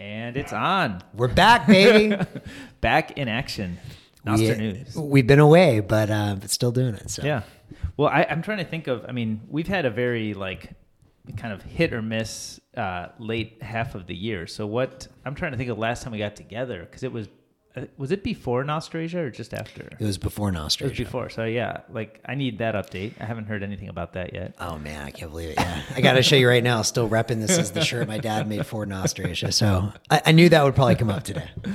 And it's on. We're back, baby. Back in action. Nostr we, News. We've been away, but uh, but still doing it. So Yeah. Well, I, I'm trying to think of. I mean, we've had a very like kind of hit or miss uh, late half of the year. So what? I'm trying to think of last time we got together because it was. Uh, Was it before Nostrasia or just after? it was before Nostrasia. It was before. So yeah, like I need that update. I haven't heard anything about that yet. Oh man, I can't believe it. Yeah, I got to show you right now. Still repping this as the shirt my dad made for Nostrasia. So I, I knew that would probably come up today.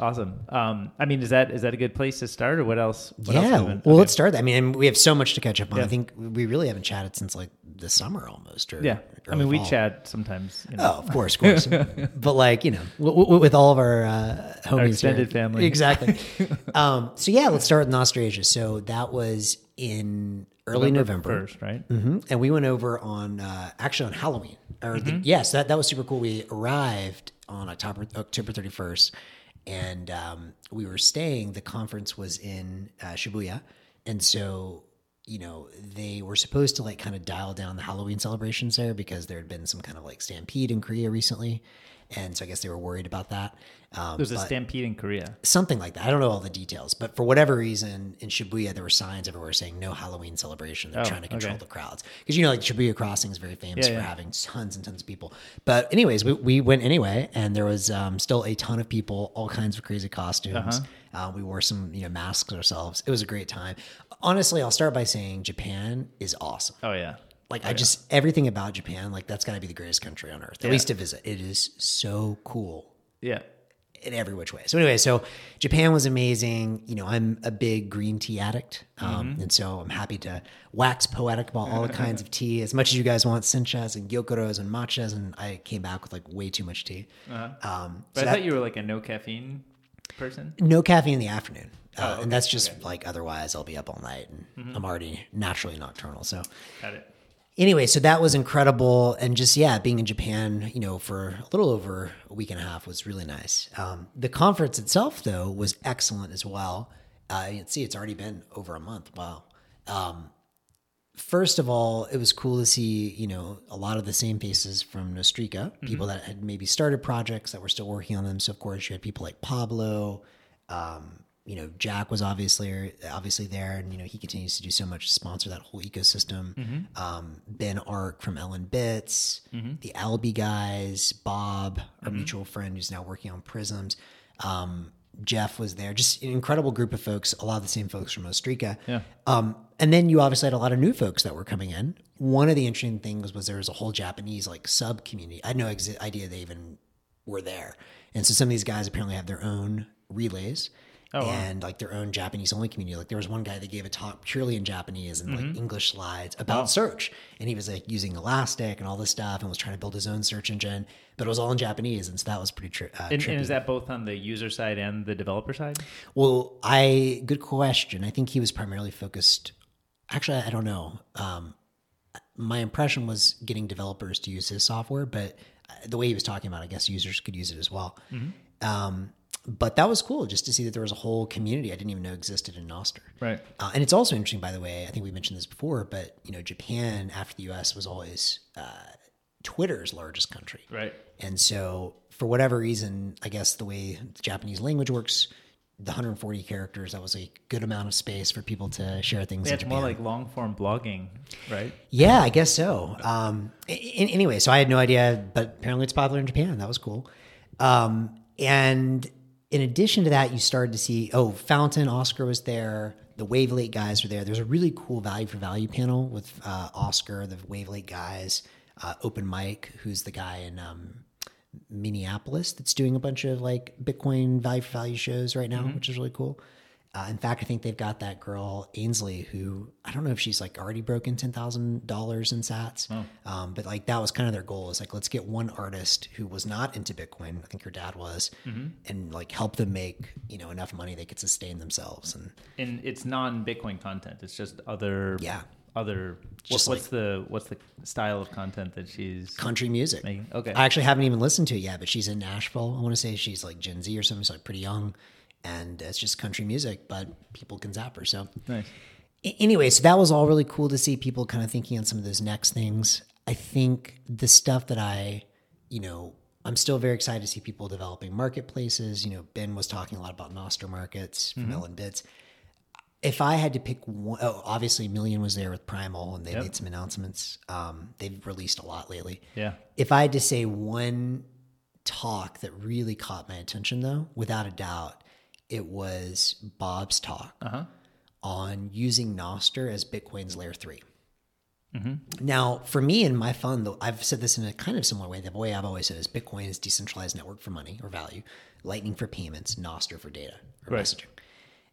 Awesome. Um, I mean, is that is that a good place to start, or what else? What yeah. have Well, okay. let's start. that. I mean, we have so much to catch up on. Yeah. I think we really haven't chatted since like the summer almost. Or Yeah, I early mean, we fall. chat sometimes. You know. Oh, of course, of course. but like you know, w- w- with all of our uh, homies, extended here. Family. exactly. um, so yeah, let's start with Nostrasia. So that was in early November, first, right? hmm and we went over on uh, actually on Halloween. Or the, yes, that that was super cool. We arrived on October October thirty first, and um, we were staying. The conference was in uh, Shibuya, and so you know they were supposed to like kind of dial down the Halloween celebrations there because there had been some kind of like stampede in Korea recently, and so I guess they were worried about that. Um, There's a stampede in Korea. something like that. I don't know all the details, but for whatever reason, in Shibuya there were signs everywhere saying no Halloween celebration. They're Oh, trying to control okay. the crowds because you know, like Shibuya Crossing is very famous Yeah, for yeah. having tons and tons of people. But anyways, we, we went anyway, and there was um, still a ton of people, all kinds of crazy costumes. Uh-huh. Uh, we wore some you know masks ourselves. It was a great time. Honestly, I'll start by saying Japan is awesome. Oh yeah. Like I just everything about Japan, like that's got to be the greatest country on earth, at least to visit. It is so cool Yeah. In every which way. So anyway, so Japan was amazing. You know, I'm a big green tea addict, um, Mm-hmm. and so I'm happy to wax poetic about all the kinds of tea as much as you guys want senchas and gyokuros and matchas, and I came back with like way too much tea. Um, But so I that- thought you were like a no caffeine person. no caffeine in the afternoon. Uh, Oh, okay, and that's just like otherwise I'll be up all night and Mm-hmm. I'm already naturally nocturnal. So Got it. Anyway, so that was incredible, and just yeah, being in Japan, you know, for a little over a week and a half was really nice. Um, the conference itself, though, was excellent as well. Uh, you can see it's already been over a month. Wow. Um, first of all, it was cool to see you know a lot of the same faces from Nostrica, people that had maybe started projects that were still working on them. So of course, you had people like Pablo. Um, you know, Jack was obviously obviously there, and you know he continues to do so much to sponsor that whole ecosystem. Um, ben Arc from LNbits, the Alby guys, Bob, our mutual friend who's now working on Prisms. Um, Jeff was there, just an incredible group of folks. A lot of the same folks from Nostrica. Yeah. Um, and then you obviously had a lot of new folks that were coming in. One of the interesting things was there was a whole Japanese like sub community. I had no exi- idea they even were there. And so some of these guys apparently have their own relays Oh, wow. and like their own Japanese only community. Like there was one guy that gave a talk purely in Japanese and Mm-hmm. like English slides about search. And he was like using Elastic and all this stuff and was trying to build his own search engine, but it was all in Japanese. And so that was pretty tri- uh, And, and is that both on the user side and the developer side? Well, I good question. I think he was primarily focused. Actually, I don't know. Um, my impression was getting developers to use his software, but uh, the way he was talking about, it, I guess users could use it as well. Um, but that was cool just to see that there was a whole community I didn't even know existed in Nostr. Right. Uh, and it's also interesting, by the way. I think we mentioned this before, but you know, Japan after the U.S. was always uh, Twitter's largest country. Right. And so, for whatever reason, I guess the way the Japanese language works, the 140 characters, that was a good amount of space for people to share things Yeah, it's more like long form blogging, right? yeah, I guess so. Um, anyway, so I had no idea, but apparently it's popular in Japan. That was cool. Um, and in addition to that, you started to see, oh, Fountain, Oscar was there. The Wavlake guys were there. There's a really cool value for value panel with uh, Oscar, the Wavlake guys, uh, Open Mike, who's the guy in um, Minneapolis that's doing a bunch of like Bitcoin value for value shows right now, which is really cool. Uh, in fact, I think they've got that girl Ainsley, who I don't know if she's like already broken ten thousand dollars in Sats, um, but like that was kind of their goal. Is like let's get one artist who was not into Bitcoin. I think her dad was, and like help them make you know enough money they could sustain themselves. And And it's non Bitcoin content. It's just other Yeah. other what, what's the what's the style of content that she's country music. making? Okay. I actually haven't even listened to it yet, but she's in Nashville. I want to say she's like Gen Z or something, so like pretty young, and it's just country music, but people can zap her. So nice. Anyway, so that was all really cool to see people kind of thinking on some of those next things. I think the stuff that I, you know, I'm still very excited to see people developing marketplaces. You know, Ben was talking a lot about Nostr markets from LNbits. If I had to pick one, oh, obviously Miljan was there with Primal and they Yep. made some announcements. Um, they've released a lot lately. Yeah. If I had to say one talk that really caught my attention, though, without a doubt, it was Bob's talk Uh-huh. on using Nostr as Bitcoin's layer 3 Now, for me and my fund, though, I've said this in a kind of similar way. The way I've always said is Bitcoin is decentralized network for money or value, Lightning for payments, Nostr for data or Right. messaging.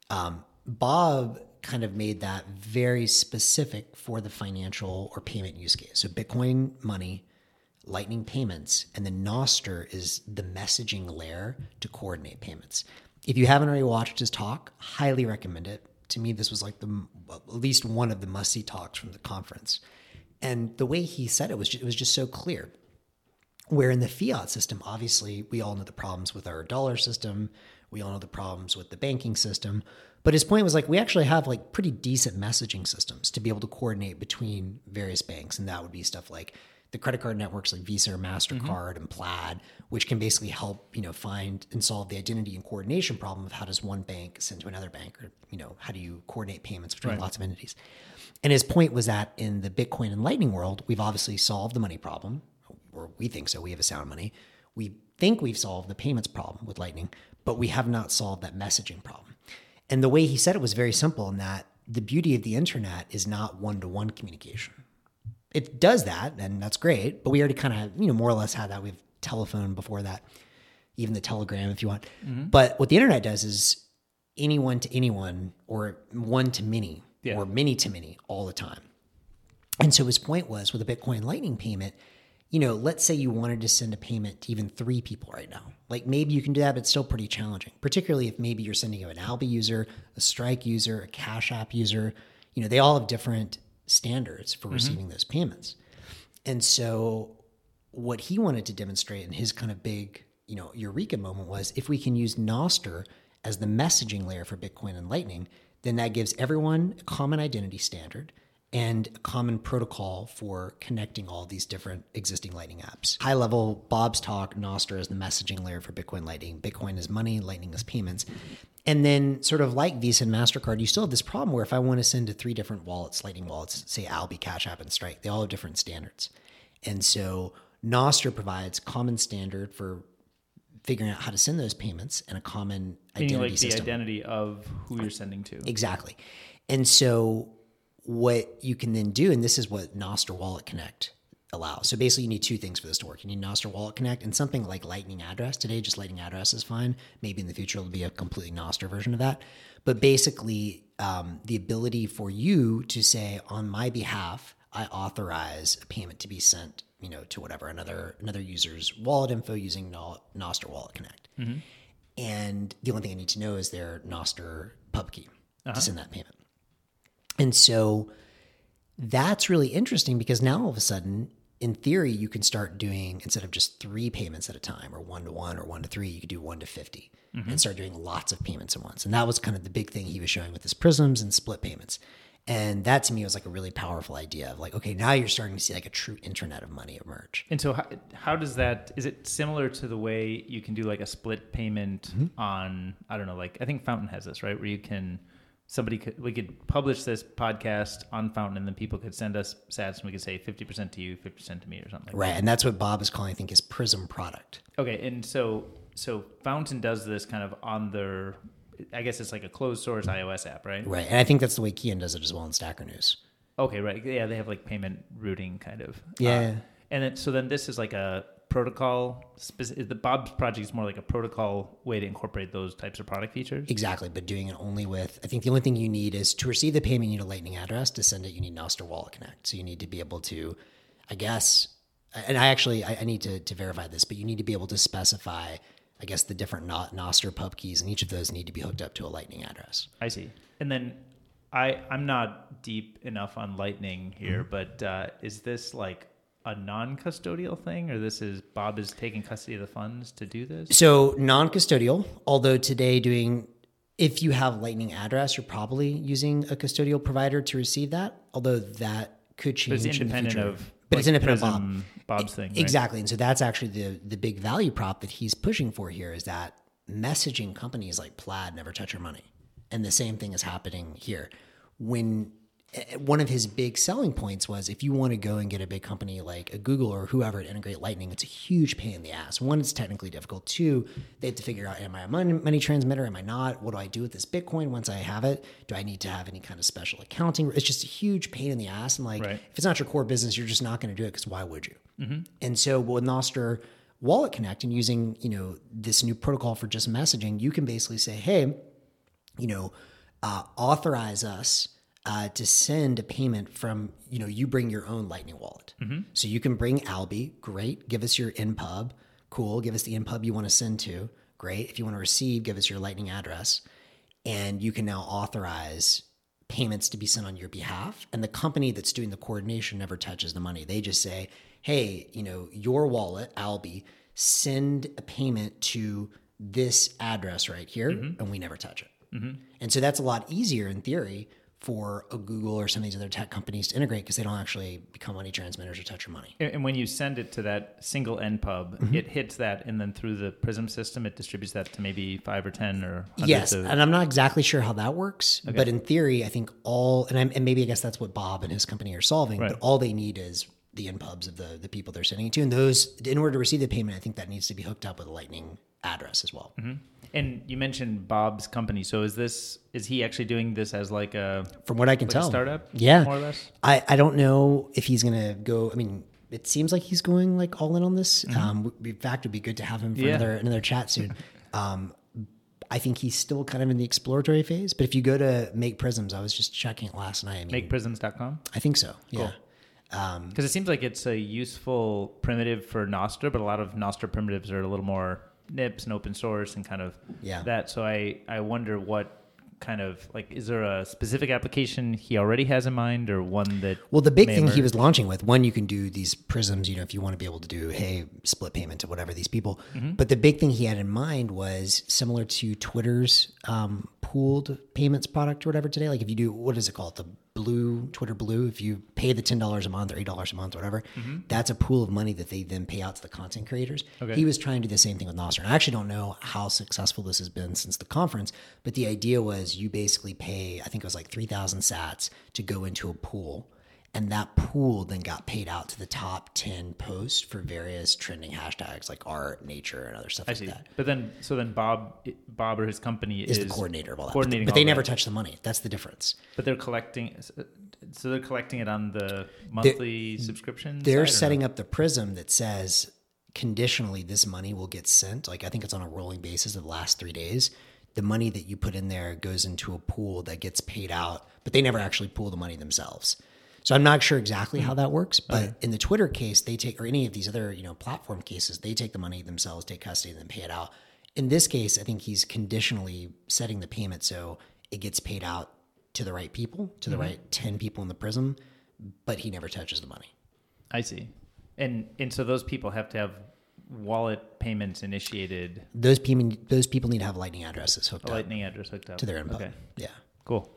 Um, Bob kind of made that very specific for the financial or payment use case. So Bitcoin money, Lightning payments, and then Nostr is the messaging layer to coordinate payments. If you haven't already watched his talk, highly recommend it. To me, this was like the at least one of the must see talks from the conference. And the way he said it was just, it was just so clear. Where in the fiat system, obviously, we all know the problems with our dollar system. We all know the problems with the banking system. But his point was like, we actually have like pretty decent messaging systems to be able to coordinate between various banks. And that would be stuff like the credit card networks like Visa or mm-hmm. MasterCard and Plaid, which can basically help, you know, find and solve the identity and coordination problem of how does one bank send to another bank or, you know, how do you coordinate payments between Right. lots of entities. And his point was that in the Bitcoin and Lightning world, we've obviously solved the money problem, or we think so. We have a sound money. We think we've solved the payments problem with Lightning, but we have not solved that messaging problem. And the way he said it was very simple in that the beauty of the internet is not one to one communication. It does that, and that's great, but we already kind of, you know, more or less had that. We have telephone before that, even the telegram if you want. Mm-hmm. But what the internet does is anyone to anyone or one to many Yeah. or many to many all the time. And so his point was with a Bitcoin Lightning payment, you know, let's say you wanted to send a payment to even three people right now. Like maybe you can do that, but it's still pretty challenging, particularly if maybe you're sending to an Alby user, a Strike user, a Cash App user. You know, they all have different standards for mm-hmm. receiving those payments. And so what he wanted to demonstrate in his kind of big, you know, eureka moment was if we can use Nostr as the messaging layer for Bitcoin and Lightning, then that gives everyone a common identity standard and a common protocol for connecting all these different existing Lightning apps. High level, Bob's talk, Nostr is the messaging layer for Bitcoin Lightning. Bitcoin is money, Lightning is payments. And then, sort of like Visa and MasterCard, you still have this problem where if I want to send to three different wallets, Lightning wallets, say Alby, Cash App, and Strike, they all have different standards. And so Nostr provides common standard for figuring out how to send those payments and a common Meaning identity like system. the identity of who you're sending to. Exactly. And so what you can then do, and this is what Nostr Wallet Connect allows. So basically you need two things for this to work. You need Nostr Wallet Connect and something like Lightning Address. Today, just Lightning Address is fine. Maybe in the future it'll be a completely Nostr version of that. But basically, um, the ability for you to say, on my behalf, I authorize a payment to be sent, you know, to whatever another another user's wallet info using No- Nostr Wallet Connect. And the only thing I need to know is their Nostr pub key to send that payment. And so that's really interesting because now all of a sudden, in theory, you can start doing instead of just three payments at a time or one to one or one to three, you could do one to 50 and start doing lots of payments at once. And that was kind of the big thing he was showing with his prisms and split payments. And that to me was like a really powerful idea of like, okay, now you're starting to see like a true internet of money emerge. And so, how, how does that? Is it similar to the way you can do like a split payment Mm-hmm. on? I don't know. Like I think Fountain has this, right? Where you can somebody could we could publish this podcast on Fountain, and then people could send us sats, and we could say fifty percent to you, fifty percent to me, or something. like Right. And that's what Bob is calling, I think, his prism product. Okay, and so so Fountain does this kind of on their. I guess it's like a closed source iOS app, right? Right. And I think that's the way Keyan does it as well in Stacker News. Okay, right. Yeah, they have like payment routing kind of. Yeah. Uh, and then, so then this is like a protocol. Speci- the Bob's project is more like a protocol way to incorporate those types of product features. Exactly, but doing it only with, I think the only thing you need is to receive the payment, you need a Lightning address. To send it, you need Nostr Wallet Connect. So you need to be able to, I guess, and I actually, I, I need to, to verify this, but you need to be able to specify, I guess, the different No- Nostr pub keys, and each of those need to be hooked up to a Lightning address. I see. And then I I'm not deep enough on Lightning here, Mm-hmm. but uh, is this like a non-custodial thing, or this is Bob is taking custody of the funds to do this? So non custodial, although today doing, if you have Lightning address, you're probably using a custodial provider to receive that, although that could But change. it's in the future. of But it's independent of Bob. Bob's thing. right? Exactly. And so that's actually the the big value prop that he's pushing for here is that messaging companies like Plaid never touch your money. And the same thing is happening here. When one of his big selling points was if you want to go and get a big company like a Google or whoever to integrate Lightning, it's a huge pain in the ass. One, it's technically difficult. Two, they have to figure out am I a money, money transmitter? Am I not? What do I do with this Bitcoin once I have it? Do I need to have any kind of special accounting? It's just a huge pain in the ass. And like, Right. if it's not your core business, you're just not going to do it because why would you? And so with Nostr Wallet Connect and using, you know, this new protocol for just messaging, you can basically say, hey, you know, uh, authorize us uh, to send a payment from, you know, you bring your own Lightning wallet. Mm-hmm. So you can bring Alby, great. Give us your npub, cool. Give us the npub you want to send to, great. If you want to receive, give us your Lightning address. And you can now authorize payments to be sent on your behalf. And the company that's doing the coordination never touches the money. They just say, hey, you know, your wallet, Alby, send a payment to this address right here, mm-hmm. and we never touch it. Mm-hmm. And so that's a lot easier in theory for a Google or some of these other tech companies to integrate because they don't actually become money transmitters or touch your money. And when you send it to that single NPub, Mm-hmm. it hits that, and then through the Prism system, it distributes that to maybe five or ten or Yes, of- and I'm not exactly sure how that works, but in theory, I think all and, I'm, and maybe I guess that's what Bob and his company are solving. Right. But all they need is the npubs of the the people they're sending it to, and those in order to receive the payment, I think that needs to be hooked up with a Lightning address as well. And you mentioned Bob's company. So is this is he actually doing this as like a, From what I can like tell, startup? yeah, more or less. I I don't know if he's gonna go. I mean. It seems like he's going like all in on this. Um, in fact, it'd be good to have him for Mm-hmm. Yeah. another another chat soon. Um, I think he's still kind of in the exploratory phase. But if you go to Make Prisms, I was just checking it last night. I mean, MakePrisms.com. I think so. Yeah. Because it seems like it's a useful primitive for Nostr, but a lot of Nostr primitives are a little more nips and open source and kind of Yeah. that. So I, I wonder what kind of like is there a specific application he already has in mind or one that Well, the big thing he was launching with one, you can do these prisms, you know, if you want to be able to do, hey, split payment to whatever these people. Mm-hmm. But the big thing he had in mind was similar to Twitter's um, pooled payments product or whatever today. Like if you do, what is it called? The blue, Twitter blue, if you pay the $10 a month or $8 a month or whatever, that's a pool of money that they then pay out to the content creators. Mm-hmm. Okay. He was trying to do the same thing with Nostr. And I actually don't know how successful this has been since the conference, but the idea was you basically pay, I think it was like 3,000 sats to go into a pool. And that pool then got paid out to the top 10 posts for various trending hashtags like art, nature, and other stuff I like see. that. But then so then Bob Bob or his company Is is, the coordinator of all that. But, coordinating but they all never that. touch the money. That's the difference. But they're collecting uh, so they're collecting it on the monthly subscription. They're or no? setting up the prism that says conditionally this money will get sent. Like I think it's on a rolling basis of the last three days. The money that you put in there goes into a pool that gets paid out, but they never actually pool the money themselves. So I'm not sure exactly hmm. how that works, but in the Twitter case, they take or any of these other you know platform cases, they take the money themselves, take custody, and then pay it out. In this case, I think he's conditionally setting the payment so it gets paid out to the right people, to the mm-hmm. right ten people in the prism, but he never touches the money. I see. And and so those people have to have wallet payments initiated, those people those people need to have lightning addresses hooked a up lightning address hooked up to their input. Okay, Yeah. cool.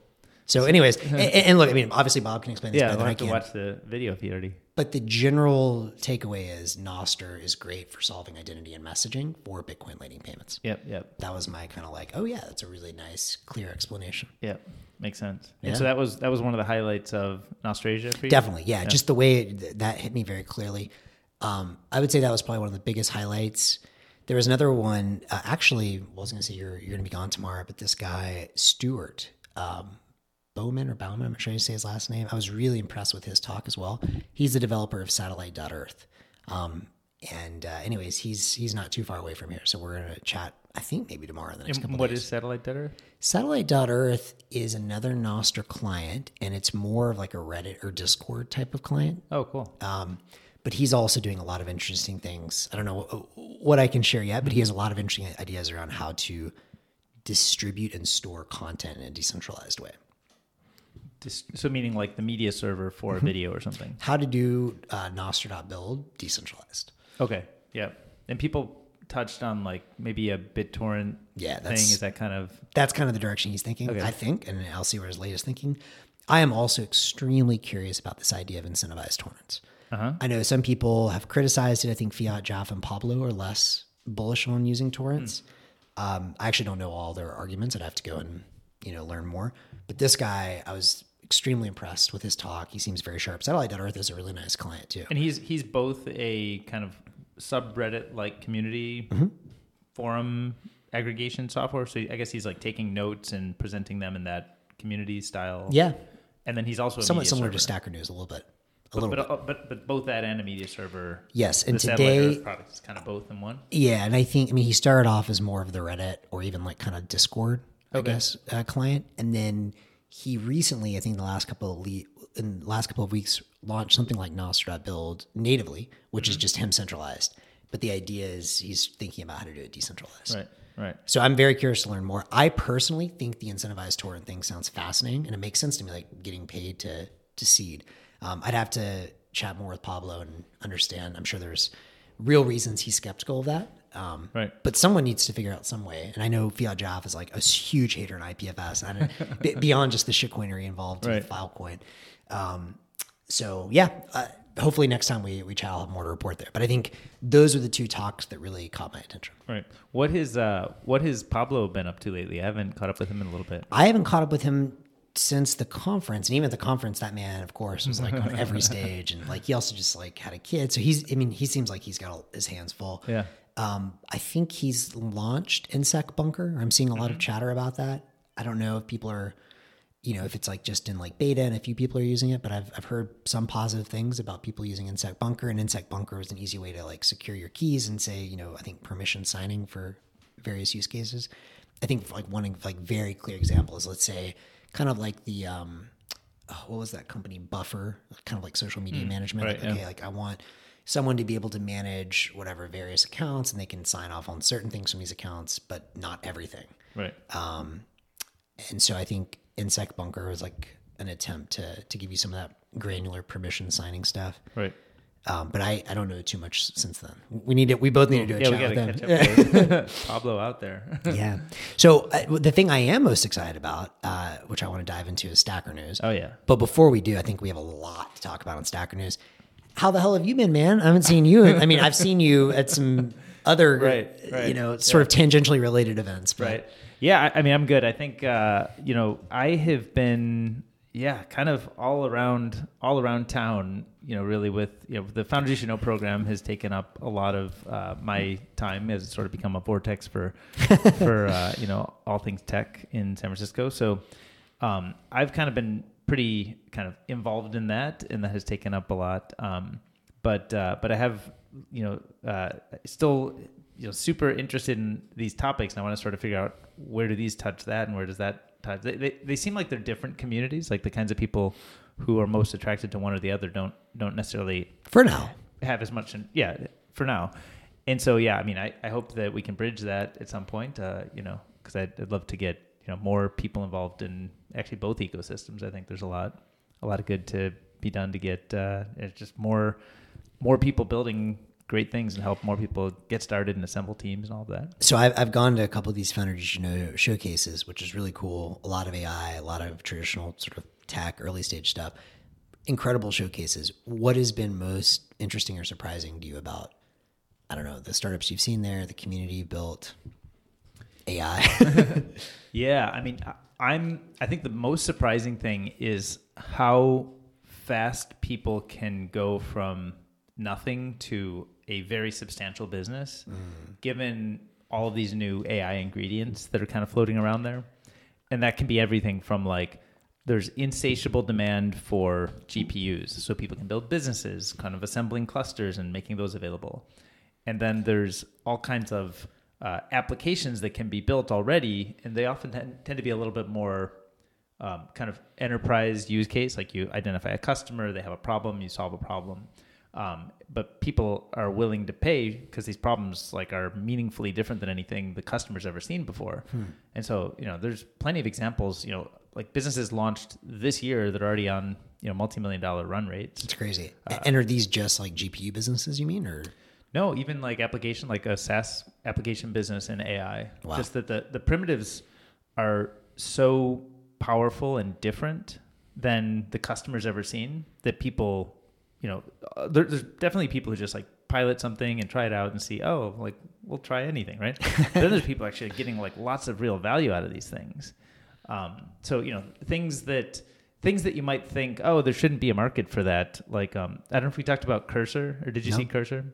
So, anyways, and, and look, I mean, obviously Bob can explain this Yeah, better we'll than I have to can. watch the video if you already. But the general takeaway is Nostr is great for solving identity and messaging for Bitcoin Lightning payments. Yep, yep, That was my kind of like, oh yeah, that's a really nice, clear explanation. yep. Makes sense. Yeah. And so that was that was one of the highlights of Nostrasia for you. Definitely, yeah. Just the way it, that hit me very clearly. Um, I would say that was probably one of the biggest highlights. There was another one. Uh, actually, I was going to say you're you're going to be gone tomorrow, but this guy Stuart. um, Bowman or Bauman, I'm not sure how you say his last name. I was really impressed with his talk as well. He's the developer of Satellite.Earth. Um, and uh, anyways, he's he's not too far away from here, so we're going to chat. I think maybe tomorrow. in The next And couple what days. is satellite data? Satellite.Earth is another Nostr client, and it's more of like a Reddit or Discord type of client. Oh, cool. Um, but he's also doing a lot of interesting things. I don't know what I can share yet, but he has a lot of interesting ideas around how to distribute and store content in a decentralized way. Dis- so meaning like the media server for Mm-hmm. a video or something. How to do uh, Nostr.build decentralized. Okay. Yeah. And people touched on like maybe a BitTorrent Yeah, thing. Is that kind of That's kind of the direction he's thinking, Okay. I think, and I'll see where his latest thinking. I am also extremely curious about this idea of incentivized torrents. Uh-huh. I know some people have criticized it. I think fiatjaf, and Pablo are less bullish on using torrents. Um, I actually don't know all their arguments. I'd have to go and you know learn more. But this guy, I was extremely impressed with his talk. He seems very sharp. Satellite.earth is a really nice client too. And he's he's both a kind of subreddit like community Mm-hmm. forum aggregation software. So I guess he's like taking notes and presenting them in that community style. Yeah, And then he's also a somewhat similar server. to Stacker News a little bit. A But, little but, bit. uh, but but both that and a media server. Yes, and today- product is kind of both in one. Yeah, and I think I mean he started off as more of the Reddit or even like kind of Discord, I guess, uh, client, and then he recently, I think, the last couple of le- in the last couple of weeks, launched something like Nostr.build natively, which is Mm-hmm. just him centralized. But the idea is he's thinking about how to do it decentralized. Right. Right. So I'm very curious to learn more. I personally think the incentivized torrent thing sounds fascinating, and it makes sense to me, like getting paid to to seed. Um, I'd have to chat more with Pablo and understand. I'm sure there's real reasons he's skeptical of that. Um, Right. But someone needs to figure out some way. And I know fiatjaf is like a huge hater in IPFS, and be- beyond just the shitcoinery involved Right. with Filecoin. Um, so yeah, uh, hopefully next time we we chat, I'll have more to report there. But I think those are the two talks that really caught my attention. Right. What has uh what has Pablo been up to lately? I haven't caught up with him in a little bit. I haven't caught up with him since the conference, and even at the conference, that man, of course, was like on every stage, and like he also just like had a kid, so he's. I mean, he seems like he's got all- his hands full. Yeah. Um, I think he's launched nsecBunker. I'm seeing a lot Mm-hmm. of chatter about that. I don't know if people are, you know, if it's like just in like beta and a few people are using it, but I've I've heard some positive things about people using nsecBunker, and nsecBunker is an easy way to like secure your keys and say, you know, I think permission signing for various use cases. I think like one like very clear example is let's say kind of like the um oh, what was that company Buffer, kind of like social media management. right, like, okay, yeah. like I want someone to be able to manage whatever various accounts and they can sign off on certain things from these accounts, but not everything. Right. And so I think nsecBunker was like an attempt to to give you some of that granular permission signing stuff. Right. Um, but I, I don't know too much since then. We need it. We both need to do a Yeah, chat with catch them. up Pablo out there. yeah. So uh, the thing I am most excited about, uh, which I want to dive into, is Stacker News. Oh yeah. But before we do, I think we have a lot to talk about on Stacker News. How the hell have you been, man? I haven't seen you. I mean, I've seen you at some other, Right, you know, sort of tangentially related events. But Right. Yeah, I, I mean, I'm good. I think uh, you know, I have been yeah, kind of all around all around town. You know, really with you know the Foundation O program has taken up a lot of uh, my time as it's sort of become a vortex for for uh, you know all things tech in San Francisco. So um, I've kind of been pretty kind of involved in that, and that has taken up a lot. Um, but uh, but I have you know uh, still you know super interested in these topics, and I want to sort of figure out where do these touch that, and where does that touch. They, they, they seem like they're different communities, like the kinds of people who are most attracted to one or the other don't don't necessarily for now, have as much. In, yeah, for now. And so yeah, I mean, I, I hope that we can bridge that at some point. Uh, you know, because I'd, I'd love to get you know more people involved in actually both ecosystems. I think there's a lot a lot of good to be done to get uh, just more more people building great things and help more people get started and assemble teams and all that. so I've, I've gone to a couple of these founders you know showcases, which is really cool. A lot of AI, a lot of traditional sort of tech, early stage stuff. Incredible showcases. What has been most interesting or surprising to you about, I don't know, the startups you've seen there, the community you've built, AI? Yeah, I mean, I- I'm. I think the most surprising thing is how fast people can go from nothing to a very substantial business, mm. given all of these new AI ingredients that are kind of floating around there, and that can be everything from like there's insatiable demand for GPUs, so people can build businesses, kind of assembling clusters and making those available. And then there's all kinds of uh, applications that can be built already, and they often tend, tend to be a little bit more um, kind of enterprise use case. Like you identify a customer, they have a problem, you solve a problem. Um, but people are willing to pay because these problems like are meaningfully different than anything the customer's ever seen before. And so, you know, there's plenty of examples, you know, like businesses launched this year that are already on, you know, multi-million dollar run rates. it's crazy. Uh, and are these just like GPU businesses, you mean? Or No, even like application, like a SaaS application business in AI. Wow. Just that the, the primitives are so powerful and different than the customer's ever seen that people you know, uh, there, there's definitely people who just like pilot something and try it out and see, oh, like we'll try anything, right? then there's people actually getting like lots of real value out of these things. Um, so you know, things that things that you might think, oh, there shouldn't be a market for that. Like, um, I don't know if we talked about Cursor or did you No. see Cursor?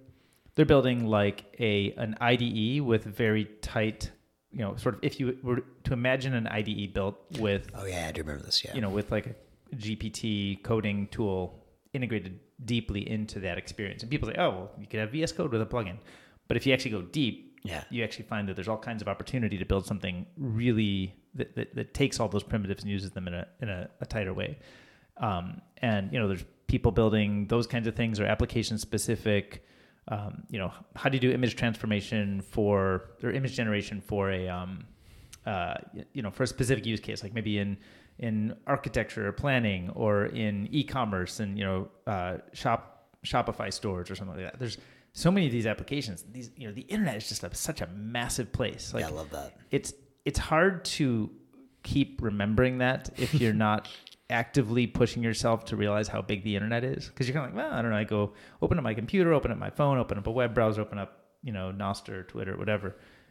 They're building like a an IDE with very tight, you know, sort of if you were to imagine an IDE built with Oh yeah, I do remember this. Yeah. you know, with like a GPT coding tool integrated deeply into that experience. And people say, oh, well, you could have VS Code with a plugin. But if you actually go deep, Yeah. you actually find that there's all kinds of opportunity to build something really that, that, that takes all those primitives and uses them in a, in a, a tighter way. Um, and, you know, there's people building those kinds of things or application specific. Um, you know, how do you do image transformation for or image generation for a um, uh, you know for a specific use case, like maybe in in architecture or planning or in e-commerce and you know uh, shop Shopify stores or something like that. There's so many of these applications. These you know the internet is just a, such a massive place. Like yeah, I love that. it's it's hard to keep remembering that if you're not actively pushing yourself to realize how big the internet is? Because you're kind of like well i don't know i go open up my computer open up my phone open up a web browser open up you know Nostr twitter whatever.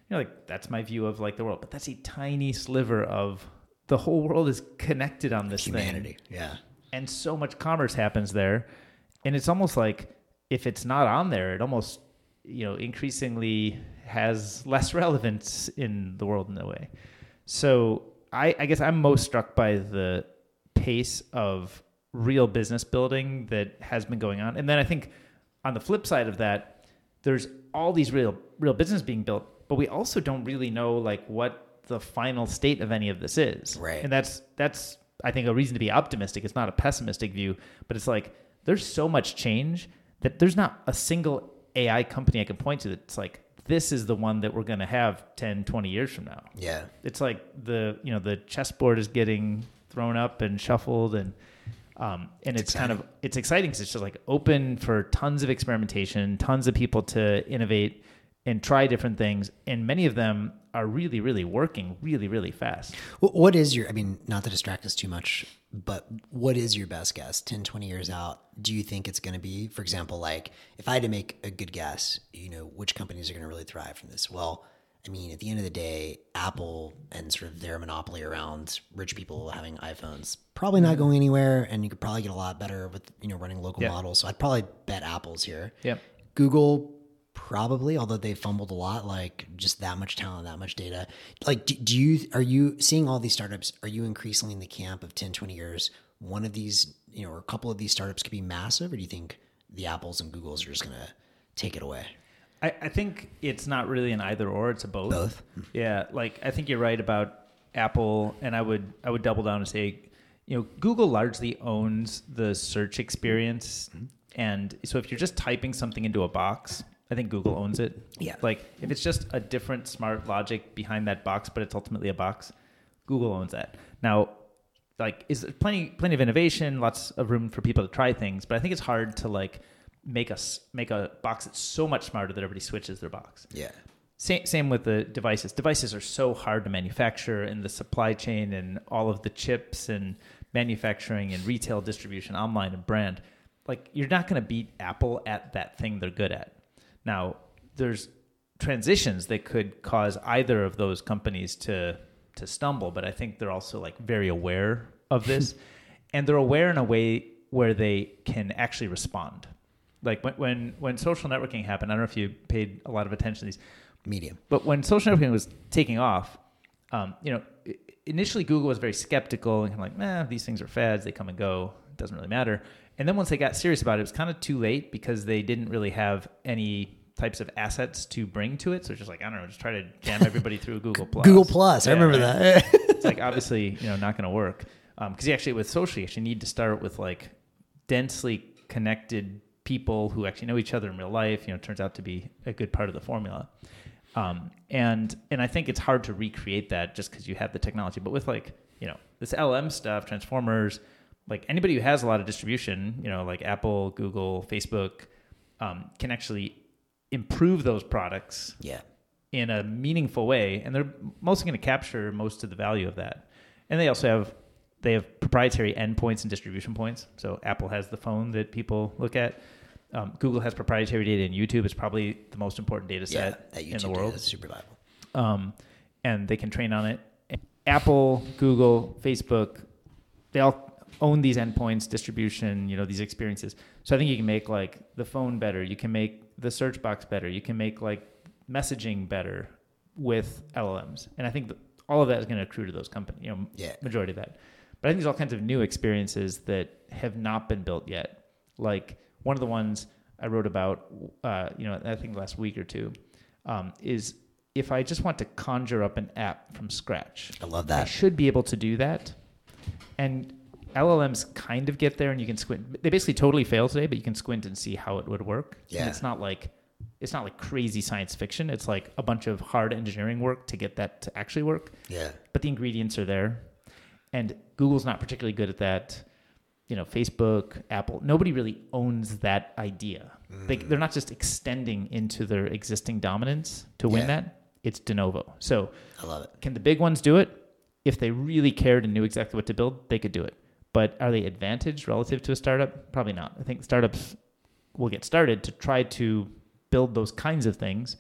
You know like that's my view of like the world. But that's a tiny sliver of the whole world is connected on this thing. Humanity. Yeah. and so much commerce happens there. And it's almost like if it's not on there it almost you know increasingly has less relevance in the world in a way. So i i guess i'm most struck by the pace of real business building that has been going on and then i think on the flip side of that there's all these real real business being built but we also don't really know like what the final state of any of this is Right. and that's that's i think a reason to be optimistic it's not a pessimistic view but it's like there's so much change that there's not a single ai company i can point to that's like this is the one that we're going to have 10 20 years from now Yeah. it's like the you know the chessboard is getting thrown up and shuffled and um, and it's, kind of it's exciting because it's just like open for tons of experimentation tons of people to innovate and try different things and many of them are really really working really really fast What is your, I mean, not to distract us too much, but what is your best guess 10, 20 years out? Do you think it's going to be, for example, like if I had to make a good guess, you know, which companies are going to really thrive from this? Well, I mean, at the end of the day, Apple and sort of their monopoly around rich people having iPhones probably not going anywhere, and you could probably get a lot better with you know running local Yeah. models. So I'd probably bet Apple's here. Yep. Google probably, although they fumbled a lot, like just that much talent, that much data. Like, do, do you, are you seeing all these startups? Are you increasingly in the camp of 10, 20 years? One of these, you know, or a couple of these startups could be massive, or do you think the Apples and Googles are just going to take it away? I, I think it's not really an either or it's a both. Both? yeah like i think you're right about apple and i would i would double down and say you know google largely owns the search experience. Mm-hmm. And so if you're just typing something into a box i think google owns it. Yeah. like if it's just a different smart logic behind that box but it's ultimately a box google owns that. Now like is plenty plenty of innovation lots of room for people to try things but i think it's hard to like make us make a box that's so much smarter that everybody switches their box Yeah. same, same with the devices. Devices are so hard to manufacture, and the supply chain, and all of the chips, and manufacturing, and retail distribution, online and brand. Like you're not going to beat Apple at that thing they're good at. Now, there's transitions that could cause either of those companies to to stumble, but I think they're also like very aware of this, and they're aware in a way where they can actually respond. Like when when when social networking happened, I don't know if you paid a lot of attention to these. Medium. But when social networking was taking off, um, you know, initially Google was very skeptical and kind of like, "Man, these things are fads; they come and go. It doesn't really matter." And then once they got serious about it, it was kind of too late because they didn't really have any types of assets to bring to it. So it's just like I don't know, just try to jam everybody through Google Plus. Google Plus. I remember right? that. it's like obviously you know not going to work because you actually with social you actually need to start with like densely connected people who actually know each other in real life you know turns out to be a good part of the formula um, and and i think it's hard to recreate that just because you have the technology but with like you know this lm stuff transformers like anybody who has a lot of distribution you know like apple google facebook um, can actually improve those products yeah. in a meaningful way, and they're mostly going to capture most of the value of that. And they also have they have proprietary endpoints and distribution points. So Apple has the phone that people look at. Um, Google has proprietary data in YouTube. It's probably the most important data Yeah, set that in the world is super valuable. um, and they can train on it. Apple, Google, Facebook, they all own these endpoints, distribution, you know, these experiences. So I think you can make like the phone better. You can make the search box better. You can make like messaging better with LLMs. And I think that all of that is going to accrue to those companies, you know, Yeah. majority of that. But I think there's all kinds of new experiences that have not been built yet. Like one of the ones I wrote about, uh, you know, I think last week or two, um, is if I just want to conjure up an app from scratch, I love that. I should be able to do that. And LLMs kind of get there, and you can squint. They basically totally fail today, but you can squint and see how it would work. And Yeah. it's not like it's not like crazy science fiction. It's like a bunch of hard engineering work to get that to actually work Yeah. but the ingredients are there. And Google's not particularly good at that. You know, Facebook, Apple, nobody really owns that idea. They, Mm. they're not just extending into their existing dominance to win Yeah. that. It's de novo. So, I love it. can the big ones do it? If they really cared and knew exactly what to build, they could do it. But are they advantaged relative to a startup? Probably not. I think startups will get started to try to build those kinds of things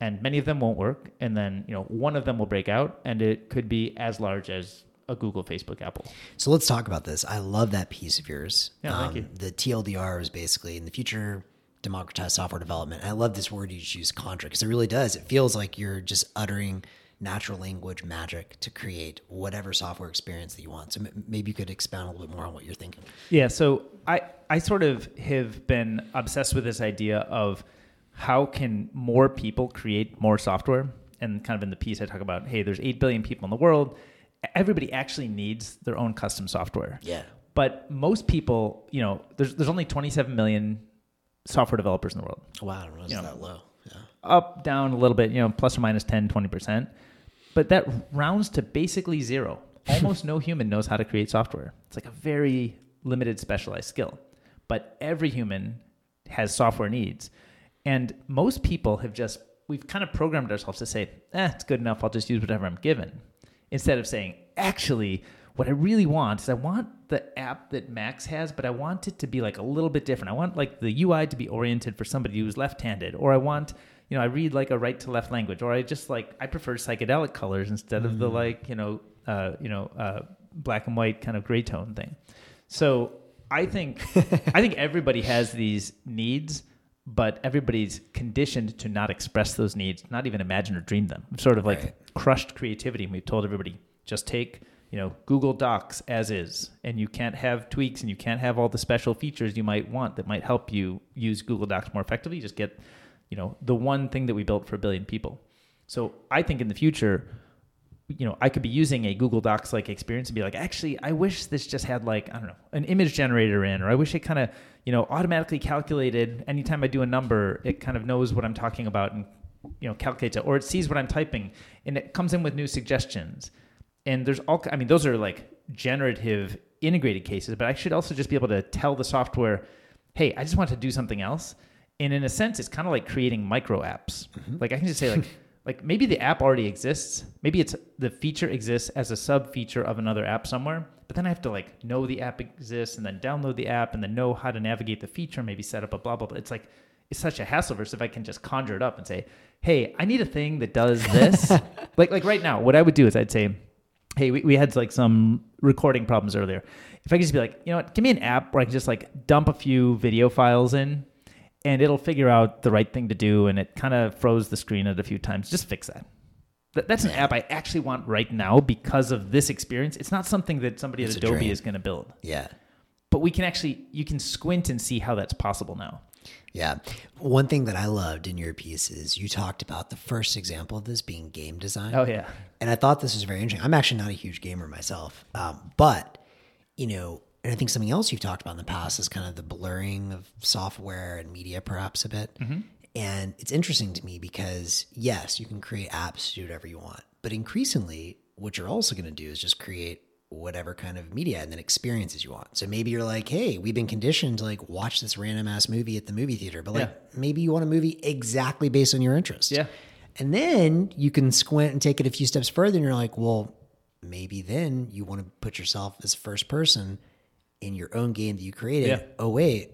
and many of them won't work and then you know one of them will break out and it could be as large as a google facebook apple So let's talk about this. I love that piece of yours. Um, Yeah, thank you. The TLDR is basically in the future democratize software development. I love this word you choose, conjure, because it really does. It feels like you're just uttering natural language magic to create whatever software experience that you want. So m- maybe you could expound a little bit more on what you're thinking. yeah so i i sort of have been obsessed with this idea of how can more people create more software and kind of in the piece i talk about hey there's 8 billion people in the world everybody actually needs their own custom software. Yeah. but most people you know there's there's only 27 million software developers in the world. Wow, I don't know that low. Yeah. up down a little bit you know plus or minus 10 20% but that rounds to basically zero. Almost no human knows how to create software. It's like a very limited specialized skill. But every human has software needs. And most people have just we've kind of programmed ourselves to say eh it's good enough i'll just use whatever i'm given instead of saying actually what i really want is i want the app that max has but i want it to be like a little bit different. I want like the ui to be oriented for somebody who's left-handed or i want you know i read like a right to left language or i just like i prefer psychedelic colors instead of the like you know uh, you know uh, black and white kind of gray tone thing. So i think i think everybody has these needs but everybody's conditioned to not express those needs, not even imagine or dream them. We've sort of like Right. crushed creativity, and we've told everybody just take you know Google Docs as is, and you can't have tweaks, and you can't have all the special features you might want that might help you use Google Docs more effectively. Just get you know the one thing that we built for a billion people. So I think in the future, you know, I could be using a Google Docs like experience and be like, actually, I wish this just had like, I don't know, an image generator in, or I wish it kind of, you know, automatically calculated anytime I do a number, it kind of knows what I'm talking about and, you know, calculates it, or it sees what I'm typing and it comes in with new suggestions. And there's all, I mean, those are like generative integrated cases, but I should also just be able to tell the software, hey, I just want to do something else. And in a sense, it's kind of like creating micro apps. Mm-hmm. Like I can just say like, like maybe the app already exists. Maybe it's the feature exists as a sub feature of another app somewhere. But then I have to like know the app exists and then download the app and then know how to navigate the feature, maybe set up a blah blah blah. It's like it's such a hassle versus if I can just conjure it up and say, hey, I need a thing that does this. like like right now, what I would do is I'd say, hey, we, we had like some recording problems earlier. If I could just be like, you know what, give me an app where I can just like dump a few video files in and it'll figure out the right thing to do and it kind of froze the screen at a few times. Just fix that. Th- That's an app I actually want right now because of this experience. It's not something that somebody It's at Adobe is going to build, Yeah. but we can actually you can squint and see how that's possible now. Yeah. One thing that I loved in your piece is you talked about the first example of this being game design. Oh yeah, And I thought this was very interesting. I'm actually not a huge gamer myself, um, but you know, and I think something else you've talked about in the past is kind of the blurring of software and media, perhaps a bit. Mm-hmm. And it's interesting to me because yes, you can create apps to do whatever you want, but increasingly, what you're also going to do is just create whatever kind of media and then experiences you want. So maybe you're like, hey, we've been conditioned to like watch this random ass movie at the movie theater, but like Yeah. maybe you want a movie exactly based on your interest. Yeah. And then you can squint and take it a few steps further and you're like, well, maybe then you want to put yourself as first person in your own game that you created. Yeah. Oh wait,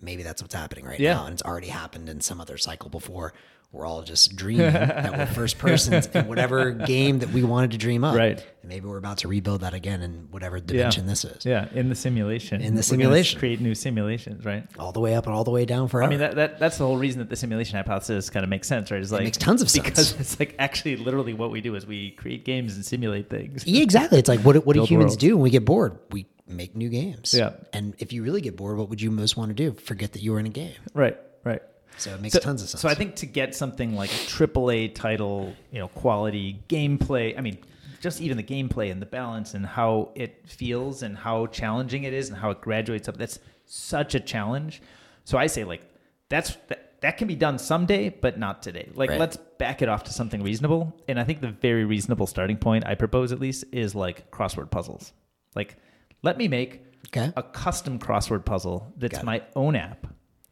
maybe that's what's happening right Yeah. now, and it's already happened in some other cycle before. We're all just dreaming that we're first persons in whatever game that we wanted to dream up. Right. And maybe we're about to rebuild that again in whatever dimension this is. Yeah, in the simulation. In the simulation. create new simulations, right? All the way up and all the way down forever. I mean, that, that that's the whole reason that the simulation hypothesis kind of makes sense, right? It's like makes tons of sense. because it's like actually literally what we do is we create games and simulate things. Yeah, exactly. It's like what what do humans worlds. do when we get bored? We make new games. Yeah. And if you really get bored, what would you most want to do? Forget that you were in a game. Right, right. So it makes So, tons of sense. so I think to get something like a triple A title, you know, quality gameplay. I mean, just even the gameplay and the balance and how it feels and how challenging it is and how it graduates up. That's such a challenge. So I say like that's that, that can be done someday, but not today. Like Right. let's back it off to something reasonable. And I think the very reasonable starting point I propose at least is like crossword puzzles. Like let me make Okay. a custom crossword puzzle that's my own app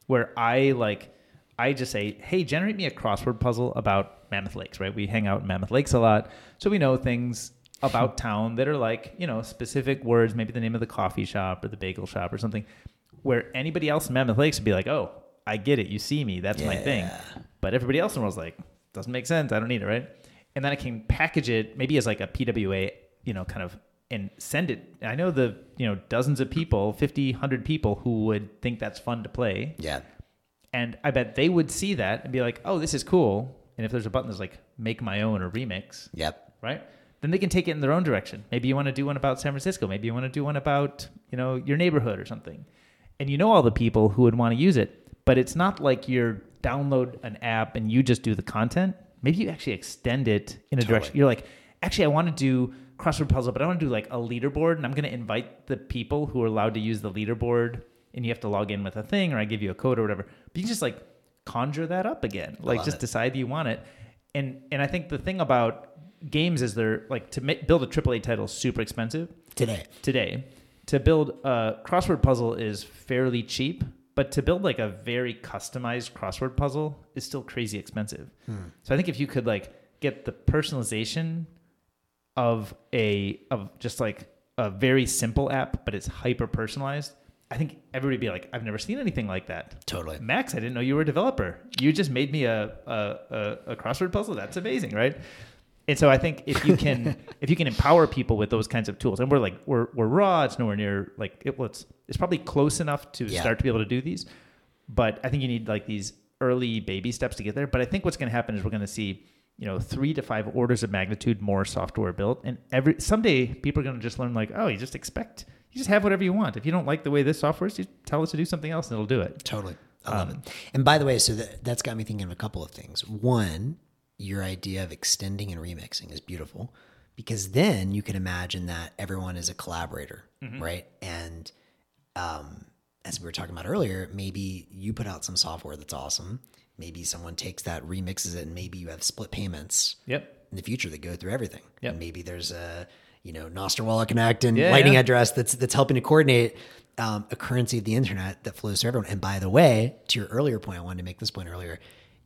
where I like I just say, "Hey, generate me a crossword puzzle about Mammoth Lakes." Right? We hang out in Mammoth Lakes a lot, so we know things about town that are like you know specific words, maybe the name of the coffee shop or the bagel shop or something, where anybody else in Mammoth Lakes would be like, "Oh, I get it. You see me. That's my thing." But everybody else in the world's like, "Doesn't make sense. I don't need it." Right? And then I can package it maybe as like a PWA, you know, kind of and send it. I know the, you know, dozens of people, 50, 100 people who would think that's fun to play. yeah. And I bet they would see that and be like, oh, this is cool. And if there's a button that's like make my own or remix, Yep. right? Then they can take it in their own direction. Maybe you want to do one about San Francisco. Maybe you want to do one about, you know, your neighborhood or something. And you know all the people who would want to use it, but it's not like you're download an app and you just do the content. Maybe you actually extend it in a direction. You're like, actually, I want to do crossword puzzle, but I want to do like a leaderboard, and I'm going to invite the people who are allowed to use the leaderboard, and you have to log in with a thing, or I give you a code or whatever. But you can just like conjure that up again, like love just it. decide you want it. And and I think the thing about games is they're like to ma- build a AAA title is super expensive Today. today. To build a crossword puzzle is fairly cheap, but to build like a very customized crossword puzzle is still crazy expensive. Hmm. So I think if you could like get the personalization of a of just like a very simple app, but it's hyper personalized, I think everybody would be like, I've never seen anything like that. Totally. Max, I didn't know you were a developer. You just made me a a, a, a crossword puzzle. That's amazing, right? And so I think if you can if you can empower people with those kinds of tools, and we're like we're we're raw, it's nowhere near like it, well, it's it's probably close enough to Yeah. start to be able to do these, but I think you need like these early baby steps to get there. But I think what's going to happen is we're going to see you know three to five orders of magnitude more software built, and every someday people are going to just learn like oh you just expect you just have whatever you want. If you don't like the way this software is, you tell it to do something else and it'll do it. Totally. I love Um, it. And by the way, so that, that's got me thinking of a couple of things. One, your idea of extending and remixing is beautiful because then you can imagine that everyone is a collaborator, Mm-hmm. right? And um, as we were talking about earlier, maybe you put out some software that's awesome. Maybe someone takes that, remixes it, and maybe you have split payments Yep. in the future that go through everything. Yep. And maybe there's a you know Nostr Wallet Connect and Yeah, Lightning yeah. address that's that's helping to coordinate um, a currency of the internet that flows to everyone. And by the way, to your earlier point, I wanted to make this point earlier.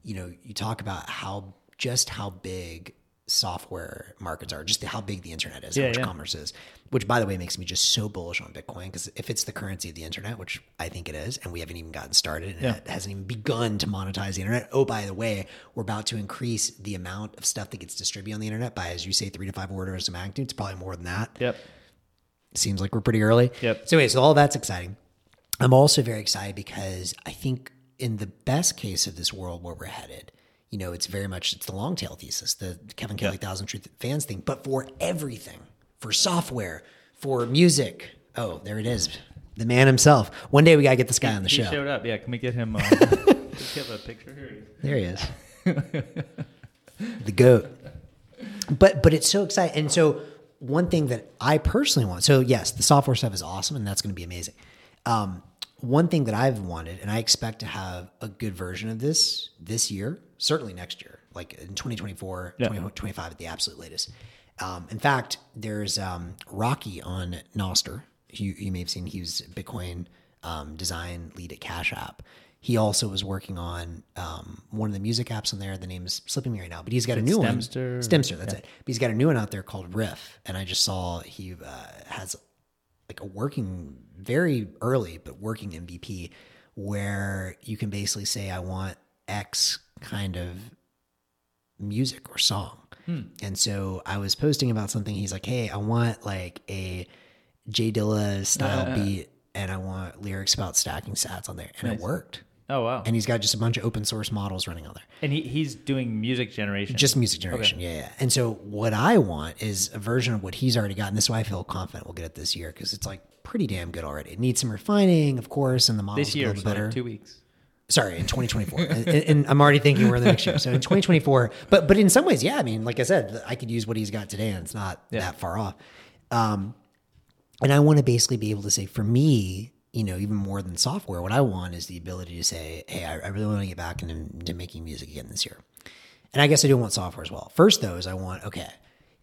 You know, you talk about how just how big software markets are, just how big the internet is, Yeah, how much yeah. commerce is. Which, by the way, makes me just so bullish on Bitcoin because if it's the currency of the internet, which I think it is, and we haven't even gotten started, and Yeah. it hasn't even begun to monetize the internet. Oh, by the way, we're about to increase the amount of stuff that gets distributed on the internet by, as you say, three to five orders of magnitude. It's probably more than that. Yep. Seems like we're pretty early. Yep. So, anyway, so all that's exciting. I'm also very excited because I think in the best case of this world where we're headed, you know, it's very much it's the long tail thesis, the Kevin Kelly Thousand True Fans thing, but for everything, for software, for music. Oh, there it is, the man himself. One day we gotta get this guy on the He show. showed up. Yeah, can we get him? Uh, he have a picture here? There he is. the goat. But but it's so exciting. And so one thing that I personally want, so yes, the software stuff is awesome and that's going to be amazing. Um, one thing that I've wanted, and I expect to have a good version of this this year, certainly next year, like in 2024, Yeah. 2025 at the absolute latest. Um, in fact, there's um, Rocky on Nostr. You, you may have seen he was Bitcoin um, design lead at Cash App. he also was working on um, one of the music apps on there. The name is slipping me right now, but he's got a new Stemstr? one. Stemstr, that's it. But he's got a new one out there called Riff, and I just saw he uh, has like a working, very early but working MVP where you can basically say, "I want X kind of music or song." Hmm. And so I was posting about something. He's like, "Hey, I want like a J Dilla style uh, uh, uh. beat, and I want lyrics about stacking sats on there," and it worked. Oh wow. And he's got just a bunch of open source models running on there. And he, he's doing music generation. Just music generation. Yeah, yeah. And so what I want is a version of what he's already got. And this is why I feel confident we'll get it this year because it's like pretty damn good already. It needs some refining, of course, and the models this a year, little so better. like two weeks. Sorry, in 2024. and, and I'm already thinking we're in the next year. So in 2024, but but in some ways, yeah. I mean, like I said, I could use what he's got today, and it's not Yeah. that far off. Um, and I want to basically be able to say, for me, you know, even more than software, what I want is the ability to say, hey, I, I really want to get back into, into making music again this year. And I guess I do want software as well. First, though, is I want okay,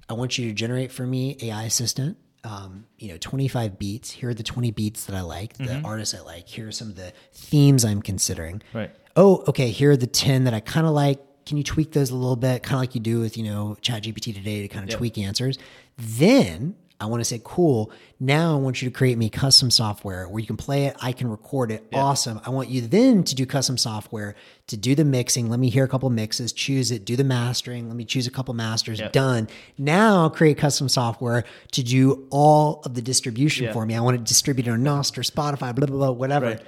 I want you to generate for me AI assistant. Um, you know, 25 beats. Here are the 20 beats that I like, the artists I like. Here are some of the themes I'm considering. Right. Oh, okay. Here are the 10 that I kind of like. Can you tweak those a little bit? Kind of like you do with, you know, ChatGPT today to kind of Yep. tweak answers. Then I want to say, cool. Now I want you to create me custom software where you can play it. I can record it. Awesome. I want you then to do custom software to do the mixing. Let me hear a couple mixes, choose it, do the mastering. Let me choose a couple masters. Yep. Done. Now create custom software to do all of the distribution Yeah. for me. I want to distribute it on Nostr, Spotify, blah, blah, blah, whatever. Right.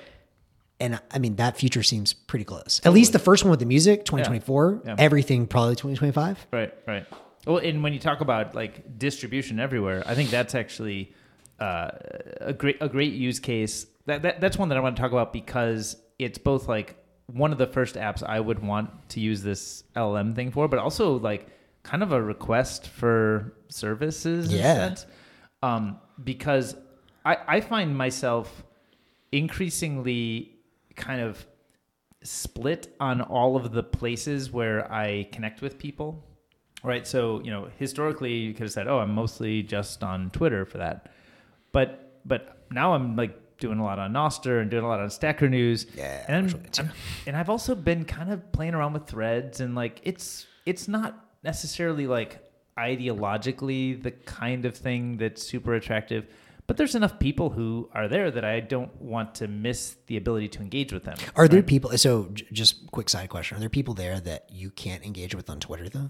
And I mean, that future seems pretty close. At least the first one with the music, 2024, Yeah. everything probably 2025. Right, right. Well, and when you talk about like distribution everywhere, I think that's actually uh, a great a great use case. That, that that's one that I want to talk about because it's both like one of the first apps I would want to use this LLM thing for, but also like kind of a request for services. Yeah. Um, because I I find myself increasingly kind of split on all of the places where I connect with people. Right. So, you know, historically you could have said, Oh, I'm mostly just on Twitter for that. But but now I'm like doing a lot on Nostr and doing a lot on Stacker News. Yeah, And too. I'm, and I've also been kind of playing around with threads and like it's it's not necessarily like ideologically the kind of thing that's super attractive. But there's enough people who are there that I don't want to miss the ability to engage with them. Are there people? So, j- just quick side question: Are there people there that you can't engage with on Twitter though?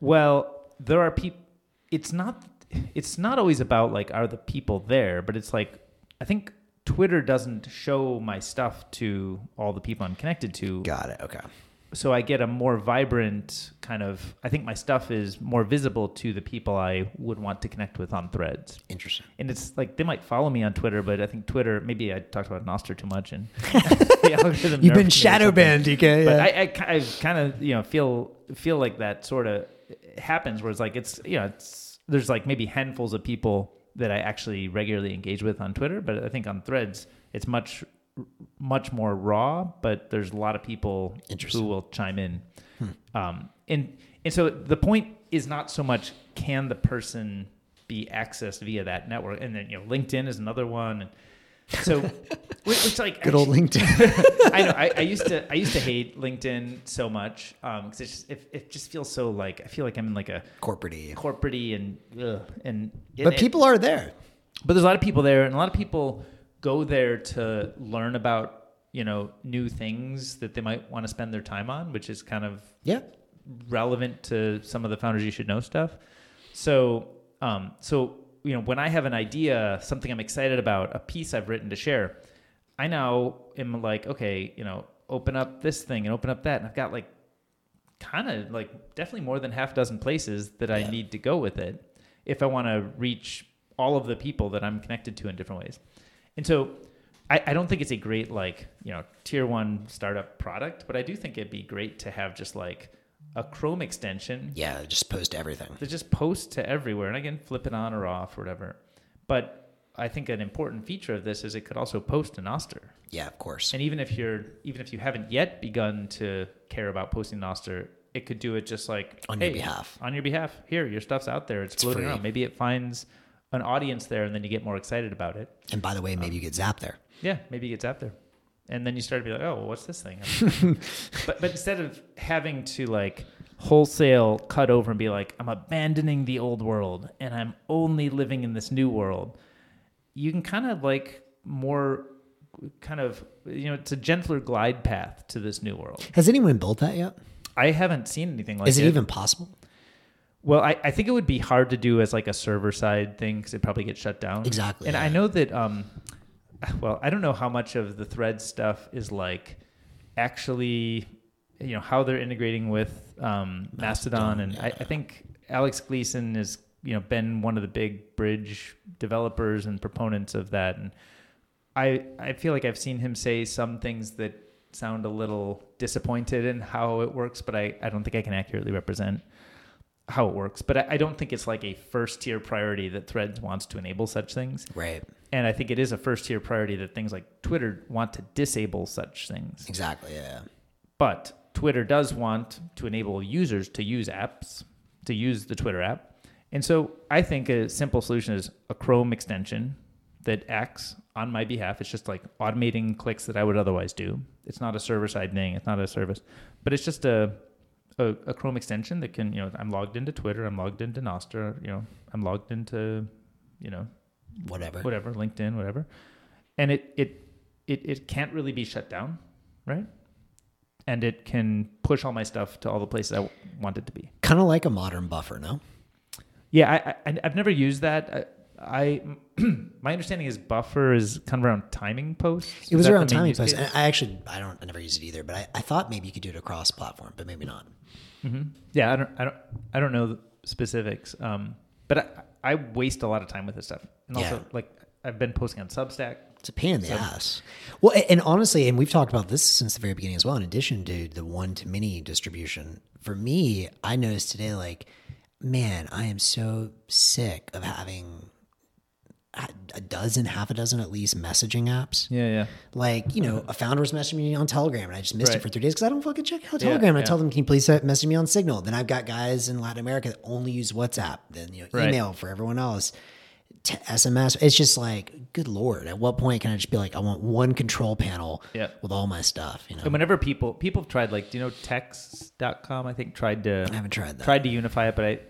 Well, there are people. It's not. It's not always about like are the people there, but it's like I think Twitter doesn't show my stuff to all the people I'm connected to, Got it. Okay. so I get a more vibrant kind of. I think my stuff is more visible to the people I would want to connect with on Threads. Interesting. And it's like they might follow me on Twitter, but I think Twitter. Maybe I talked about Nostr too much, and the algorithm You've been shadow banned, DK. but. I, I, I kind of you know feel feel like that sort of happens where it's like it's you know it's there's like maybe handfuls of people that I actually regularly engage with on Twitter, but I think on Threads it's much much more raw. But there's a lot of people who will chime in, um, and and so the point is not so much can the person be accessed via that network, and then you know LinkedIn is another one, and so which, which like Good old LinkedIn. I know. I, I used to. I used to hate LinkedIn so much because it just it, it just feels so like I feel like I'm in like a Corporate corporate and ugh, and it- But it- people are there. but there's a lot of people there, and a lot of people go there to learn about you know new things that they might want to spend their time on, which is kind of Yeah. relevant to some of the founders you should know stuff. So, um, so you know, when I have an idea, something I'm excited about, a piece I've written to share, I now am like, okay, you know, open up this thing and open up that, and I've got like kind of like definitely more than half a dozen places that I Yeah. need to go with it if I want to reach all of the people that I'm connected to in different ways. And so I, I don't think it's a great like, you know, tier one startup product, but I do think it'd be great to have just like a Chrome extension Yeah. Just post everything. that just posts to everywhere and I can flip it on or off or whatever. But I think an important feature of this is it could also post to Nostr. Yeah. Of course. And even if you're even if you haven't yet begun to care about posting Nostr, it could do it just like On your behalf. On your behalf. Here, your stuff's out there. It's, floating free. around. Maybe it finds an audience there and then you get more excited about it. And by the way, maybe you get zapped there. Yeah, maybe you get out there. And then you start to be like, oh, well, what's this thing? but but instead of having to like wholesale cut over and be like, I'm abandoning the old world and I'm only living in this new world, you can kind of like more kind of you know it's a gentler glide path to this new world. Has anyone built that yet? I haven't seen anything like Is it it. even possible? Well, I, I think it would be hard to do as like a server side thing because it probably gets shut down. Exactly, And yeah. I know that. Um, well, I don't know how much of the thread stuff is like actually, you know, how they're integrating with um, Mastodon, and I, I think Alex Gleason has you know been one of the big bridge developers and proponents of that, and I I feel like I've seen him say some things that sound a little disappointed in how it works, but I, I don't think I can accurately represent how it works. But I, I don't think it's like a first tier priority that Threads wants to enable such things. Right. And I think it is a first tier priority that things like Twitter want to disable such things. Exactly. Yeah. But Twitter does want to enable users to use apps, to use the Twitter app. And so I think a simple solution is a Chrome extension that acts on my behalf. It's just like automating clicks that I would otherwise do. It's not a server side thing, it's not a service, but it's just a, a, a Chrome extension that can, you know, I'm logged into Twitter, I'm logged into Nostr, you know, I'm logged into, you know, Whatever. whatever, LinkedIn, whatever. And it it it it can't really be shut down, right? And it can push all my stuff to all the places I w- want it to be. Kind of like a modern buffer, no? Yeah, I, I I've never used that. I, I my understanding is Buffer is kind of around timing posts. It was around timing posts. case? I actually, I don't, I never use it either, but I, I thought maybe you could do it across platform, but maybe not. Yeah, I don't, I don't, I don't know the specifics. Um, but I, I waste a lot of time with this stuff, and also Yeah. like I've been posting on Substack. It's a pain in the ass. Well, a- and honestly, and we've talked about this since the very beginning as well. In addition to the one to many distribution, for me, I noticed today, like, man, I am so sick of having a dozen, half a dozen at least messaging apps. Yeah, yeah. Like, you know, a founder was messaging me on Telegram and I just missed it for three days because I don't fucking check out Yeah, Telegram. I yeah. tell them, can you please message me on Signal? Then I've got guys in Latin America that only use WhatsApp, then, you know, Right. email for everyone else, t- SMS. It's just like, good Lord, at what point can I just be like, I want one control panel Yeah. with all my stuff, you know? And whenever people people have tried like do you know texts.com I think tried to I haven't tried that. tried to unify it but I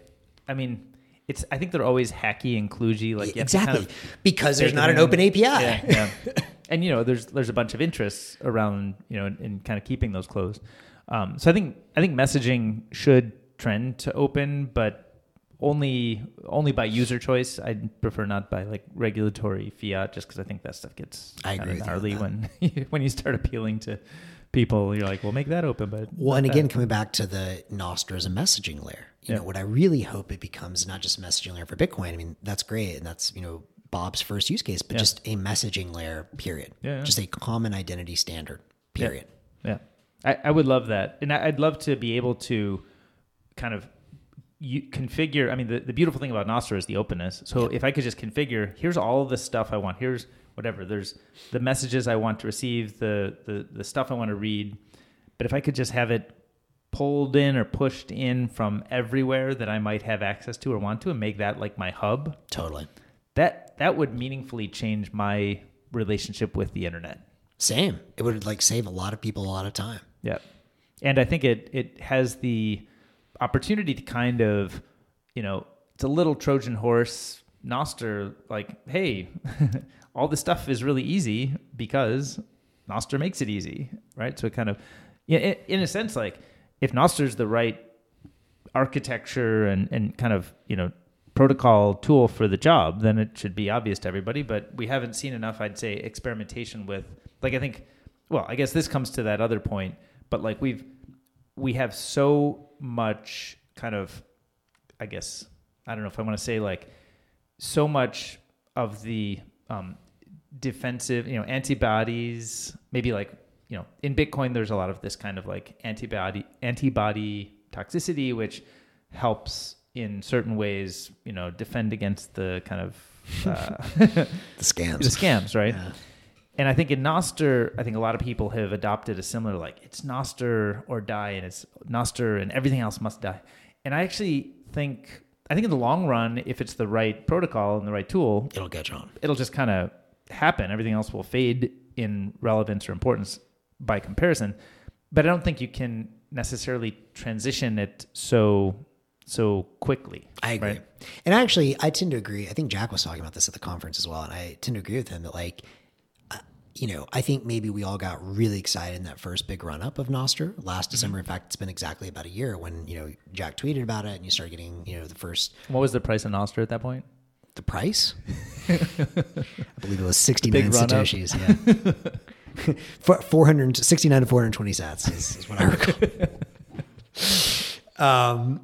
I mean it's I think they're always hacky and kludgy like exactly. kind of because there's not an open API. yeah, yeah. and you know there's there's a bunch of interests around you know in, in kind of keeping those closed um, so I think I think messaging should trend to open but only only by user choice I prefer not by like regulatory fiat just because I think that stuff gets I agree with you on gnarly when when you start appealing to people you're like well make that open but Well, and that. again, coming back to the Nostr as a messaging layer, you know, what I really hope it becomes not just a messaging layer for Bitcoin. I mean, that's great, and that's you know Bob's first use case, but Yeah. just a messaging layer. Period. Yeah, yeah. Just a common identity standard. Period. Yeah, I, I would love that, and I, I'd love to be able to kind of you configure. I mean, the, the beautiful thing about Nostr is the openness. So if I could just configure, here's all of the stuff I want. Here's whatever. There's the messages I want to receive, the the the stuff I want to read. But if I could just have it pulled in or pushed in from everywhere that I might have access to or want to, and make that like my hub, Totally. that that would meaningfully change my relationship with the internet. Same. It would like save a lot of people a lot of time. Yeah. And I think it it has the opportunity to kind of, you know, it's a little Trojan horse Nostr like, hey, all this stuff is really easy because Nostr makes it easy, right? So it kind of yeah, in, in a sense like if Nostr's the right architecture and and kind of, you know, protocol tool for the job, then it should be obvious to everybody. But we haven't seen enough, I'd say, experimentation with like I think well, I guess this comes to that other point, but like we've we have so much kind of I guess I don't know if I want to say like so much of the um, defensive, you know, antibodies, maybe like, you know, in Bitcoin, there's a lot of this kind of like antibody, antibody toxicity, which helps in certain ways, you know, defend against the kind of, uh, The scams. the scams, right? Yeah. And I think in Nostr, I think a lot of people have adopted a similar like it's Nostr or die, and it's Nostr and everything else must die. And I actually think I think in the long run, if it's the right protocol and the right tool, It'll catch on. it'll just kind of happen. Everything else will fade in relevance or importance by comparison. But I don't think you can necessarily transition it so so quickly. I agree. right? And actually, I tend to agree. I think Jack was talking about this at the conference as well. And I tend to agree with him that, like, uh, you know, I think maybe we all got really excited in that first big run up of Nostr last December. In fact, it's been exactly about a year when, you know, Jack tweeted about it and you started getting, you know, the first, What was the price of Nostr at that point? the price. I believe it was 69 Big up. Satoshis. Yeah. For 469 to 420 sats is, is what I recall. um,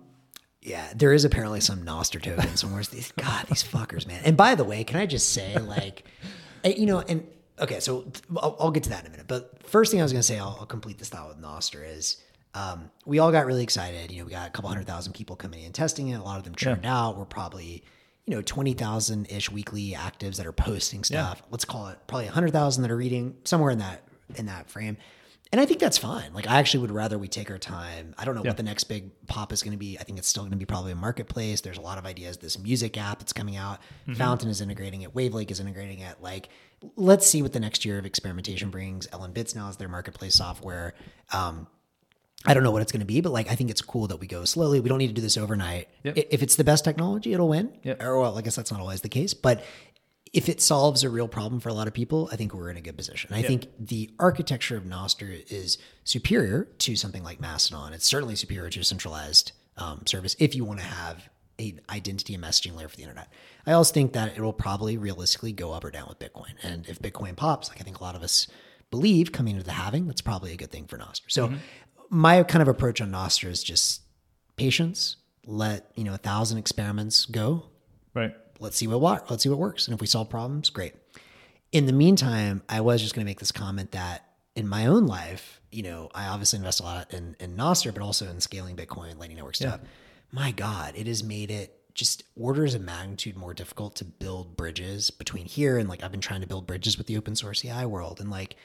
yeah, there is apparently some Nostr token somewhere. These God, these fuckers, man. And by the way, can I just say, like, eh, you know, and okay, so I'll, I'll get to that in a minute. But first thing I was going to say, I'll, I'll complete this thought with Nostr is. Um, we all got really excited. You know, we got a couple hundred thousand people coming in testing it. A lot of them churned out. We're probably, you know, 20,000 ish weekly actives that are posting stuff. Let's call it probably 100,000 that are reading somewhere in that, in that frame. And I think that's fine. Like, I actually would rather we take our time. I don't know Yeah. what the next big pop is going to be. I think it's still going to be probably a marketplace. There's a lot of ideas. This music app that's coming out, Fountain is integrating it, Wavlake is integrating it. Like, let's see what the next year of experimentation brings. LNbits now is their marketplace software. Um, I don't know what it's going to be, but like I think it's cool that we go slowly. We don't need to do this overnight. Yep. If it's the best technology, it'll win. Yep. Or well, I guess that's not always the case, but if it solves a real problem for a lot of people, I think we're in a good position. I think the architecture of Nostr is superior to something like Mastodon. It's certainly superior to a centralized um, service if you want to have an identity and messaging layer for the internet. I also think that it will probably realistically go up or down with Bitcoin. And if Bitcoin pops, like I think a lot of us believe coming into the halving, that's probably a good thing for Nostr. So my kind of approach on Nostr is just patience. Let you know a thousand experiments go. Right. Let's see what let's see what works, and if we solve problems, great. In the meantime, I was just going to make this comment that in my own life, you know, I obviously invest a lot in in Nostr, but also in scaling Bitcoin, Lightning Network stuff. My God, it has made it just orders of magnitude more difficult to build bridges between here and like I've been trying to build bridges with the open source AI world, and like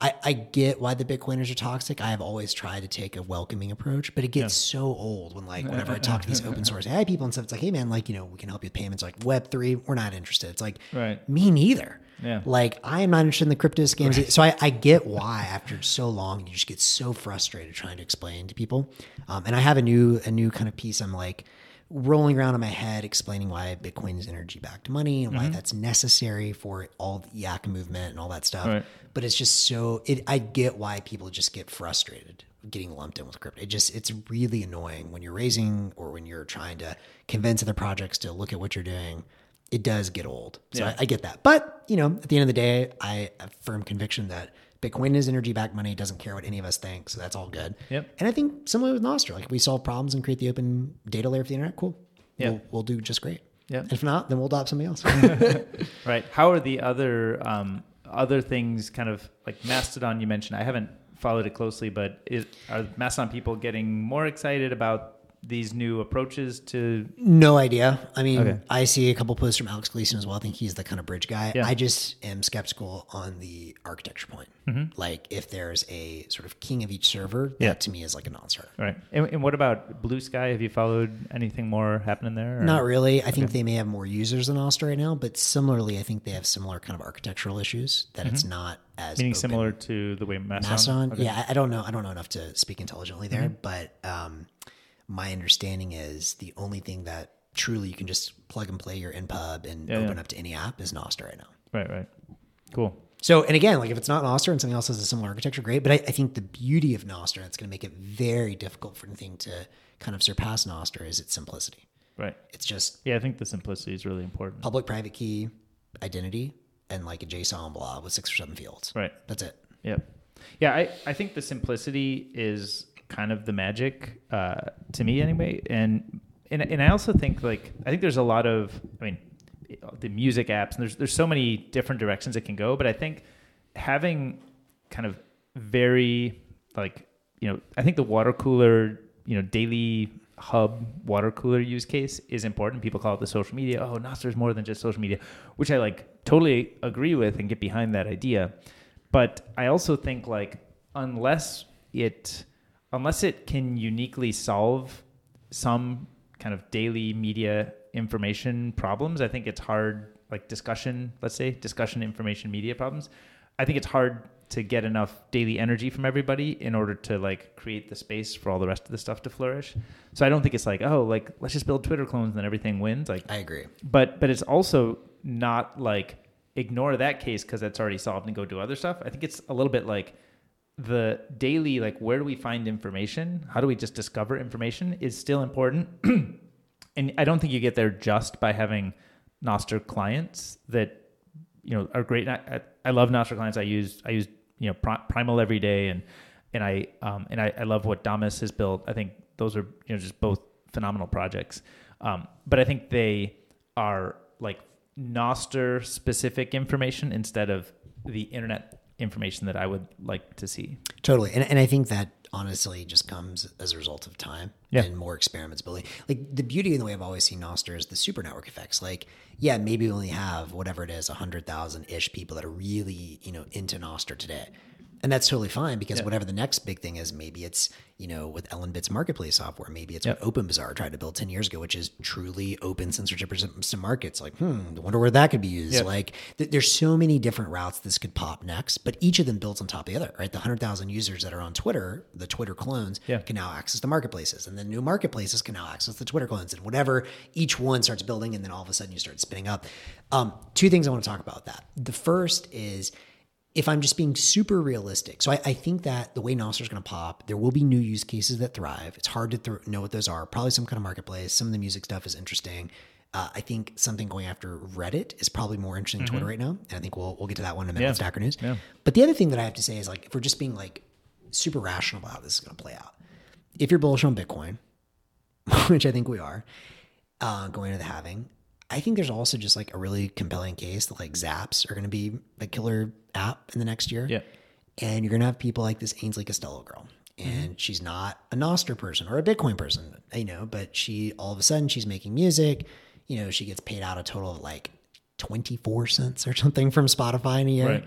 I, I get why the Bitcoiners are toxic. I have always tried to take a welcoming approach, but it gets so old when like whenever I talk to these open source AI people and stuff, it's like, hey man, like, you know, we can help you with payments like Web three, we're not interested. It's like Right. me neither. Yeah. Like I am not interested in the crypto scams. So I, I get why after so long you just get so frustrated trying to explain to people. Um, and I have a new a new kind of piece I'm like rolling around in my head explaining why Bitcoin is energy backed money and why that's necessary for all the yak movement and all that stuff. Right. But it's just so it I get why people just get frustrated getting lumped in with crypto. It just it's really annoying when you're raising or when you're trying to convince other projects to look at what you're doing. It does get old. So Yeah. I, I get that. But, you know, at the end of the day, I have firm conviction that Bitcoin is energy backed money, doesn't care what any of us think. So that's all good. Yep. And I think similarly with Nostr, like we solve problems and create the open data layer for the internet, cool. Yeah. We'll, we'll do just great. Yeah. If not, then we'll adopt something else. Right. How are the other um, other things kind of like Mastodon? You mentioned I haven't followed it closely, but is, are Mastodon people getting more excited about these new approaches to? No idea. I mean, Okay. I see a couple posts from Alex Gleason as well. I think he's the kind of bridge guy. Yeah. I just am skeptical on the architecture point. Like, if there's a sort of king of each server, that Mm-hmm. Yeah. to me is like a non-starter. Right. And, and what about Blue Sky? Have you followed anything more happening there? or- Not really. I think they may have more users than Nostr right now, but similarly, I think they have similar kind of architectural issues that it's not as Mm-hmm. Meaning open. similar to the way Mastodon. Mastodon. Okay. Mm-hmm. Yeah, I I don't know. I don't know enough to speak intelligently there, but um, my understanding is the only thing that truly you can just plug and play your NPub and Yeah, open yeah. up to any app is Nostr right now. Right. Right. Cool. So, and again, like if it's not Nostr and something else has a similar architecture, great. But I, I think the beauty of Nostr, that's going to make it very difficult for anything to kind of surpass Nostr, is its simplicity. Right. It's just Yeah, I think the simplicity is really important. public private key identity and like a JSON blob with six or seven fields. Right. That's it. Yeah. Yeah, I, I think the simplicity is kind of the magic uh, to me anyway. And, and and I also think like I think there's a lot of I mean the music apps and there's there's so many different directions it can go, but I think having kind of very like you know I think the water cooler you know daily hub water cooler use case is important. People call it the social media. Oh, Nostr is more than just social media, which I like totally agree with and get behind that idea. But I also think like unless it unless it can uniquely solve some kind of daily media information problems, I think it's hard like discussion, let's say discussion information media problems. I think it's hard to get enough daily energy from everybody in order to like create the space for all the rest of the stuff to flourish. So I don't think it's like, oh, like let's just build Twitter clones and then everything wins. Like I agree. but but it's also not like ignore that case because that's already solved and go do other stuff. I think it's a little bit like the daily like where do we find information? How do we just discover information is still important. and I don't think you get there just by having Nostr clients that you know are great. I, I love Nostr clients. I use I use you know Pri- Primal every day and and I um and I, I love what Damus has built. I think those are you know just both phenomenal projects. Um, but I think they are like Nostr specific information instead of the internet information that I would like to see. Totally. And, and I think that honestly just comes as a result of time Yeah. and more experiments building. Like the beauty and the way I've always seen Nostr is the super network effects. Like, yeah, maybe we only have whatever it is, 100,000 ish people that are really, you know, into Nostr today. And that's totally fine because Yeah. whatever the next big thing is, maybe it's, you know, with LNbits' marketplace software, maybe it's Yep. what OpenBazaar tried to build 10 years ago, which is truly open censorship resistant markets. Like, hmm, I wonder where that could be used. Yep. Like, th- there's so many different routes this could pop next, but each of them builds on top of the other, right? The 100,000 users that are on Twitter, the Twitter clones, Yeah. can now access the marketplaces, and then new marketplaces can now access the Twitter clones, and whatever each one starts building, and then all of a sudden you start spinning up. Um, two things I want to talk about that. The first is if I'm just being super realistic. So I, I think that the way Nostr is going to pop, there will be new use cases that thrive. It's hard to th- know what those are. Probably some kind of marketplace. Some of the music stuff is interesting. Uh, I think something going after Reddit is probably more interesting than Twitter right now. And I think we'll we'll get to that one in a minute Yeah. with Stacker News. Yeah. But the other thing that I have to say is like if we're just being like super rational about how this is going to play out. If you're bullish on Bitcoin, which I think we are, uh, going into the halving, I think there's also just like a really compelling case that like Zaps are going to be the killer app in the next year. Yeah. And you're going to have people like this Ainsley Costello girl. And mm-hmm. she's not a Nostr person or a Bitcoin person, you know, but she all of a sudden she's making music. You know, she gets paid out a total of like 24 cents or something from Spotify in a year. Right.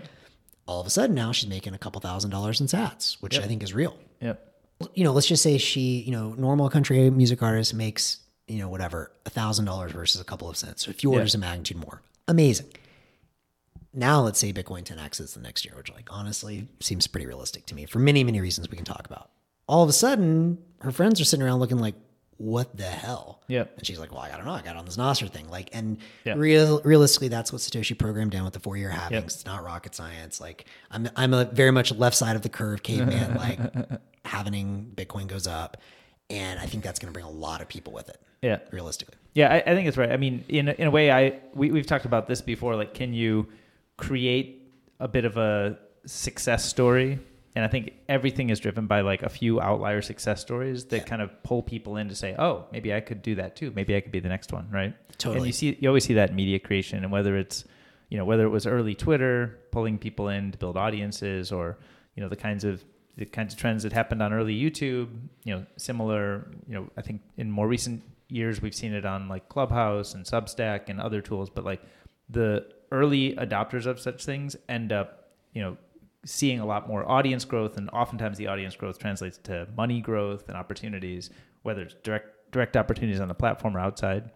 All of a sudden now she's making a couple thousand dollars in sats, which I think is real Yep. you know, let's just say she, you know, normal country music artist makes, you know, whatever, a thousand dollars versus a couple of cents. So a few orders of magnitude more. Amazing. Now let's say Bitcoin 10x is the next year, which like honestly seems pretty realistic to me for many, many reasons we can talk about. All of a sudden, her friends are sitting around looking like, what the hell? Yep. And she's like, well, I don't know. I got on this Nostr thing. Like, and Yeah. real, realistically, that's what Satoshi programmed down with the four year halvings. Yep. It's not rocket science. Like, I'm, I'm a very much left side of the curve caveman. like, halving Bitcoin goes up. And I think that's going to bring a lot of people with it, Yeah. realistically. Yeah, I, I think it's right. I mean, in a, in a way, I we, we've talked about this before. Like, can you create a bit of a success story? And I think everything is driven by like a few outlier success stories that kind of pull people in to say, "Oh, maybe I could do that too. Maybe I could be the next one." Right? Totally. And you see, you always see that in media creation, and whether it's you know whether it was early Twitter pulling people in to build audiences, or you know the kinds of the kinds of trends that happened on early YouTube. You know, similar. You know, I think in more recent years we've seen it on like Clubhouse and Substack and other tools, but like the early adopters of such things end up, you know, seeing a lot more audience growth, and oftentimes the audience growth translates to money growth and opportunities, whether it's direct direct opportunities on the platform or outside.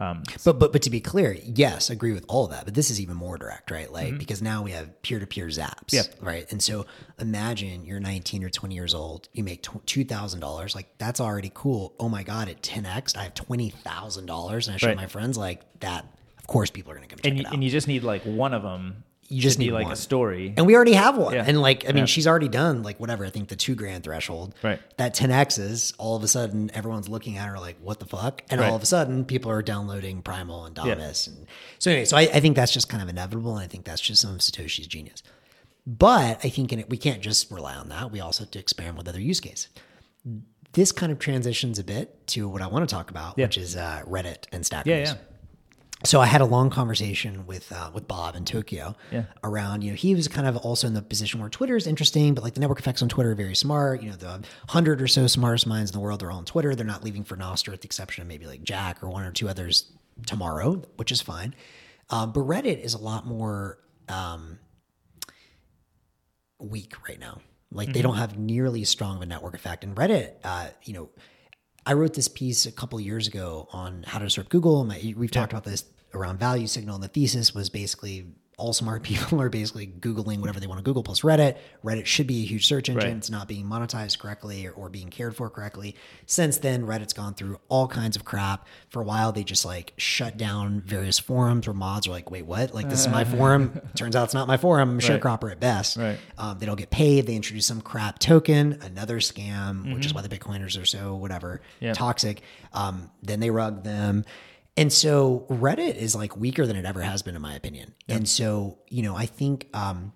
Um, But, but, but to be clear, yes, agree with all of that. But this is even more direct, right? Like, because now we have peer to peer zaps, Yeah. right? And so imagine you're 19 or 20 years old, you make $2,000. Like, that's already cool. Oh my God, at 10x, I have $20,000. And I show Right. my friends, like, that, of course, people are going to come check and you, and you just need like one of them. You just need like one. a story. And we already have one. Yeah. And like, I mean, Yeah. she's already done like whatever, I think the two grand threshold. Right. That 10X is all of a sudden everyone's looking at her like, what the fuck? And Right. all of a sudden people are downloading Primal and Damus. And so anyway, so I, I think that's just kind of inevitable. And I think that's just some of Satoshi's genius. But I think in it, we can't just rely on that. We also have to experiment with other use cases. This kind of transitions a bit to what I want to talk about, Yeah. which is uh, Reddit and Stack yeah, yeah. So I had a long conversation with uh, with Bob in Tokyo Yeah. around you know he was kind of also in the position where Twitter is interesting, but like the network effects on Twitter are very smart. You know the hundred or so smartest minds in the world are all on Twitter. They're not leaving for Nostr, with the exception of maybe like Jack or one or two others tomorrow, which is fine. Um, but Reddit is a lot more um, weak right now. Like they don't have nearly as strong of a network effect. And Reddit, uh, you know, I wrote this piece a couple years ago on how to disrupt Google. My, we've talked about this around value signal, and the thesis was basically all smart people are basically Googling whatever they want to Google plus Reddit. Reddit should be a huge search engine. Right. It's not being monetized correctly or, or being cared for correctly. Since then, Reddit's gone through all kinds of crap. For a while, they just like shut down various forums where mods are like, wait, what? Like, this is my forum. Turns out it's not my forum. I'm a Right. sharecropper at best. Right. Um, they don't get paid. They introduce some crap token, another scam, which Mm-hmm. is why the Bitcoiners are so whatever Yeah. toxic. Um, then they rug them. And so Reddit is like weaker than it ever has been, in my opinion. And so, you know, I think, um,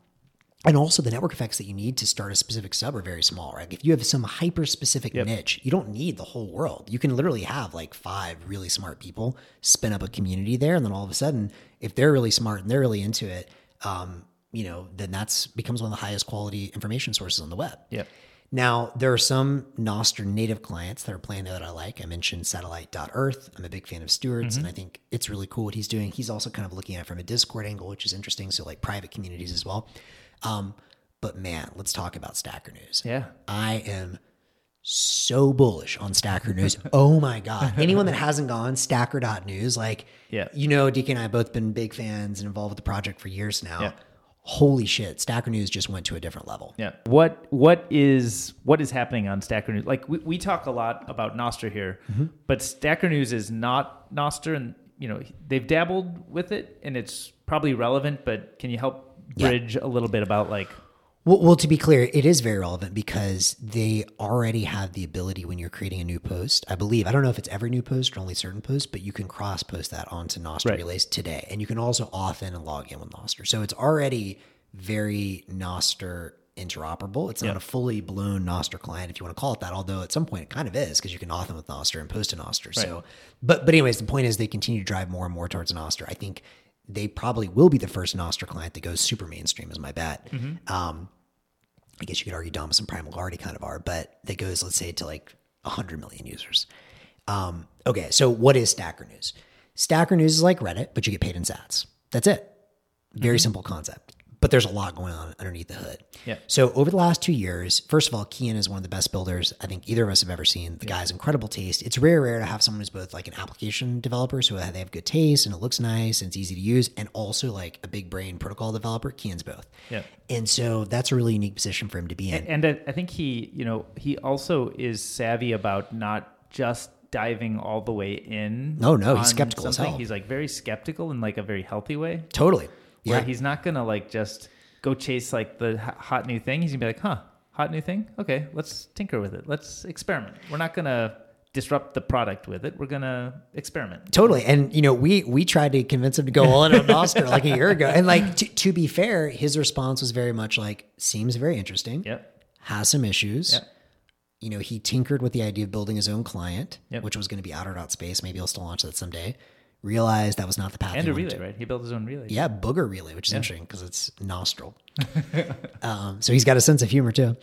and also the network effects that you need to start a specific sub are very small, right? If you have some hyper specific niche, you don't need the whole world. You can literally have like five really smart people spin up a community there. And then all of a sudden, if they're really smart and they're really into it, um, you know, then that's becomes one of the highest quality information sources on the web. Yep. Now, there are some Nostr native clients that are playing there that I like. I mentioned satellite.earth. I'm a big fan of Stuart's, and I think it's really cool what he's doing. He's also kind of looking at it from a Discord angle, which is interesting. So, like private communities as well. Um, but man, let's talk about Stacker News. Yeah. I am so bullish on Stacker News. oh my God. Anyone that hasn't gone, stacker.news, like, Yeah. you know, DK and I have both been big fans and involved with the project for years now. Yeah. Holy shit. Stacker News just went to a different level. Yeah. What what is what is happening on Stacker News? Like we, we talk a lot about Nostr here, Mm-hmm. but Stacker News is not Nostr, and you know they've dabbled with it, and it's probably relevant. But can you help Yeah. bridge a little bit about like Well, well, to be clear, it is very relevant because they already have the ability when you're creating a new post. I believe I don't know if it's every new post or only certain posts, but you can cross post that onto Nostr Right. Relays today, and you can also auth in and log in with Nostr. So it's already very Nostr interoperable. It's not a fully blown Nostr client, if you want to call it that. Although at some point it kind of is because you can auth in with Nostr and post to Nostr. So, but but anyways, the point is they continue to drive more and more towards Nostr. I think they probably will be the first Nostr client that goes super mainstream, is my bet. Um, I guess you could argue Damus and Primal already kind of are, but that goes, let's say, to like 100 million users. Um, okay, so what is Stacker News? Stacker News is like Reddit, but you get paid in sats. That's it. Very simple concept. But there's a lot going on underneath the hood. Yeah. So over the last two years, first of all, Keyan is one of the best builders I think either of us have ever seen. The guy's incredible taste. It's rare, rare to have someone who's both like an application developer, so they have good taste and it looks nice and it's easy to use, and also like a big brain protocol developer. Keyan's both. Yeah. And so that's a really unique position for him to be in. And I, I think he, you know, he also is savvy about not just diving all the way in. No, no, he's skeptical as hell. He's like very skeptical in like a very healthy way. Totally. Where Yeah. he's not gonna like just go chase like the hot new thing. He's gonna be like, huh, hot new thing. Okay, let's tinker with it. Let's experiment. We're not gonna disrupt the product with it. We're gonna experiment. Totally. And you know, we we tried to convince him to go all in on Nostr like a year ago. And like to, to be fair, his response was very much like, seems very interesting. Yep. Has some issues. Yep. You know, he tinkered with the idea of building his own client, Yep. which was going to be outer dot space. Maybe he'll still launch that someday. Realized that was not the path. And he a relay, to- right? He built his own relay. Yeah, booger relay, which is interesting because it's nostril. um, so he's got a sense of humor too.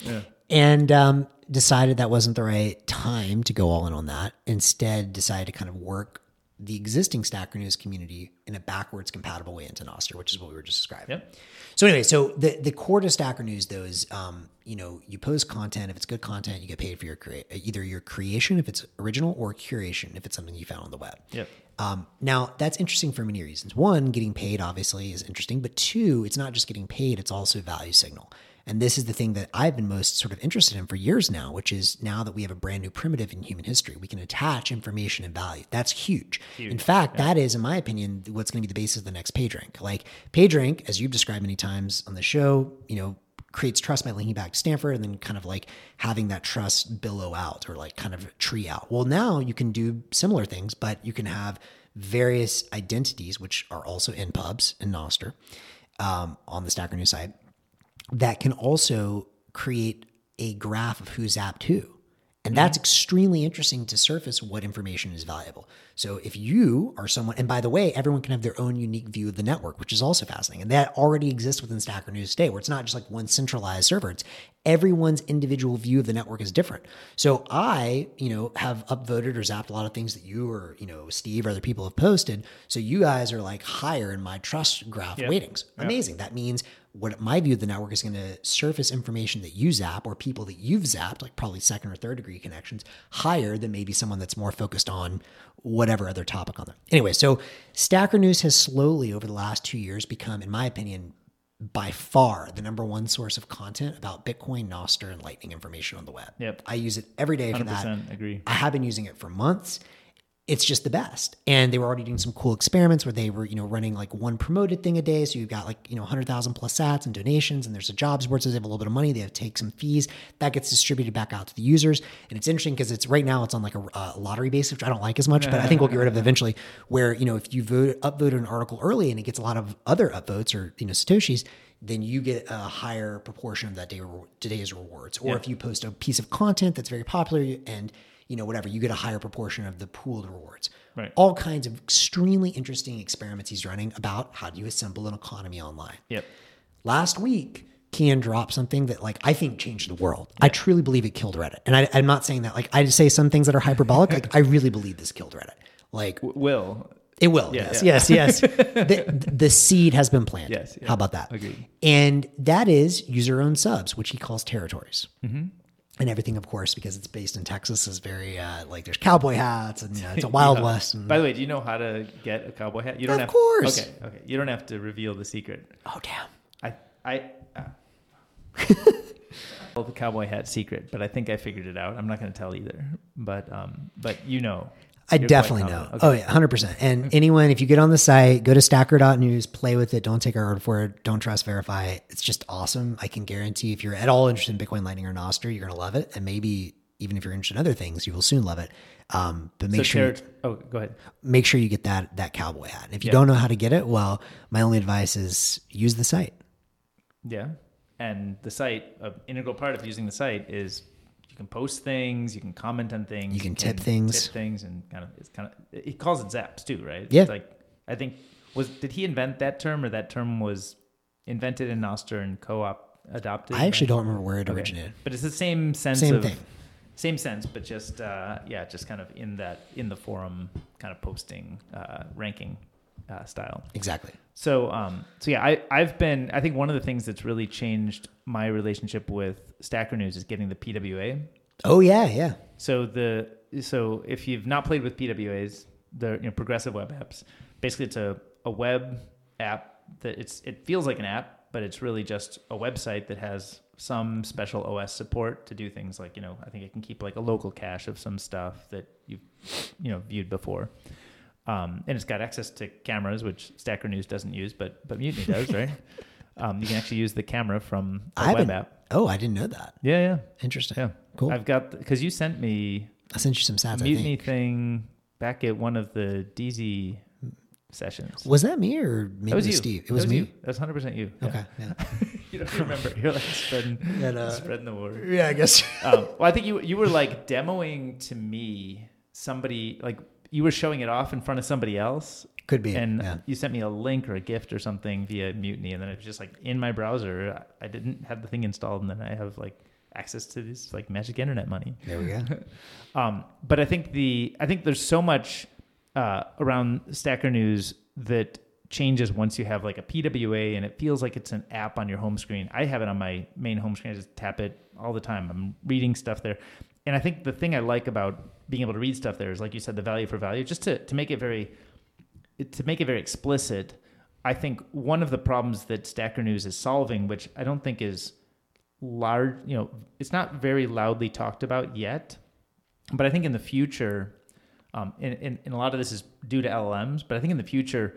And um, decided that wasn't the right time to go all in on that. Instead, decided to kind of work the existing Stacker News community in a backwards compatible way into Nostr, which is what we were just describing. Yep. So anyway, so the the core to Stacker News though is, um, you know, you post content. If it's good content, you get paid for your create either your creation if it's original or curation if it's something you found on the web. Yep. Um, now that's interesting for many reasons. One, getting paid obviously is interesting, but two, it's not just getting paid; it's also a value signal. And this is the thing that I've been most sort of interested in for years now, which is now that we have a brand new primitive in human history, we can attach information and value. That's huge. In fact, that is, in my opinion, what's going to be the basis of the next PageRank. Like PageRank, as you've described many times on the show, you know, creates trust by linking back to Stanford and then kind of like having that trust billow out or like kind of tree out. Well, now you can do similar things, but you can have various identities, which are also npubs and Nostr um, on the Stacker News site, that can also create a graph of who's apt who. And that's extremely interesting to surface what information is valuable. So if you are someone, and by the way, everyone can have their own unique view of the network, which is also fascinating. And that already exists within Stacker News today, where it's not just like one centralized server. It's everyone's individual view of the network is different. So I, you know, have upvoted or zapped a lot of things that you or, you know, Steve or other people have posted. So you guys are like higher in my trust graph Yep. weightings. Amazing. That means what my view of the network is going to surface information that you zap or people that you've zapped, like probably second or third degree connections, higher than maybe someone that's more focused on whatever other topic on there. Anyway, so Stacker News has slowly over the last two years become, in my opinion, by far the number one source of content about Bitcoin, Nostr, and Lightning information on the web. Yep. I use it every day for that. 100% agree. I have been using it for months. It's just the best. And they were already doing some cool experiments where they were, you know, running like one promoted thing a day. So you've got like, you know, 100,000 plus sats and donations, and there's a jobs board. So they have a little bit of money. They have to take some fees. That gets distributed back out to the users. And it's interesting because it's right now it's on like a, a lottery basis, which I don't like as much, but I think we'll get rid of eventually. Where, you know, if you vote, upvoted an article early and it gets a lot of other upvotes or, you know, Satoshis, then you get a higher proportion of that day today's rewards. Or Yeah. if you post a piece of content that's very popular and you know whatever, you get a higher proportion of the pooled rewards. Right. All kinds of extremely interesting experiments he's running about how do you assemble an economy online. Yep. Last week, Keyan dropped something that like I think changed the world. I truly believe it killed Reddit. And I, I'm not saying that like I say some things that are hyperbolic. like I really believe this killed Reddit. Like W- Will. it will. Yeah, yes, yeah. yes, yes. the, the seed has been planted. Yes, yeah. How about that? Agreed. And that is user owned subs, which he calls territories. Mm-hmm. And everything, of course, because it's based in Texas, is very uh, like there's cowboy hats and you know, it's a Wild Yeah. West. And, By the way, do you know how to get a cowboy hat? You don't Of have course. Okay, okay. You don't have to reveal the secret. oh damn! I I uh, well, the cowboy hat secret, but I think I figured it out. I'm not going to tell either. But um but you know. I You're definitely know. confident. Oh yeah, hundred percent. And anyone, if you get on the site, go to stacker.news, play with it. Don't take our word for it. Don't trust verify. it. It's just awesome. I can guarantee if you're at all interested in Bitcoin Lightning or Nostr, you're gonna love it. And maybe even if you're interested in other things, you will soon love it. Um, but make So sure you, oh, go ahead. make sure you get that that cowboy hat. And if you Yeah. don't know how to get it, well, my only advice is use the site. Yeah. And the site, an integral part of using the site is can post things, you can comment on things, You can tip things. tip things, and kind of it's kind of he calls it zaps too, right? Yeah. It's like I think was did he invent that term or that term was invented in Nostr and co-op adopted? I actually don't remember where it Okay. originated. but it's the same sense Same of thing. same sense, but just uh, yeah, just kind of in that in the forum kind of posting uh, ranking uh, style. Exactly. So, um, so yeah, I, I've been, I think one of the things that's really changed my relationship with Stacker News is getting the PWA. Oh yeah, yeah. So the, so if you've not played with PWAs, the you know, progressive web apps, basically it's a, a web app that it's, it feels like an app, but it's really just a website that has some special OS support to do things like, you know, I think it can keep like a local cache of some stuff that you've, you know, viewed before. Um, and it's got access to cameras, which Stacker News doesn't use, but but Mutiny does, right? Um, you can actually use the camera from the I web app. Oh, I didn't know that. Yeah, yeah, Interesting. yeah. Cool. I've got because you sent me I sent you some stats. I Mutiny thing back at one of the DZ sessions. Was that me or maybe was Steve? It That was, me. You. That was hundred percent you. Yeah. Okay. Yeah. you don't remember? You're like spreading, And, uh, spreading the word. yeah, I guess. um, well, I think you you were like demoing to me somebody like you were showing it off in front of somebody else, Could be. and yeah. you sent me a link or a gift or something via Mutiny, and then it was just like in my browser. I didn't have the thing installed, and then I have like access to this like magic internet money. There we go. Um, but I think the I think there's so much uh, around Stacker News that changes once you have like a PWA and it feels like it's an app on your home screen. I have it on my main home screen. I just tap it all the time. I'm reading stuff there. And I think the thing I like about being able to read stuff there is like you said, the value for value, just to, to make it very to make it very explicit, I think one of the problems that Stacker News is solving, which I don't think is large, you know, it's not very loudly talked about yet, but I think in the future, um, and, and, and a lot of this is due to LLMs, but I think in the future,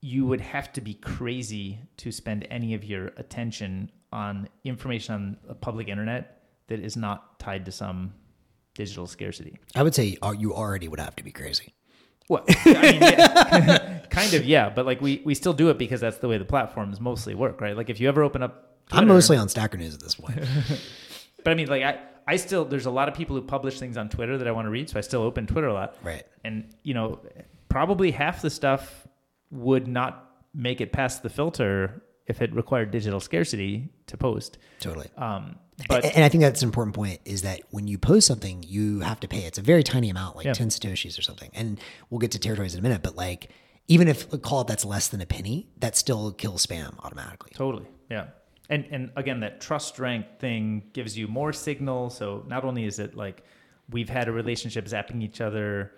you would have to be crazy to spend any of your attention on information on the public internet that is not tied to some digital scarcity. I would say uh, you already would have to be crazy. Well, I mean, yeah, kind of, yeah, but like we, we still do it because that's the way the platforms mostly work, right? Like if you ever open up, I'm mostly on Stacker News at this point. but I mean, like I, I still there's a lot of people who publish things on Twitter that I want to read, so I still open Twitter a lot. right. And you know, probably half the stuff would not make it past the filter if it required digital scarcity to post. Totally. Um, but and I think that's an important point is that when you post something, you have to pay. It's a very tiny amount, like Yeah. 10 Satoshis or something. And we'll get to territories in a minute, but like, even if call it that's less than a penny, that still kills spam automatically. totally, Yeah. And and again, that trust rank thing gives you more signal. So not only is it like we've had a relationship zapping each other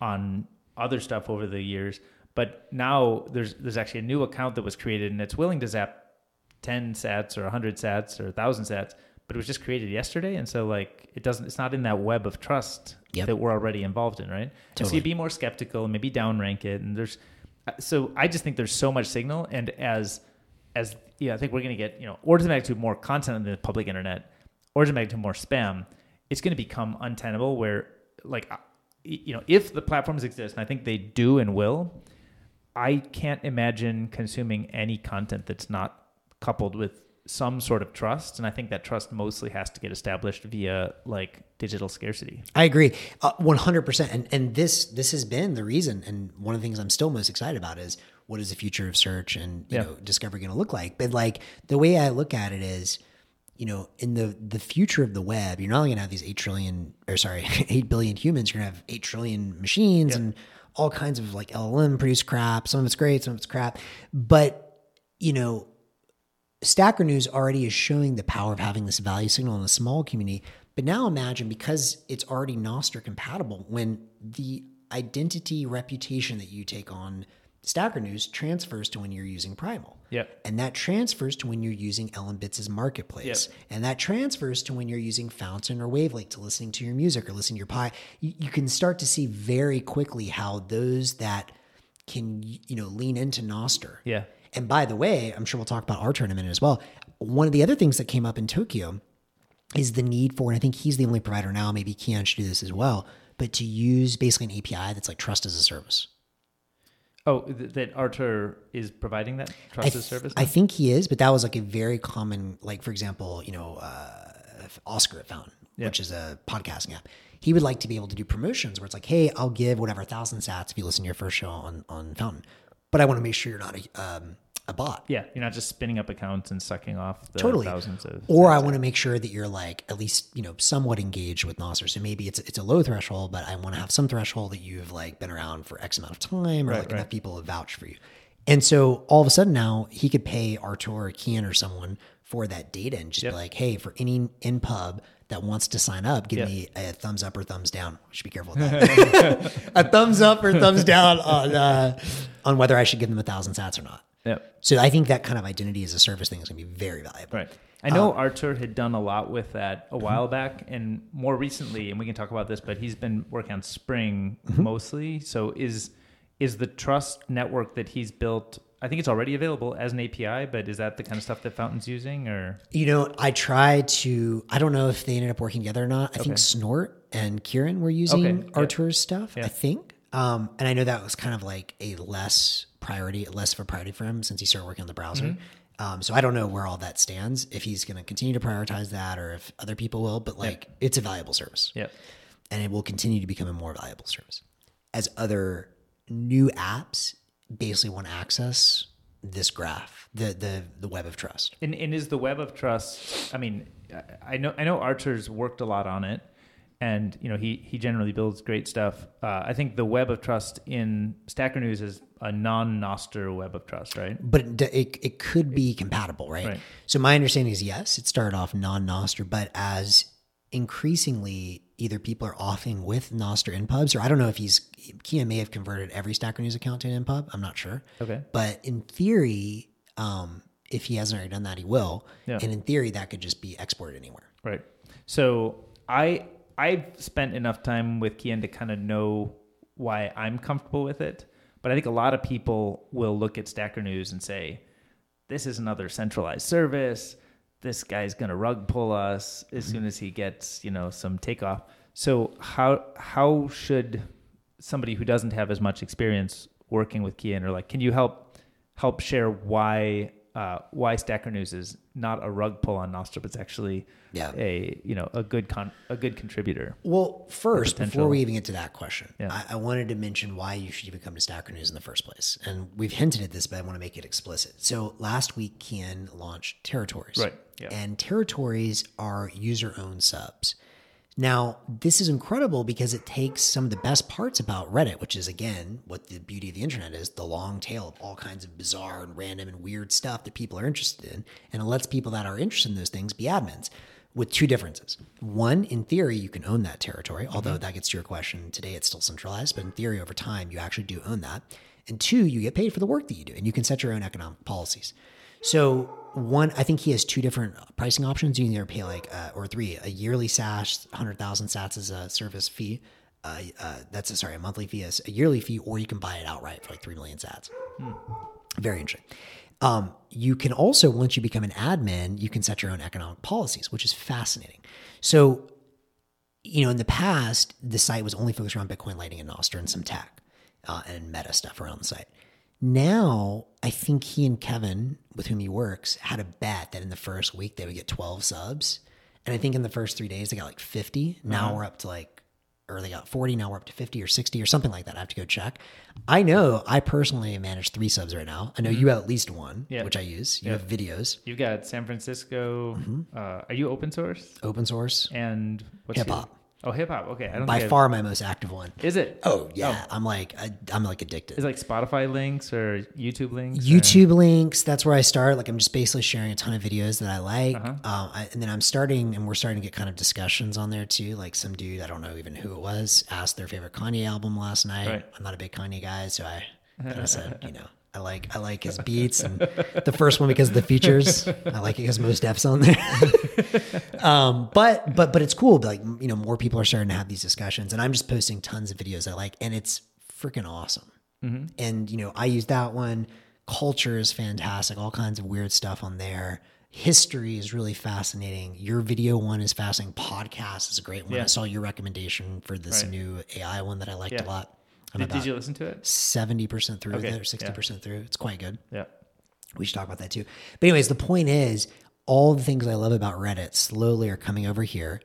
on other stuff over the years, but now there's there's actually a new account that was created and it's willing to zap 10 sats or 100 sats or 1000 sats but it was just created yesterday and so like it doesn't it's not in that web of trust Yep. that we're already involved in right And so Totally. you be more skeptical and maybe downrank it and there's uh, so i just think there's so much signal and as as yeah i think we're going to get you know orders of magnitude more content on the public internet orders of magnitude more spam it's going to become untenable where like uh, you know if the platforms exist and i think they do and will I can't imagine consuming any content that's not coupled with some sort of trust, and I think that trust mostly has to get established via like digital scarcity. I agree, uh, hundred percent. And and this this has been the reason. And one of the things I'm still most excited about is what is the future of search and you Yeah. know discovery going to look like. But like the way I look at it is, you know, in the the future of the web, you're not only going to have these eight trillion or sorry, eight billion humans. You're going to have eight trillion machines and all kinds of like LLM produced crap. Some of it's great, some of it's crap. But you know, Stacker News already is showing the power of having this value signal in a small community. But now imagine because it's already Nostr compatible, when the identity reputation that you take on Stacker News transfers to when you're using Primal. Yep. And that transfers to when you're using LNbits' marketplace. And that transfers to when you're using Fountain or Wavlake to listening to your music or listening to your pie. You, you can start to see very quickly how those that can, you know, lean into Nostr. Yeah. And by the way, I'm sure we'll talk about our tournament as well. One of the other things that came up in Tokyo is the need for, and I think he's the only provider now, maybe Keyan should do this as well, but to use basically an API that's like trust as a service. Oh, th- that Artur is providing that I, as a service. I think he is, but that was like a very common, like for example, you know, uh, Oscar at Fountain, which is a podcasting app. He would like to be able to do promotions where it's like, hey, I'll give whatever thousand sats if you listen to your first show on on Fountain, but I want to make sure you're not a um, a bot. yeah, you're not just spinning up accounts and sucking off the totally thousands of. or i want to make sure that you're like at least you know somewhat engaged with Nostr. so maybe it's it's a low threshold but i want to have some threshold that you've like been around for x amount of time or Right, like right. enough people have vouched for you and so all of a sudden now he could pay artur or Keyan or someone for that data and just Yep. be like hey for any npub that wants to sign up give Yep. me a thumbs up or thumbs down I should be careful with that a thumbs up or thumbs down on uh, on whether i should give them a thousand sats or not Yep. so i think that kind of identity as a service thing is going to be very valuable Right. I know um, Artur had done a lot with that a mm-hmm. while back, and more recently, and we can talk about this, but he's been working on Spring mm-hmm. mostly. So is is the trust network that he's built? I think it's already available as an API, but is that the kind of stuff that Fountain's using, or You know, I tried to. I don't know if they ended up working together or not. I think Snort and Kieran were using Okay, yeah. Artur's stuff. Yeah. I think, um, and I know that was kind of like a less priority, less of a priority for him since he started working on the browser. Mm-hmm. Um, so I don't know where all that stands. If he's going to continue to prioritize that, or if other people will. But like, it's a valuable service, yeah, and it will continue to become a more valuable service as other new apps basically want to access this graph, the the the web of trust. And, and is the web of trust? I mean, I- I know I know Artur's worked a lot on it, and you know he he generally builds great stuff. Uh, I think the web of trust in Stacker News is a non-Nostr web of trust, right? but it, it, it could be compatible, right? Right. So my understanding is yes, it started off non-Nostr, but as increasingly either people are offing with Nostr npubs, or I don't know if he's Kia may have converted every Stacker News account to an npub. I'm not sure. Okay. But in theory, um, if he hasn't already done that, he will. Yeah. And in theory, that could just be exported anywhere. Right. So I I've spent enough time with Keyan to kind of know why I'm comfortable with it. But I think a lot of people will look at Stacker News and say, "This is another centralized service. This guy's going to rug pull us as mm-hmm. soon as he gets you know some takeoff." So how how should somebody who doesn't have as much experience working with Keyan or like, can you help help share why uh, why Stacker News is not a rug pull on Nostr, but it's actually Yeah. a you know a good con- a good contributor. Well, first, before we even get to that question, Yeah. I, I wanted to mention why you should even come to Stacker News in the first place. And we've hinted at this, but I want to make it explicit. So last week, Keyan launched Territories. Right, yeah. And Territories are user owned subs. Now, this is incredible because it takes some of the best parts about Reddit, which is again what the beauty of the internet is the long tail of all kinds of bizarre and random and weird stuff that people are interested in. And it lets people that are interested in those things be admins with two differences. One, in theory, you can own that territory, mm-hmm. although that gets to your question today, it's still centralized, but in theory, over time, you actually do own that. And two, you get paid for the work that you do and you can set your own economic policies. So one, I think he has two different pricing options. You can either pay like, uh, or three, a yearly SaaS, 100,000 sats as a service fee. Uh, uh, that's a, sorry, a monthly fee as a yearly fee, or you can buy it outright for like 3 million sats. Very interesting. Um, you can also, once you become an admin, you can set your own economic policies, which is fascinating. So, you know, in the past, the site was only focused around Bitcoin, Lightning, and Nostr and some tech uh, and meta stuff around the site. Now, I think he and Kevin, with whom he works, had a bet that in the first week they would get 12 subs. And I think in the first three days they got like 50. Now uh-huh. we're up to like, or they got 40. Now we're up to 50 or 60 or something like that. I have to go check. I know I personally manage three subs right now. I know mm-hmm. you have at least one, Yeah. which I use. You have videos, You've got San Francisco. Mm-hmm. Uh, are you open source? open source, And what's Hip hop. Oh, hip hop. Okay, I don't by far my most active one. Is it? Oh yeah, I'm like I, I'm like addicted. Is it like Spotify links or YouTube links? or- YouTube links. That's where I start. Like I'm just basically sharing a ton of videos that I like, Uh-huh. um, I, and then I'm starting, and we're starting to get kind of discussions on there too. Like some dude I don't know even who it was asked their favorite Kanye album last night. Right. I'm not a big Kanye guy, so I kind of said, you know, I like I like his beats, and the first one because of the features. I like it because most F's on there. um, but but but it's cool. Like you know, more people are starting to have these discussions, and I'm just posting tons of videos I like, and it's freaking awesome. And you know, I use that one. Culture is fantastic. All kinds of weird stuff on there. History is really fascinating. Your video one is fascinating. Podcast is a great one. Yeah. I saw your recommendation for this Right. new AI one that I liked Yeah. a lot. Did, did you listen to it? seventy percent through Okay, with it or sixty percent through. It's quite good. Yeah. We should talk about that too. But anyways, the point is, all the things I love about Reddit slowly are coming over here.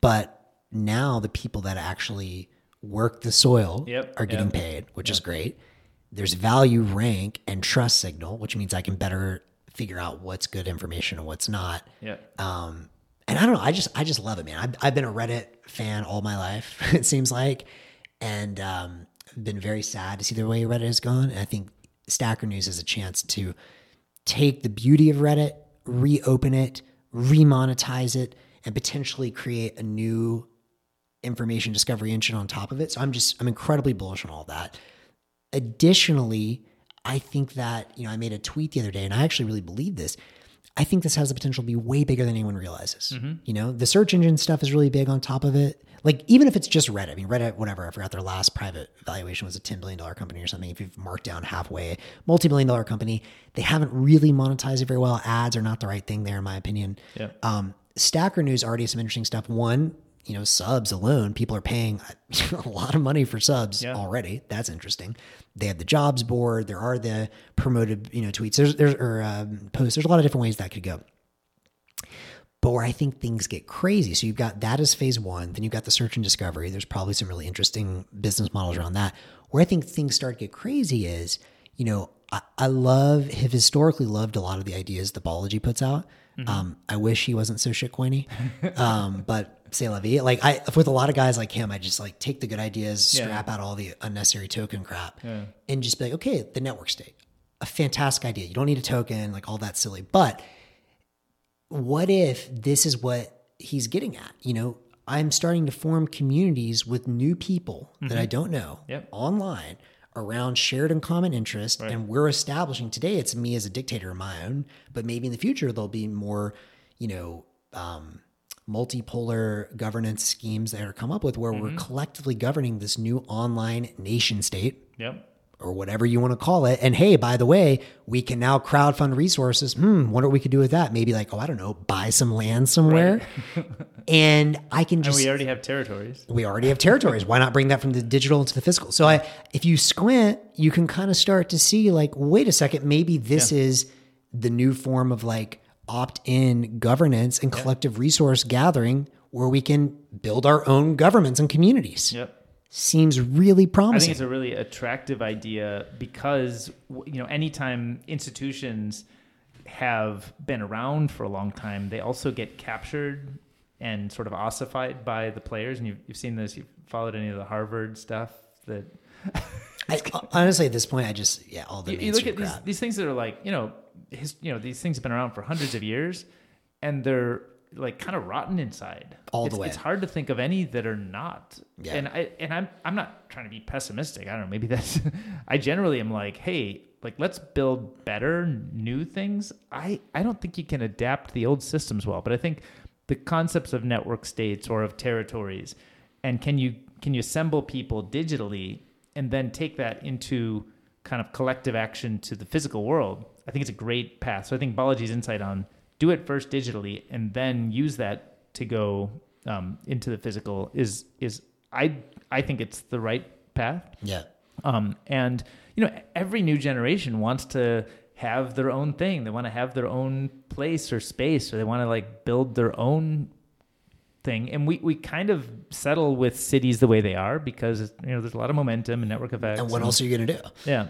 But now the people that actually work the soil Yep, are getting yep. paid, which is great. There's value rank and trust signal, which means I can better figure out what's good information and what's not. Yeah. Um, and I don't know. I just I just love it, man. I've, I've been a Reddit fan all my life. It seems like, and um, been very sad to see the way Reddit has gone. And I think Stacker News has a chance to take the beauty of Reddit, reopen it, remonetize it, and potentially create a new information discovery engine on top of it. So I'm just I'm incredibly bullish on all that. Additionally, I think that, you know, I made a tweet the other day and I actually really believe this. I think this has the potential to be way bigger than anyone realizes. Mm-hmm. You know, the search engine stuff is really big on top of it. Like, even if it's just Reddit, I mean, Reddit, whatever, I forgot their last private valuation was a $10 billion company or something. If you've marked down halfway, multi billion dollar company, they haven't really monetized it very well. Ads are not the right thing there, in my opinion. Yeah. Um, Stacker News already has some interesting stuff. One, you know, subs alone, people are paying a lot of money for subs Yeah. already. That's interesting. They have the jobs board. There are the promoted, you know, tweets. There's there's or um, posts. There's a lot of different ways that could go. But where I think things get crazy, so you've got that as phase one. Then you've got the search and discovery. There's probably some really interesting business models around that. Where I think things start to get crazy is, you know, I, I love have historically loved a lot of the ideas that Balaji puts out. Um, I wish he wasn't so shitcoiny, um, but say la vie. Like I, with a lot of guys like him, I just like take the good ideas, Yeah. strap out all the unnecessary token crap, Yeah. and just be like, okay, the network state, a fantastic idea. You don't need a token, like all that silly. But what if this is what he's getting at? You know, I'm starting to form communities with new people that I don't know Yep. online around shared and common interest. And we're establishing today, it's me as a dictator of my own, but maybe in the future, there'll be more, you know, um, multipolar governance schemes that are come up with where we're collectively governing this new online nation state Yep. Or whatever you want to call it. And hey, by the way, we can now crowdfund resources. Hmm, wonder what we could do with that. Maybe like, oh, I don't know, buy some land somewhere. and I can And just we already have territories. we already have territories. Why not bring that from the digital into the physical? So I if you squint, you can kind of start to see like, wait a second, maybe this is the new form of like opt-in governance and collective resource gathering where we can build our own governments and communities. Yep. Seems really promising. I think it's a really attractive idea because you know anytime institutions have been around for a long time, they also get captured and sort of ossified by the players. And you've, you've seen this. You've followed any of the Harvard stuff that. I, honestly, at this point, I just yeah, all the you, you look at these, these things that are like you know, his, you know, these things have been around for hundreds of years, and they're like kind of rotten inside. All it's, the way. It's hard to think of any that are not. Yeah. And I and I'm I'm not trying to be pessimistic. I don't know. Maybe that's. I generally am like, hey, like let's build better new things. I I don't think you can adapt the old systems well, but I think the concepts of network states or of territories, and can you can you assemble people digitally and then take that into kind of collective action to the physical world? I think it's a great path. So I think Balaji's insight on do it first digitally and then use that to go um, into the physical is is I I think it's the right path. Yeah. Um, and you know every new generation wants to have their own thing. They want to have their own place or space, or they want to like build their own thing. And we, we kind of settle with cities the way they are because you know there's a lot of momentum and network effects. And what else are you going to do? Yeah,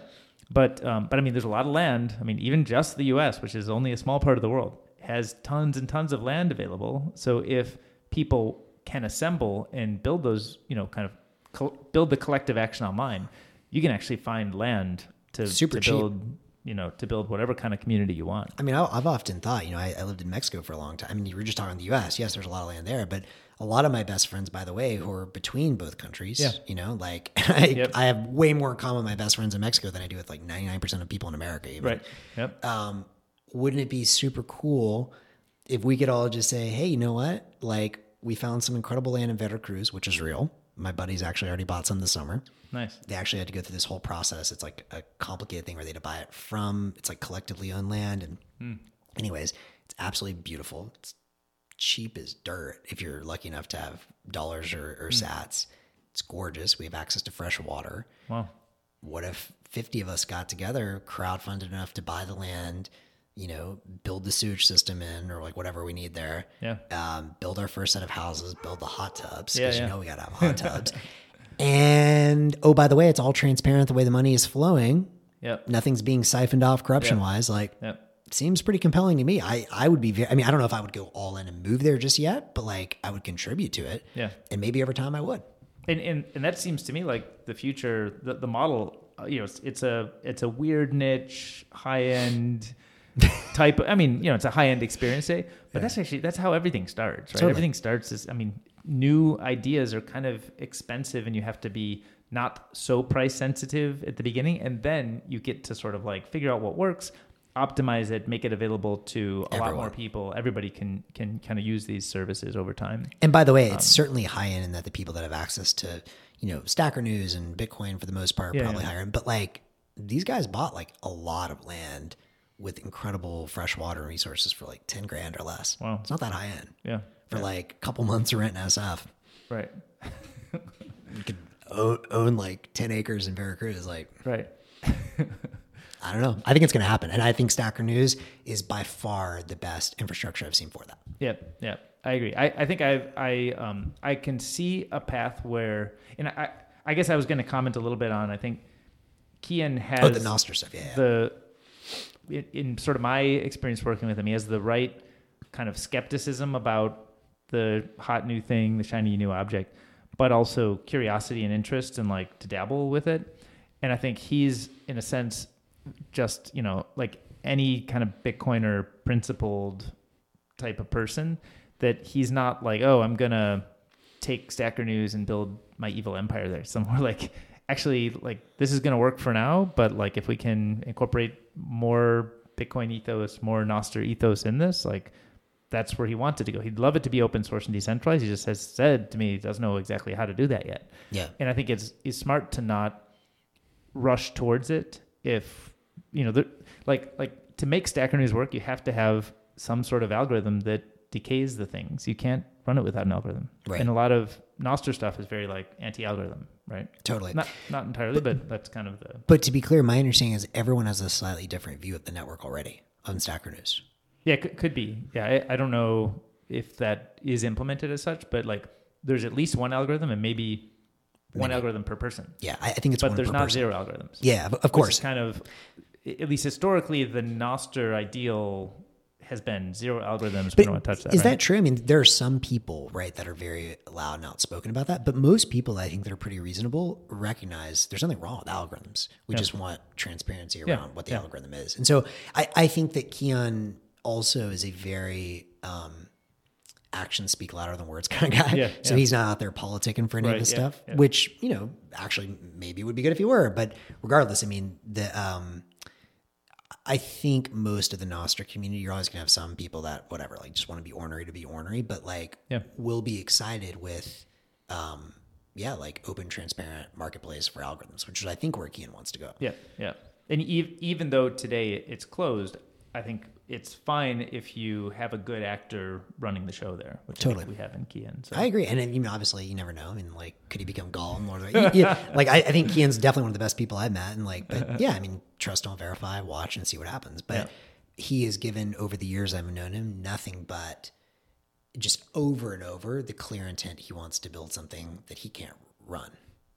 but um, but I mean, there's a lot of land. I mean, even just the U.S., which is only a small part of the world, has tons and tons of land available. So if people can assemble and build those, you know, kind of co- build the collective action online, you can actually find land to, Super to build, you know, to build whatever kind of community you want. I mean, I, I've often thought, you know, I, I lived in Mexico for a long time. I mean, you were just talking the U.S. Yes, there's a lot of land there, but a lot of my best friends, by the way, who are between both countries, Yeah. you know, like I, Yep. I have way more in common with my best friends in Mexico than I do with like 99% of people in America. Even. Right. Yep. um, wouldn't it be super cool if we could all just say, hey, you know what? Like, we found some incredible land in Veracruz, which is real. My buddies actually already bought some this summer. Nice. They actually had to go through this whole process. It's like a complicated thing where they had to buy it from, it's like collectively owned land. And, hmm. anyways, it's absolutely beautiful. It's cheap as dirt if you're lucky enough to have dollars or, or hmm. sats. It's gorgeous. We have access to fresh water Wow. what if 50 of us got together, crowdfunded enough to buy the land, you know, build the sewage system in or like whatever we need there. Yeah. Um, build our first set of houses, build the hot tubs Yeah, because yeah. you know we got to have hot tubs. and oh, by the way, it's all transparent the way the money is flowing. Yep. Nothing's being siphoned off corruption wise. Like, Yep. seems pretty compelling to me. I, I would be very, I mean, I don't know if I would go all in and move there just yet, but like I would contribute to it. Yeah. And maybe over time I would. and and and that seems to me like the future the, the model uh, you know it's, it's a it's a weird niche high end type i mean you know it's a high end experience day but that's actually that's how everything starts right? Totally. everything starts is i mean new ideas are kind of expensive and you have to be not so price sensitive at the beginning. And then you get to sort of like figure out what works optimize it make it available to a lot more people. Everybody can can kind of use these services over time. And by the way, Um, it's certainly high end in that the people that have access to, you know, Stacker News and Bitcoin for the most part, are Yeah, probably yeah. higher end. But like these guys bought like a lot of land with incredible fresh water resources for like 10 grand or less. Wow. It's not that high end yeah for like a couple months of rent in SF. right You could own, own like 10 acres in Veracruz. Like, right I don't know. I think it's going to happen. And I think Stacker News is by far the best infrastructure I've seen for that. Yep, yep. I agree. I, I think I I um I can see a path where and I I guess I was going to comment a little bit on I think Keyan has Oh, the Nostr stuff. Yeah. yeah. In, sort of my experience working with him, he has the right kind of skepticism about the hot new thing, the shiny new object, but also curiosity and interest and like to dabble with it. And I think he's in a sense just, you know, like any kind of Bitcoiner principled type of person that he's not like, oh, I'm gonna take Stacker News and build my evil empire there. So more like actually like this is gonna work for now, but like if we can incorporate more Bitcoin ethos, more Nostr ethos in this, like that's where he wanted to go. He'd love it to be open source and decentralized. He just has said to me he doesn't know exactly how to do that yet. yeah. And I think it's it's smart to not rush towards it if you know the, like like to make Stacker News work, you have to have some sort of algorithm that decays the things. You can't run it without an algorithm. Right. And a lot of Nostr stuff is very like anti-algorithm, right? Totally. Not not entirely, but that's kind of the But to be clear, my understanding is everyone has a slightly different view of the network already on Stacker News. yeah, could, could be. Yeah, I, I don't know if that is implemented as such, but like there's at least one algorithm and maybe one algorithm per person. Yeah, I, think it's But there's not person. zero algorithms. Yeah, of- course. kind of at least historically the Nostr ideal has been zero algorithms. we But don't want to touch that. is right? that true? I mean, there are some people, right, that are very loud and outspoken about that. But most people, I think, that are pretty reasonable, recognize there's nothing wrong with algorithms. We just want transparency around Yeah, what the yeah. algorithm is. And so I, I think that Keyan also is a very um, actions speak louder than words kind of guy. Yeah, so yeah. he's not out there politicking for any Right, of this yeah, stuff, yeah. which, you know, actually maybe would be good if he were. But regardless, I mean, the. Um, I think most of the Nostr community, you're always gonna have some people that whatever, like just want to be ornery to be ornery, but like Yeah. will be excited with um yeah, like open, transparent marketplace for algorithms, which is I think where Keyan wants to go. Yeah, yeah. And ev- even though today it's closed, I think it's fine if you have a good actor running the show there, which Totally. we have in Keyan. So I agree, and you know, obviously, you never know. I mean, like, could he become Gollum? Lord of the yeah, like I, I think Keyan's definitely one of the best people I've met, and like, but yeah, I mean, trust, don't verify, watch, and see what happens. But Yeah. he has given over the years I've known him nothing but just over and over the clear intent he wants to build something that he can't run.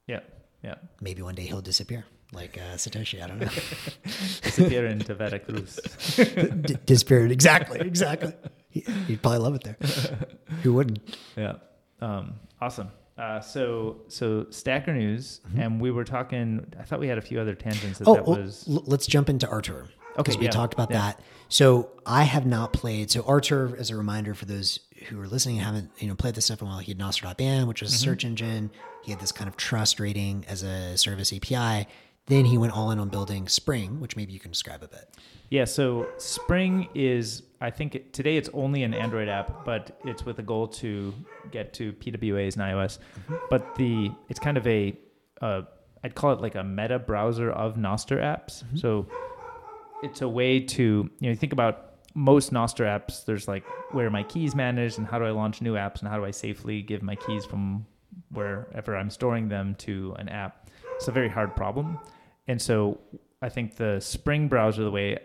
yeah, yeah. Maybe one day he'll disappear, like uh, Satoshi. I don't know. Disappear into Veracruz. D- disappear. Exactly. Exactly. He- He'd probably love it there. Who wouldn't? Yeah. Um, awesome. Uh, so so Stacker News, and we were talking. I thought we had a few other tangents. That Oh, that was let's jump into Artur. Okay, Because we yeah, talked about yeah. that. So I have not played. So Artur, as a reminder for those who are listening, haven't you know played this stuff in a while. He had Nostr.band, which was Mm-hmm. a search engine. He had this kind of trust rating as a service API. Then he went all in on building Spring, which maybe you can describe a bit. Yeah, so Spring is, I think it, today it's only an Android app, but it's with a goal to get to PWAs and iOS. But the it's kind of a, uh, I'd call it like a meta browser of Nostr apps. So it's a way to, you know, you think about most Nostr apps, there's like where are my keys managed and how do I launch new apps and how do I safely give my keys from wherever I'm storing them to an app. It's a very hard problem. And so I think the Spring browser, the way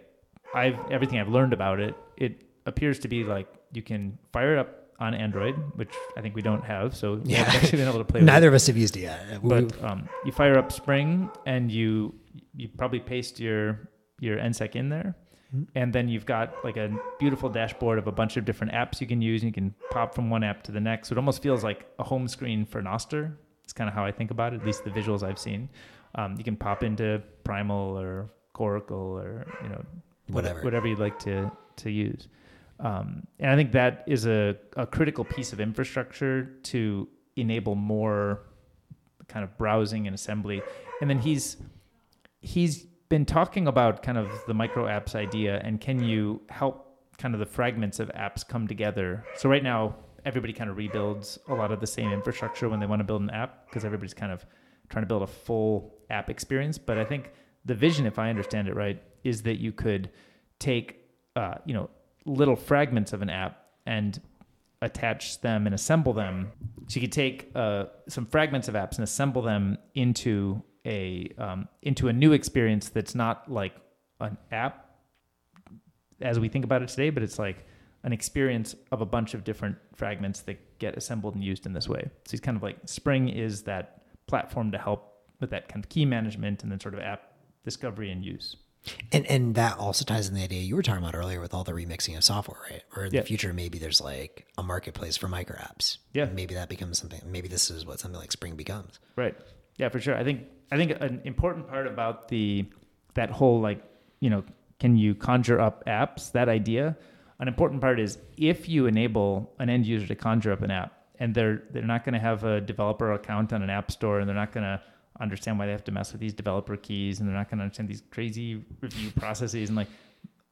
I've everything I've learned about it, it appears to be like you can fire it up on Android, which I think we don't have, so we Yeah. haven't actually been able to play with it Neither of us have used it yet. But um, you fire up Spring and you you probably paste your your NSEC in there, and then you've got like a beautiful dashboard of a bunch of different apps you can use. And you can pop from one app to the next. So it almost feels like a home screen for Nostr. It's kind of how I think about it, at least the visuals I've seen. Um, you can pop into Primal or Coracle or you know Whatever. whatever you'd like to to use. Um, and I think that is a, a critical piece of infrastructure to enable more kind of browsing and assembly. And then he's he's been talking about kind of the micro apps idea and can you help kind of the fragments of apps come together. So right now everybody kind of rebuilds a lot of the same infrastructure when they want to build an app because everybody's kind of trying to build a full app experience. But I think the vision, if I understand it right, is that you could take uh, you know little fragments of an app and attach them and assemble them. So you could take uh, some fragments of apps and assemble them into a um, into a new experience that's not like an app as we think about it today, but it's like an experience of a bunch of different fragments that get assembled and used in this way. So he's kind of like Spring is that platform to help with that kind of key management and then sort of app discovery and use. And and that also ties in the idea you were talking about earlier with all the remixing of software, right? Or in Yeah. the future, maybe there's like a marketplace for micro apps. Yeah. Maybe that becomes something. Maybe this is what something like Spring becomes. Right. Yeah, for sure. I think I think an important part about the that whole like you know can you conjure up apps that idea. An important part is if you enable an end user to conjure up an app, and they're they're not going to have a developer account on an app store, and they're not going to understand why they have to mess with these developer keys, and they're not going to understand these crazy review processes, and like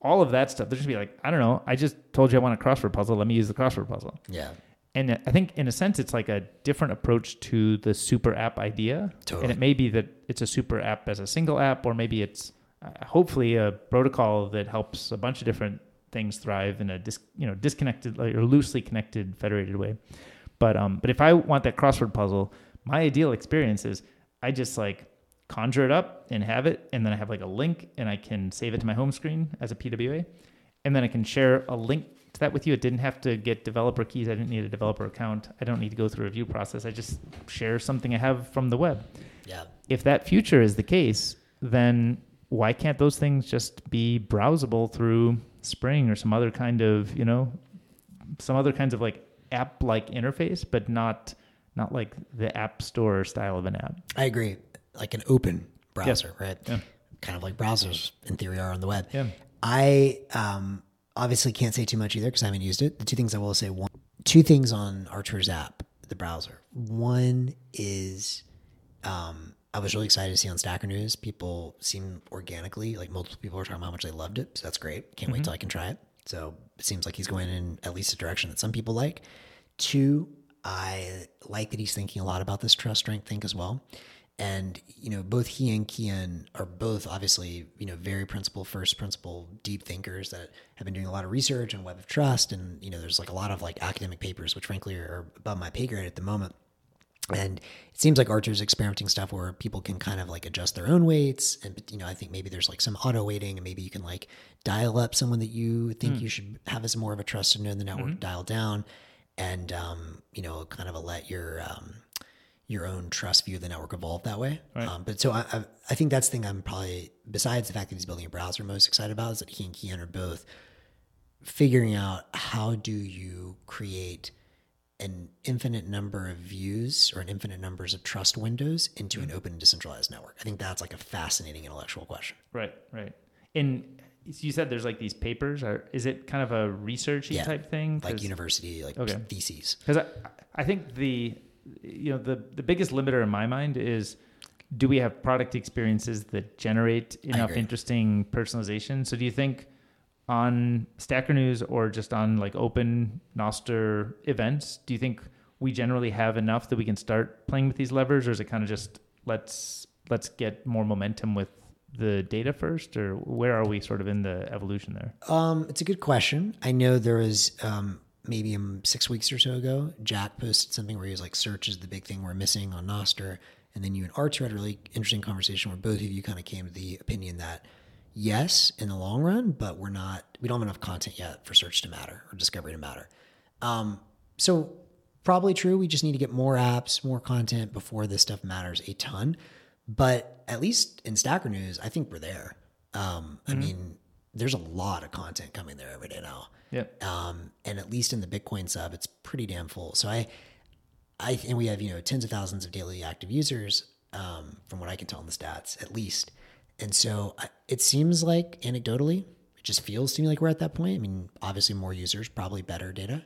all of that stuff. They're just gonna be like, I don't know. I just told you I want a crossword puzzle. Let me use the crossword puzzle. Yeah. And I think, in a sense, it's like a different approach to the super app idea. Totally. And it may be that it's a super app as a single app, or maybe it's uh, hopefully a protocol that helps a bunch of different things thrive in a dis, you know disconnected like, or loosely connected federated way. But um, but if I want that crossword puzzle, my ideal experience is I just like conjure it up and have it, and then I have like a link, and I can save it to my home screen as a PWA, and then I can share a link to that with you. It didn't have to get developer keys. I didn't need a developer account. I don't need to go through a review process. I just share something I have from the web. Yeah. If that future is the case, then why can't those things just be browsable through Spring or some other kind of you know some other kinds of like app like interface, but not not like the app store style of an app. I agree. Like an open browser, right? Yeah. Kind of like browsers in theory are on the web. Yeah. I um, obviously can't say too much either because I haven't used it. The two things I will say one, two things on Artur's app, the browser. One is um, I was really excited to see on Stacker News people seem organically like multiple people are talking about how much they loved it. So that's great. Can't wait till I can try it. So it seems like he's going in at least a direction that some people like. Two, I like that he's thinking a lot about this trust strength thing as well. And, you know, both he and Keyan are both obviously, you know, very principle first principle deep thinkers that have been doing a lot of research on web of trust. And, you know, there's like a lot of like academic papers, which frankly are above my pay grade at the moment. And it seems like Artur's experimenting stuff where people can kind of like adjust their own weights. And, you know, I think maybe there's like some auto weighting and maybe you can like dial up someone that you think you should have as more of a trusted node in the network, dial down and, um, you know, kind of a let your, um, your own trust view of the network evolve that way. Um, but so I, I, I think that's the thing I'm probably, besides the fact that he's building a browser, most excited about is that he and Keyan are both figuring out how do you create an infinite number of views or an infinite numbers of trust windows into an mm-hmm. open decentralized network. I think that's like a fascinating intellectual question. Right, right. And you said there's like these papers. Or is it kind of a researchy Yeah, type thing? Like university, like Okay. theses. Because I, I think the you know the the biggest limiter in my mind is do we have product experiences that generate enough interesting personalization? So do you think on Stacker News or just on like open Nostr events, do you think we generally have enough that we can start playing with these levers, or is it kind of just let's let's get more momentum with the data first, or where are we sort of in the evolution there? Um, it's a good question. I know there was um, maybe um, six weeks or so ago, Jack posted something where he was like, "Search is the big thing we're missing on Nostr," and then you and Artur had a really interesting conversation where both of you kind of came to the opinion that yes, in the long run, but we're not. We don't have enough content yet for search to matter or discovery to matter. Um, so probably true. We just need to get more apps, more content before this stuff matters a ton. But at least in Stacker News, I think we're there. Um, I mean, there's a lot of content coming there every day now. Yep. Um, and at least in the Bitcoin sub, it's pretty damn full. So I, I and we have you know tens of thousands of daily active users, um, from what I can tell in the stats, at least. And so it seems like anecdotally, it just feels to me like we're at that point. I mean, obviously more users, probably better data.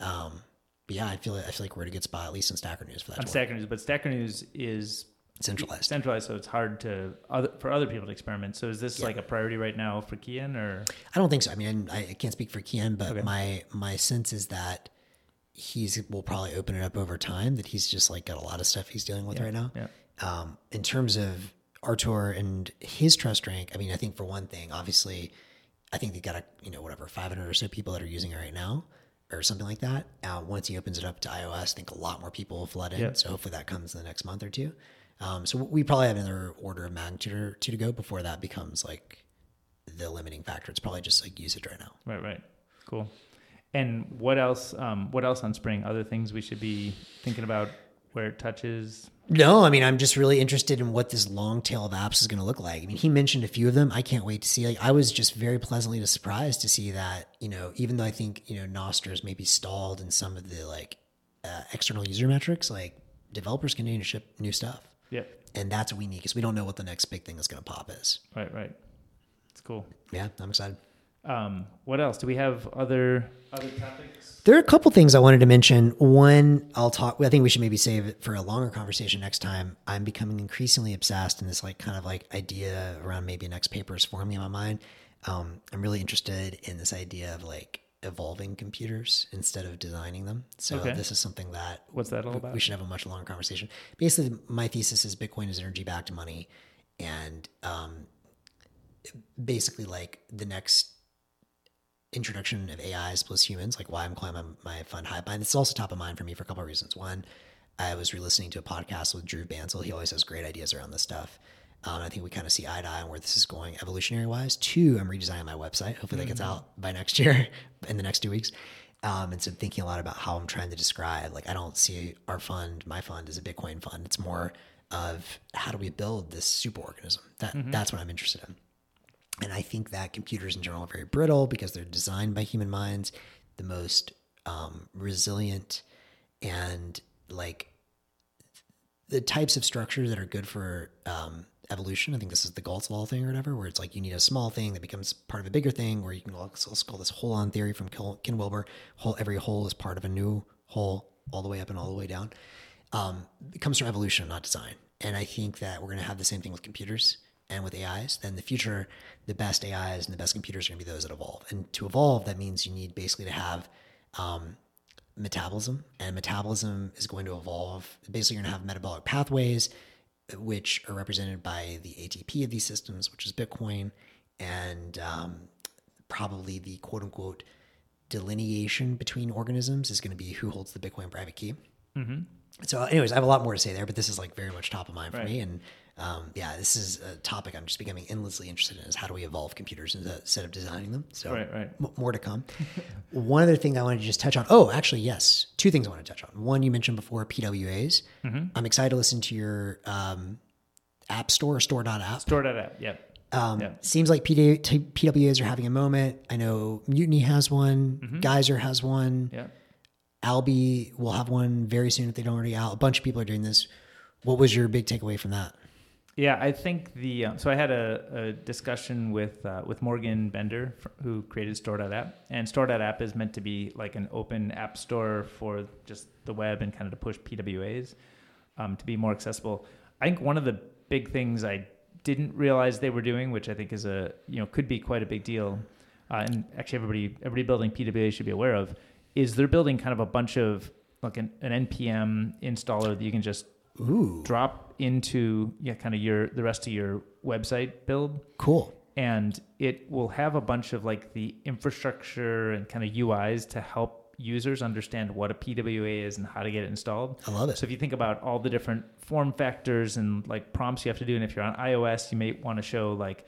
Um, but yeah, I feel like, I feel like we're at a good spot, at least in Stacker News for that. On. Stacker News, but Stacker News is Centralized. centralized, so it's hard to other, for other people to experiment. So is this like a priority right now for Keyan, or I don't think so. I mean, I, I can't speak for Keyan, but Okay. my my sense is that he's will probably open it up over time. That he's just like got a lot of stuff he's dealing with right now. yeah, Um, in terms of Artur and his trust rank, I mean, I think for one thing, obviously, I think they got a you know whatever 500 or so people that are using it right now, or something like that. Uh, once he opens it up to iOS, I think a lot more people will flood in. Yeah. So hopefully that comes in the next month or two. Um, so we probably have another order of magnitude or two to go before that becomes like the limiting factor. It's probably just like usage right now. right, right, cool. And what else? Um, what else on Spring? Other things we should be thinking about where it touches. No, I mean, I'm just really interested in what this long tail of apps is going to look like. I mean, he mentioned a few of them. I can't wait to see. Like, I was just very pleasantly surprised to see that, you know, even though I think, you know, Nostr's maybe stalled in some of the like uh, external user metrics, like developers continue to ship new stuff. Yeah, And that's what we need because we don't know what the next big thing that's going to pop is. right, right. It's cool. Yeah, I'm excited. Um, what else? Do we have other other topics? There are a couple things I wanted to mention. One, I'll talk. I think we should maybe save it for a longer conversation next time. I'm becoming increasingly obsessed in this like kind of like idea around maybe next paper is forming in my mind. Um, I'm really interested in this idea of like evolving computers instead of designing them. So Okay. this is something that What's that all about? we should have a much longer conversation. Basically, my thesis is Bitcoin is energy backed money, and um, basically like the next introduction of AIs plus humans, like why I'm climbing my fund Hivemind. It's also top of mind for me for a couple of reasons. One, I was re-listening to a podcast with Drew Bansel. He always has great ideas around this stuff. Um, I think we kind of see eye to eye on where this is going evolutionary wise. Two, I'm redesigning my website. Hopefully that gets out by next year, in the next two weeks. Um, and so I'm thinking a lot about how I'm trying to describe, like I don't see our fund, my fund, as a Bitcoin fund. It's more of how do we build this super organism. That that's what I'm interested in. And I think that computers in general are very brittle because they're designed by human minds, the most um, resilient and like the types of structures that are good for um, evolution. I think this is the Gall's law thing or whatever, where it's like you need a small thing that becomes part of a bigger thing, where you can also call this holon theory from Ken Wilber. Whole, every whole is part of a new whole all the way up and all the way down. Um, it comes from evolution, not design. And I think that we're going to have the same thing with computers and with AIs. Then the future, the best AIs and the best computers are going to be those that evolve. And to evolve, that means you need basically to have um, metabolism, and metabolism is going to evolve. Basically, you're going to have metabolic pathways, which are represented by the ATP of these systems, which is Bitcoin, and um, probably the quote unquote delineation between organisms is going to be who holds the Bitcoin private key. Mm-hmm. So, anyways, I have a lot more to say there, but this is like very much top of mind for Right. me. And um, yeah, this is a topic I'm just becoming endlessly interested in: is how do we evolve computers instead of designing them? So, Right, right. m- more to come. One other thing I wanted to just touch on. Oh, actually, yes, two things I want to touch on. One, you mentioned before PWAs. Mm-hmm. I'm excited to listen to your um, app store, store.app. Store that app. Yeah. Um, Yeah. Seems like PD, t- PWAs are having a moment. I know Mutiny has one, Mm-hmm. Geyser has one, Yeah. Alby will have one very soon if they don't already out. A bunch of people are doing this. What was your big takeaway from that? Yeah, I think the um, so I had a, a discussion with uh, with Morgan Bender who created Store.app, and Store.app is meant to be like an open app store for just the web and kind of to push PWAs um, to be more accessible. I think one of the big things I didn't realize they were doing, which I think is a you know could be quite a big deal, uh, and actually everybody everybody building PWA should be aware of, is they're building kind of a bunch of like an, an npm installer that you can just Ooh, drop into yeah kind of your the rest of your website build cool. and it will have a bunch of like the infrastructure and kind of UIs to help users understand what a PWA is and how to get it installed. I love it. So if you think about all the different form factors and like prompts you have to do, and if you're on iOS, you may want to show like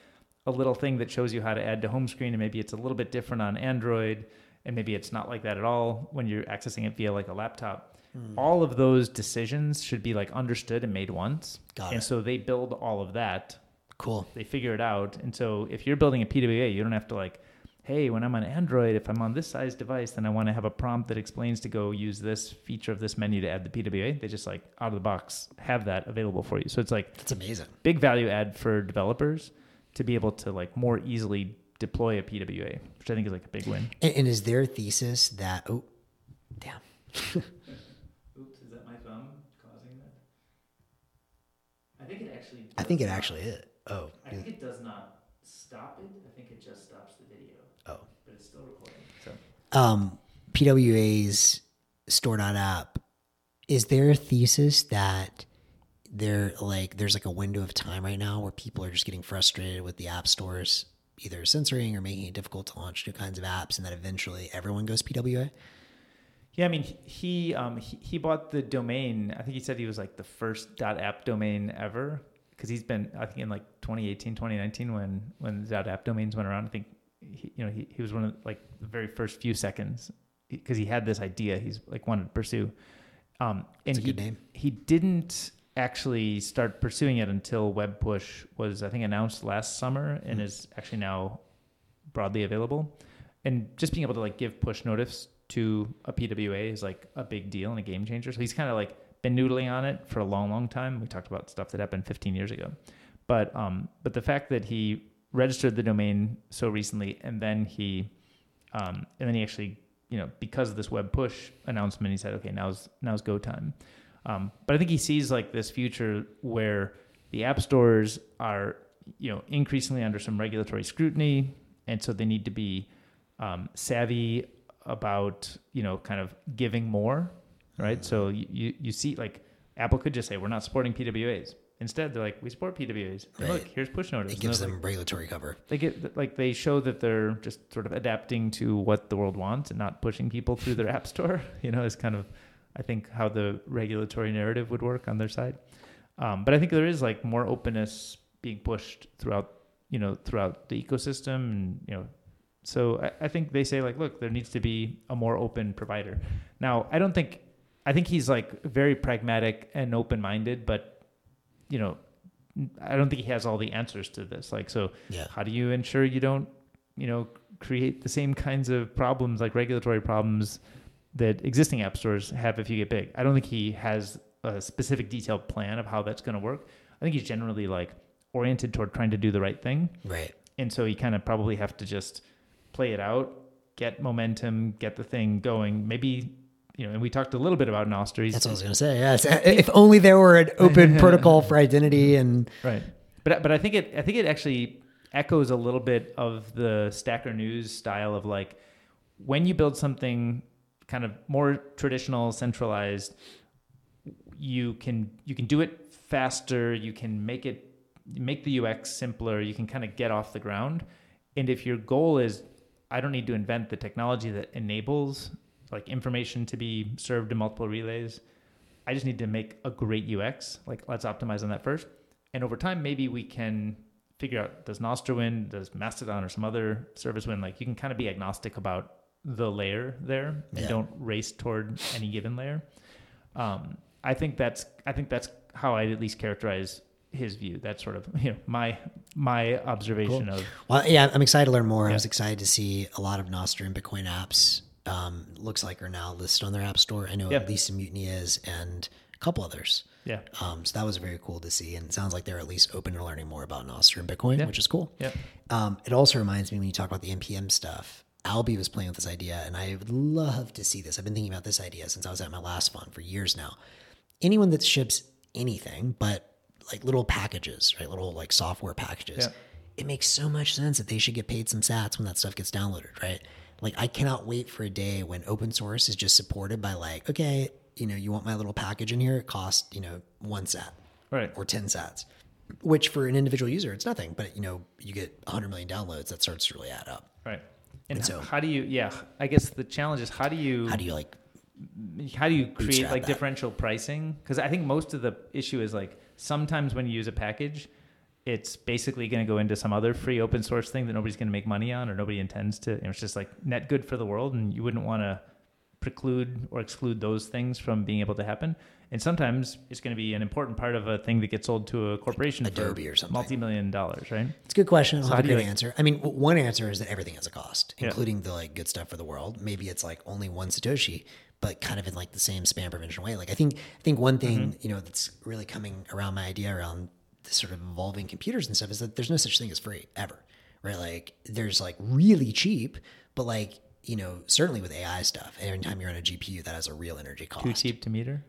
a little thing that shows you how to add to home screen, and maybe it's a little bit different on Android, and maybe it's not like that at all when you're accessing it via like a laptop. Hmm. All of those decisions should be like understood and made once. Got and it. so they build all of that Cool. they figure it out. And so if you're building a PWA, you don't have to like, hey, when I'm on Android, if I'm on this size device, then I want to have a prompt that explains to go use this feature of this menu to add the PWA. They just like out of the box have that available for you. So it's like That's amazing. big value add for developers to be able to like more easily deploy a PWA, which I think is like a big win. And, and is their thesis that, oh, damn. Oops, is that my thumb causing that? I think it actually. I think it actually is. Oh, I think it does not stop it. I think it just stops the video, oh. but it's still recording. So. um, PWA's store.app, is there a thesis that there like there's like a window of time right now where people are just getting frustrated with the app stores either censoring or making it difficult to launch new kinds of apps and that eventually everyone goes PWA? Yeah, I mean, he um, he he bought the domain. I think he said he was like the first .app domain ever because he's been I think in like 2018, 2019 when when .app domains went around. I think he, you know he, he was one of like the very first few seconds because he had this idea he's like wanted to pursue. Um, and It's a he, good name. he didn't actually start pursuing it until Web Push was I think announced last summer and is actually now broadly available. And just being able to like give push notice to a PWA is like a big deal and a game changer. So he's kind of like been noodling on it for a long, long time. We talked about stuff that happened 15 years ago, but um, but the fact that he registered the domain so recently and then he um, and then he actually you know because of this web push announcement he said okay now's now's go time um, but i think he sees like this future where the app stores are you know increasingly under some regulatory scrutiny and so they need to be um, savvy about you know kind of giving more right? So you, you see like apple could just say we're not supporting pwas instead they're like we support pwas Right. look here's push notice It gives they're like, them regulatory cover. they get like they show that they're just sort of adapting to what the world wants and not pushing people through their app store you know is kind of i think how the regulatory narrative would work on their side. Um, but i think there is like more openness being pushed throughout you know throughout the ecosystem and you know so I, I think they say like look there needs to be a more open provider now i don't think i think he's like very pragmatic and open-minded but you know I don't think he has all the answers to this. Like, so Yeah. how do you ensure you don't, you know, create the same kinds of problems like regulatory problems that existing app stores have if you get big? I don't think he has a specific detailed plan of how that's going to work. I think he's generally like oriented toward trying to do the right thing. Right. And so you kind of probably have to just play it out, get momentum, get the thing going. Maybe, you know, and we talked a little bit about Nostr. That's what I was going to say. Yes. Uh, if only there were an open protocol for identity and right. But but I think it I think it actually echoes a little bit of the Stacker News style of like when you build something kind of more traditional, centralized, you can you can do it faster. You can make it make the UX simpler. You can kind of get off the ground. And if your goal is, I don't need to invent the technology that enables like information to be served in multiple relays. I just need to make a great UX. Like let's optimize on that first. And over time, maybe we can figure out does Nostr win, does Mastodon or some other service win? Like you can kind of be agnostic about the layer there and Yeah. don't race toward any given layer. Um, I think that's I think that's how I at least characterize his view. That's sort of you know my my observation of Well, yeah, I'm excited to learn more. I was excited to see a lot of Nostr and Bitcoin apps. Um, looks like are now listed on their app store. I know Yeah. at least some Mutiny is, and a couple others. yeah Um, so that was very cool to see, and it sounds like they're at least open to learning more about Nostr and Bitcoin, Yeah. which is cool. yeah Um, it also reminds me when you talk about the npm stuff. Alby was playing with this idea, and I would love to see this. I've been thinking about this idea since I was at my last fund for years now. Anyone that ships anything, but like little packages, right, little like software packages, Yeah. it makes so much sense that they should get paid some Sats when that stuff gets downloaded, right? Like I cannot wait for a day when open source is just supported by like, okay, you know, you want my little package in here, it costs you know one Sat right or 10 sats, which for an individual user, it's nothing. But, you know, you get 100 million downloads, that starts to really add up. right. And, And so- how do you? Yeah, I guess the challenge is how do you How do you like, how do you create like that. differential pricing? Because I think most of the issue is like sometimes when you use a package, it's basically going to go into some other free open source thing that nobody's going to make money on or nobody intends to. You know, it's just like net good for the world, and you wouldn't want to preclude or exclude those things from being able to happen. And sometimes it's going to be an important part of a thing that gets sold to a corporation Adobe for or something. multi-million dollars, right? it's a good question. I don't how have a do you, like- answer. I mean, one answer is that everything has a cost, Yeah. including the like good stuff for the world. Maybe it's like only one Satoshi, but kind of in like the same spam prevention way. Like I think, I think one thing, Mm-hmm. you know, that's really coming around my idea around this sort of evolving computers and stuff is that there's no such thing as free ever, right? Like there's like really cheap, but like, you know, certainly with AI stuff, every time you're on a GPU, that has a real energy cost. Too cheap to meter.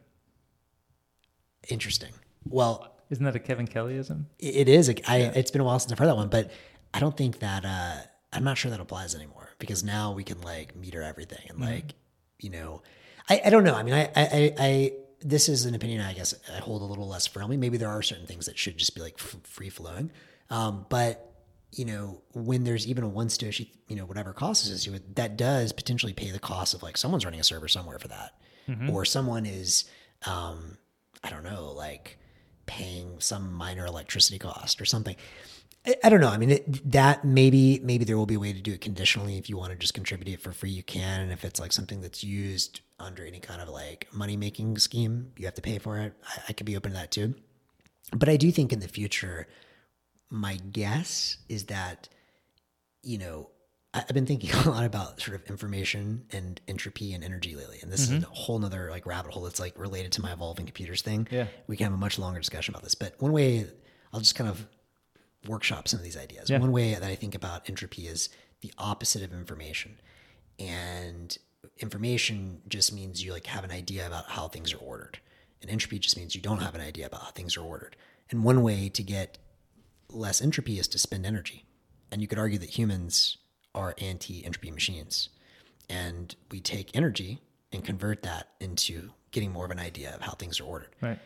Interesting. Well, Isn't that a Kevin Kellyism? it is. I, It's been a while since I've heard that one, but I don't think that, uh, I'm not sure that applies anymore because now we can like meter everything and like, you know, I, I don't know. I mean, I, I, I, this is an opinion I guess I hold a little less firmly. Maybe there are certain things that should just be like f- free flowing. Um, but you know, when there's even a one Satoshi, you know, whatever cost is it, that does potentially pay the cost of like someone's running a server somewhere for that, or someone is, um, I don't know, like paying some minor electricity cost or something. I, I don't know. I mean, it, that maybe maybe there will be a way to do it conditionally. If you want to just contribute it for free, you can. And if it's like something that's used under any kind of like money making scheme, you have to pay for it. I, I could be open to that too. But I do think in the future, my guess is that, you know, I've been thinking a lot about sort of information and entropy and energy lately. And this is mm-hmm. a whole nother like rabbit hole that's like related to my evolving computers thing. Yeah. We can have a much longer discussion about this. But one way I'll just kind of workshop some of these ideas. Yeah. One way that I think about entropy is the opposite of information. And information just means you like have an idea about how things are ordered. And entropy just means you don't have an idea about how things are ordered. And one way to get less entropy is to spend energy. And you could argue that humans are anti entropy machines. And we take energy and convert that into getting more of an idea of how things are ordered. Right.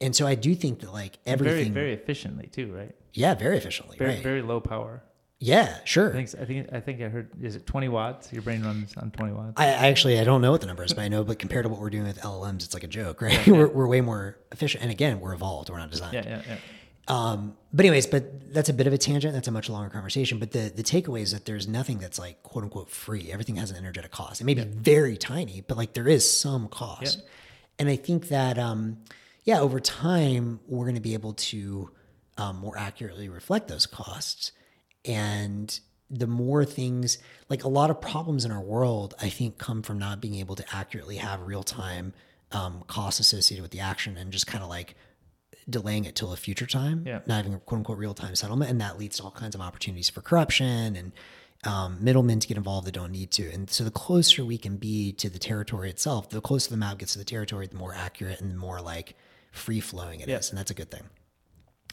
And so I do think that like everything, Very very efficiently too, right? yeah, very efficiently, Very right? very low power. yeah, sure. I think I think I think I heard is it 20 watts? Your brain runs on 20 watts. I, I actually I don't know what the number is, but I know. But compared to what we're doing with LLMs, it's like a joke, right? we're, we're way more efficient. And again, we're evolved. We're not designed. Yeah, yeah, yeah. Um, but anyways, but that's a bit of a tangent. That's a much longer conversation. But the the takeaway is that there's nothing that's like quote unquote free. Everything has an energetic cost. It may be very tiny, but like there is some cost. Yeah. And I think that um, yeah, over time we're going to be able to um, more accurately reflect those costs. And the more things, like a lot of problems in our world, I think come from not being able to accurately have real time um, costs associated with the action and just kind of like delaying it till a future time, Yeah. not having a quote unquote real time settlement. And that leads to all kinds of opportunities for corruption and um, middlemen to get involved that don't need to. And so the closer we can be to the territory itself, the closer the map gets to the territory, the more accurate and the more like free flowing it is, Yeah. And that's a good thing.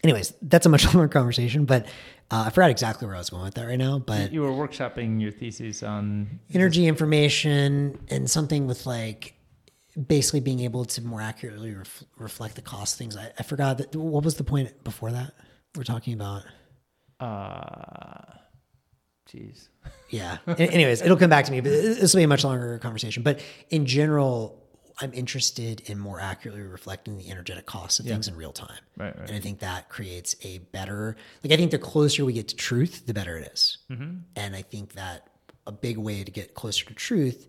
Anyways, that's a much longer conversation, but uh, I forgot exactly where I was going with that right now. But You were workshopping your thesis on energy information and something with like basically being able to more accurately ref- reflect the cost of things. I, I forgot that. What was the point before that? We're talking about. uh jeez. Yeah. Anyways, it'll come back to me, but this will be a much longer conversation. But in general, I'm interested in more accurately reflecting the energetic costs of things in real time. Right, right. And I think that creates a better, like, I think the closer we get to truth, the better it is. Mm-hmm. And I think that a big way to get closer to truth,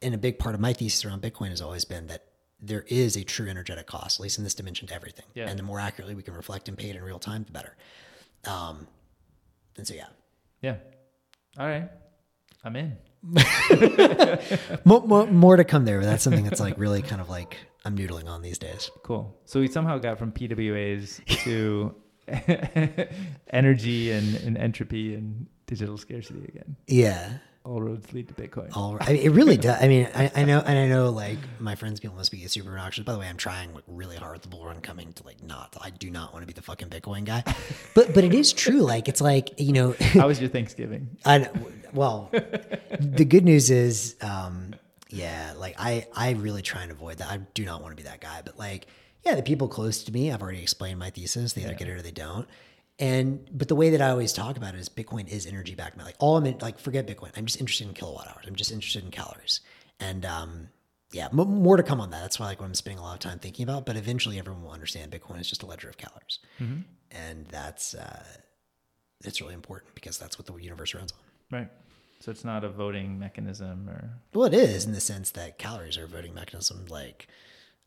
and a big part of my thesis around Bitcoin has always been that there is a true energetic cost, at least in this dimension to everything. Yeah. And the more accurately we can reflect and pay it in real time, the better. Um, and so, yeah. Yeah. All right. I'm in. more, more, more to come there, but that's something that's like really kind of like I'm noodling on these days. Cool. So we somehow got from PWAs to energy and, and entropy and digital scarcity again. Yeah. All roads lead to Bitcoin. All right. I mean, it really does. I mean, I, I know, and I know, like my friends, people must be super obnoxious. By the way, I'm trying like really hard the bull run coming to like not. I do not want to be the fucking Bitcoin guy, but but it is true. Like it's like you know, How was your Thanksgiving? I well, the good news is, um, yeah, like I I really try and avoid that. I do not want to be that guy, but like yeah, the people close to me, I've already explained my thesis. They either get it or they don't. And but the way that I always talk about it is Bitcoin is energy backed. Like all I'm in, like forget Bitcoin. I'm just interested in kilowatt hours. I'm just interested in calories. And um, yeah, m- more to come on that. That's why like what I'm spending a lot of time thinking about. But eventually, everyone will understand Bitcoin is just a ledger of calories, and that's uh, it's really important because that's what the universe runs on. Right. So it's not a voting mechanism or Well, it is in the sense that calories are a voting mechanism, like,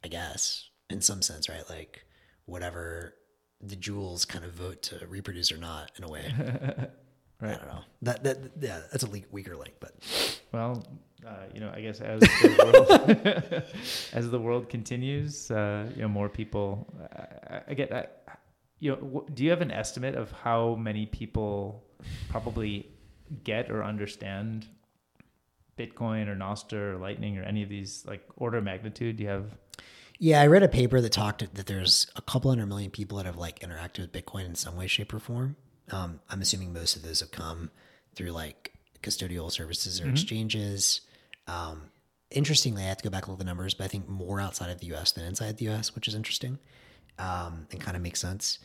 I guess, in some sense, right? Like, whatever the joules kind of vote to reproduce or not, in a way. right. I don't know. That, that, yeah, that's a le- weaker link, but well, uh, you know, I guess as the world, as the world continues, uh, you know, more people. I, I- get that. You know, do you have an estimate of how many people probably get or understand Bitcoin or Nostr or Lightning or any of these like order of magnitude? Do you have? Yeah, I read a paper that talked that there's a couple hundred million people that have like interacted with Bitcoin in some way, shape, or form. Um, I'm assuming most of those have come through like custodial services or exchanges. Um, interestingly, I have to go back and look at the numbers, but I think more outside of the US than inside the US, which is interesting um, and kind of makes sense.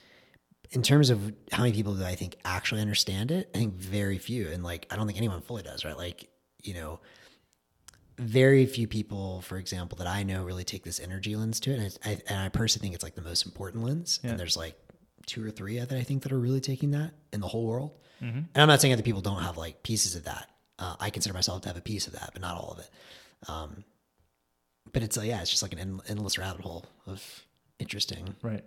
In terms of how many people do I think actually understand it, I think very few. And like, I don't think anyone fully does, right? Like, you know, very few people, for example, that I know really take this energy lens to it. And, I, and I personally think it's like the most important lens. Yeah. And there's like two or three that I think that are really taking that in the whole world. And I'm not saying other people don't have like pieces of that. Uh, I consider myself to have a piece of that, but not all of it. Um, but it's uh, yeah, it's just like an end, endless rabbit hole of interesting Right.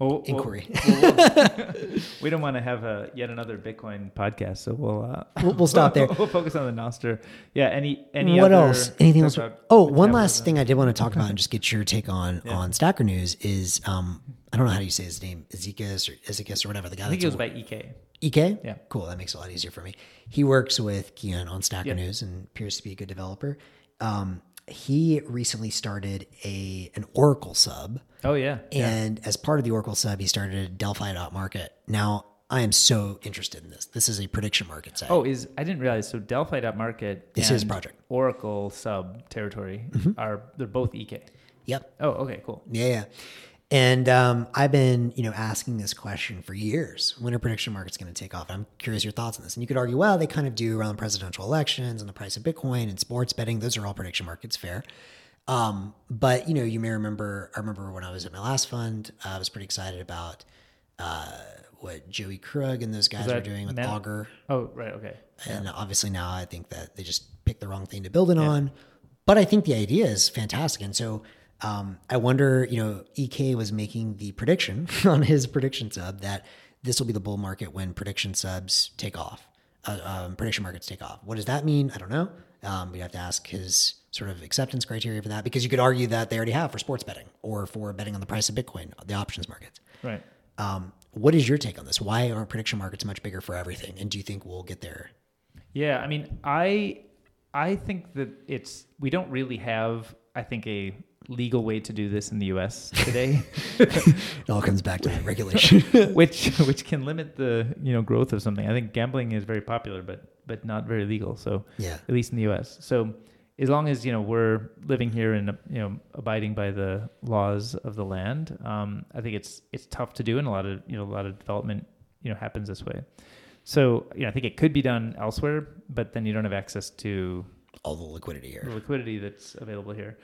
Well, well- inquiry. we don't want to have a yet another Bitcoin podcast, so we'll uh, We'll- we'll stop there. we'll focus on the Nostr. Yeah. Any any what other else? Anything else? Oh, one last thing I did want to talk about and just get your take on on Stacker News is um I don't know how do you say his name, Ezekias or Ezekias or whatever the guy. I think it that's was by EK. EK. Yeah. cool. That makes it a lot easier for me. He works with Keyan on Stacker Yep. News and appears to be a good developer. Um, he recently started a an Oracle sub, Oh yeah. yeah. and as part of the Oracle sub, he started a Delphi.market. Now I am so interested in this. This is a prediction market site. Oh, is I didn't realize. So Delphi.market It's his project. Mm-hmm. Oracle sub territory are they're both EK. yep. Oh, okay, cool. Yeah, yeah. And um, I've been, you know, asking this question for years. When are prediction markets going to take off? I'm curious your thoughts on this. And you could argue, well, they kind of do around presidential elections and the price of Bitcoin and sports betting. Those are all prediction markets, fair. Um, but you know, you may remember. I remember when I was at my last fund, I was pretty excited about uh, what Joey Krug and those guys were doing with Net- Augur. Oh, right. Okay. And obviously now I think that they just picked the wrong thing to build it on. But I think the idea is fantastic. And so Um, I wonder, you know, EK was making the prediction on his prediction sub that this will be the bull market when prediction subs take off, uh, um, prediction markets take off. What does that mean? I don't know. Um, we'd have to ask his sort of acceptance criteria for that because you could argue that they already have for sports betting or for betting on the price of Bitcoin, the options markets. Right. Um, what is your take on this? Why aren't prediction markets much bigger for everything? And do you think we'll get there? Yeah, I mean, I I think that it's we don't really have I think a legal way to do this in the U.S. today, It all comes back to regulation. which which can limit the you know growth of something. I think gambling is very popular, but but not very legal. So yeah. at least in the U.S. So as long as you know we're living here and you know abiding by the laws of the land, um, I think it's it's tough to do, and a lot of you know a lot of development you know happens this way. So you know I think it could be done elsewhere, but then you don't have access to All the liquidity here. the liquidity that's available here.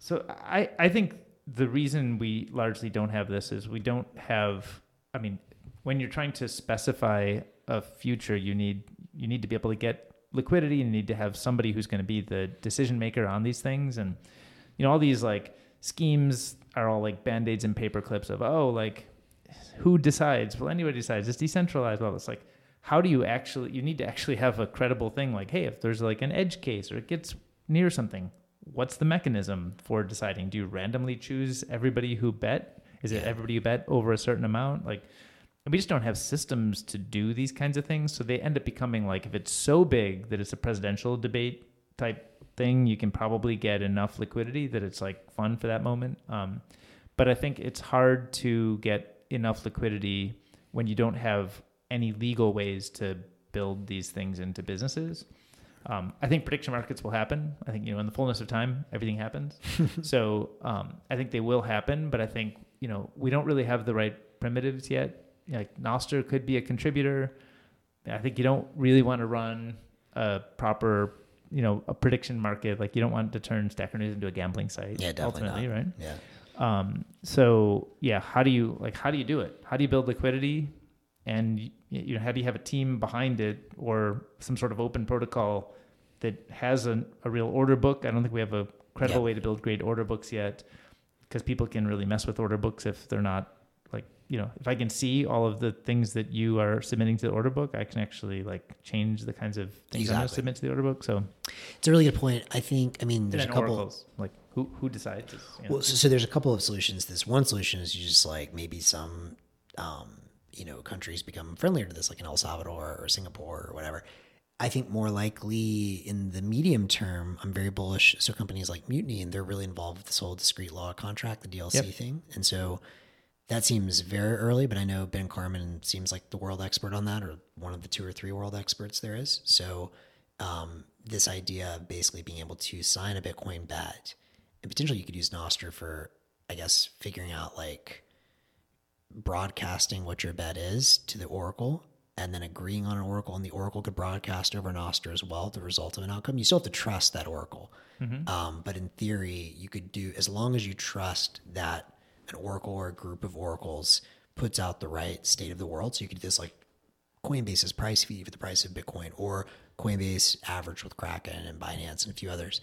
So I, I think the reason we largely don't have this is we don't have I mean, when you're trying to specify a future, you need you need to be able to get liquidity and you need to have somebody who's going to be the decision maker on these things. And you know all these like schemes are all like band-aids and paper clips of oh like who decides? Well anybody decides. It's decentralized well it's like how do you actually you need to actually have a credible thing like hey if there's like an edge case or it gets near something what's the mechanism for deciding? Do you randomly choose everybody who bet? Is it everybody who bet over a certain amount? Like we just don't have systems to do these kinds of things. So they end up becoming like if it's so big that it's a presidential debate type thing you can probably get enough liquidity that it's like fun for that moment. Um, but i think it's hard to get enough liquidity when you don't have any legal ways to build these things into businesses um, I think prediction markets will happen. I think you know in the fullness of time, everything happens. so um, I think they will happen, but I think you know we don't really have the right primitives yet. Like Nostr could be a contributor. I think you don't really want to run a proper you know a prediction market. Like you don't want to turn Stacker News into a gambling site. Yeah, definitely ultimately, right? Yeah. Um, so yeah, how do you like how do you do it? How do you build liquidity? And you know, how do you have a team behind it or some sort of open protocol that has a, a real order book? I don't think we have a credible Yep. way to build great order books yet because people can really mess with order books if they're not like, you know, if I can see all of the things that you are submitting to the order book, I can actually like change the kinds of things I'm going to submit to the order book. So, It's a really good point. I think, I mean, there's a couple. oracles, like who, who decides? is, you know. Well, so, so there's a couple of solutions. This one solution is you just like maybe some, um, you know, countries become friendlier to this, like in El Salvador or Singapore or whatever. I think more likely in the medium term, I'm very bullish. So companies like Mutiny, and they're really involved with this whole discreet log contract, the DLC Yep. thing, and so that seems very early. But I know Ben Carman seems like the world expert on that, or one of the two or three world experts there is. So um, this idea of basically being able to sign a Bitcoin bet, and potentially you could use Nostr for, I guess, figuring out like broadcasting what your bet is to the Oracle and then agreeing on an Oracle, and the Oracle could broadcast over Nostr as well the result of an outcome. You still have to trust that Oracle. Um, but in theory, you could do as long as you trust that an Oracle or a group of Oracles puts out the right state of the world. So you could do this like Coinbase's price feed for the price of Bitcoin, or Coinbase average with Kraken and Binance and a few others.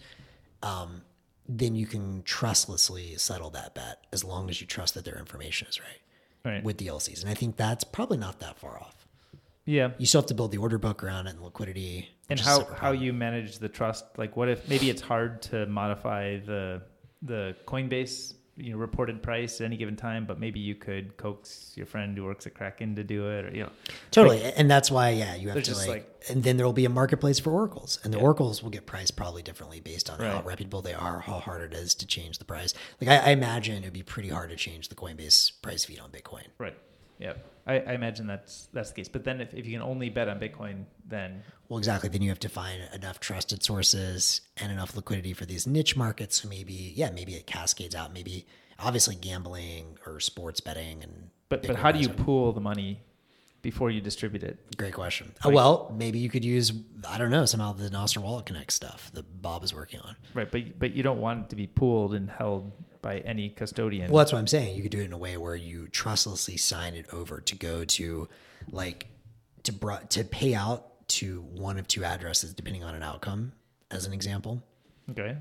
Um, then you can trustlessly settle that bet as long as you trust that their information is right right. with DLCs. And I think that's probably not that far off. Yeah. You still have to build the order book around it and liquidity. and which is a how how you manage the trust like what if maybe it's hard to modify the the coinbase you know reported price at any given time but maybe you could coax your friend who works at kraken to do it or you know Totally. and that's why, yeah, you have to like, like- and then there will be a marketplace for oracles, and the Yeah. oracles will get priced probably differently based on how reputable they are, how hard it is to change the price. Like, I, I imagine it would be pretty hard to change the Coinbase price feed on Bitcoin. right yeah I, I imagine that's that's the case but then if, if you can only bet on bitcoin then Well, exactly. Then you have to find enough trusted sources and enough liquidity for these niche markets. So maybe, yeah, maybe it cascades out. Maybe, obviously, gambling or sports betting and. but but how do you pool the money before you distribute it Great question. Oh, well, maybe you could use I don't know somehow the Nostr Wallet Connect stuff that Bob is working on. right but but you don't want it to be pooled and held by any custodian Well, that's what I'm saying. You could do it in a way where you trustlessly sign it over to go to, like, to bro- to pay out to one of two addresses depending on an outcome, as an example. okay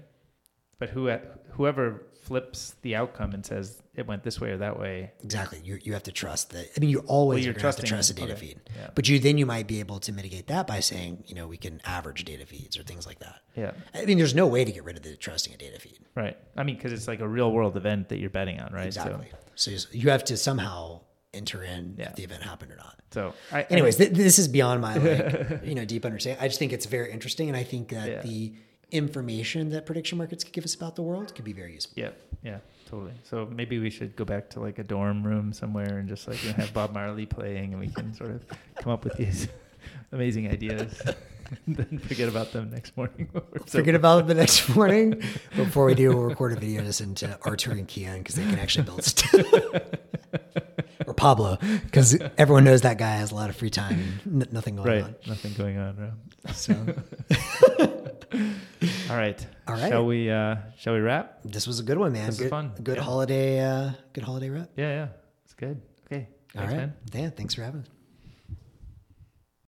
but who whoever flips the outcome and says it went this way or that way. Exactly. You, you have to trust that. I mean, you always Well, you're are going to have to trusting trust a data Okay. feed. Yeah. But you then you might be able to mitigate that by saying, you know, we can average data feeds or things like that. Yeah. I mean, there's no way to get rid of the trusting a data feed. Right. I mean, because it's like a real world event that you're betting on, right? Exactly. So, you- you have to somehow enter in Yeah. if the event happened or not. So, so I, Anyways, th- this is beyond my like, you know deep understanding. I just think it's very interesting, and I think that Yeah. the information that prediction markets could give us about the world could be very useful. Yeah, yeah, totally. So maybe we should go back to like a dorm room somewhere and just like you know, have Bob Marley playing, and we can sort of come up with these amazing ideas, and then forget about them next morning. Forget about it the next morning. Before we do, we'll record a video to send to Artur and Keyan because they can actually build stuff. or Pablo, because everyone knows that guy has a lot of free time n- nothing going Right, on. nothing going on. Right? So All right, All right. Shall we? uh Shall we wrap? this was a good one, man. This was good, fun. Good Yeah. holiday. Uh, good holiday rep. Yeah, yeah, it's good. Okay, All thanks, right, man. Dan. Thanks for having us.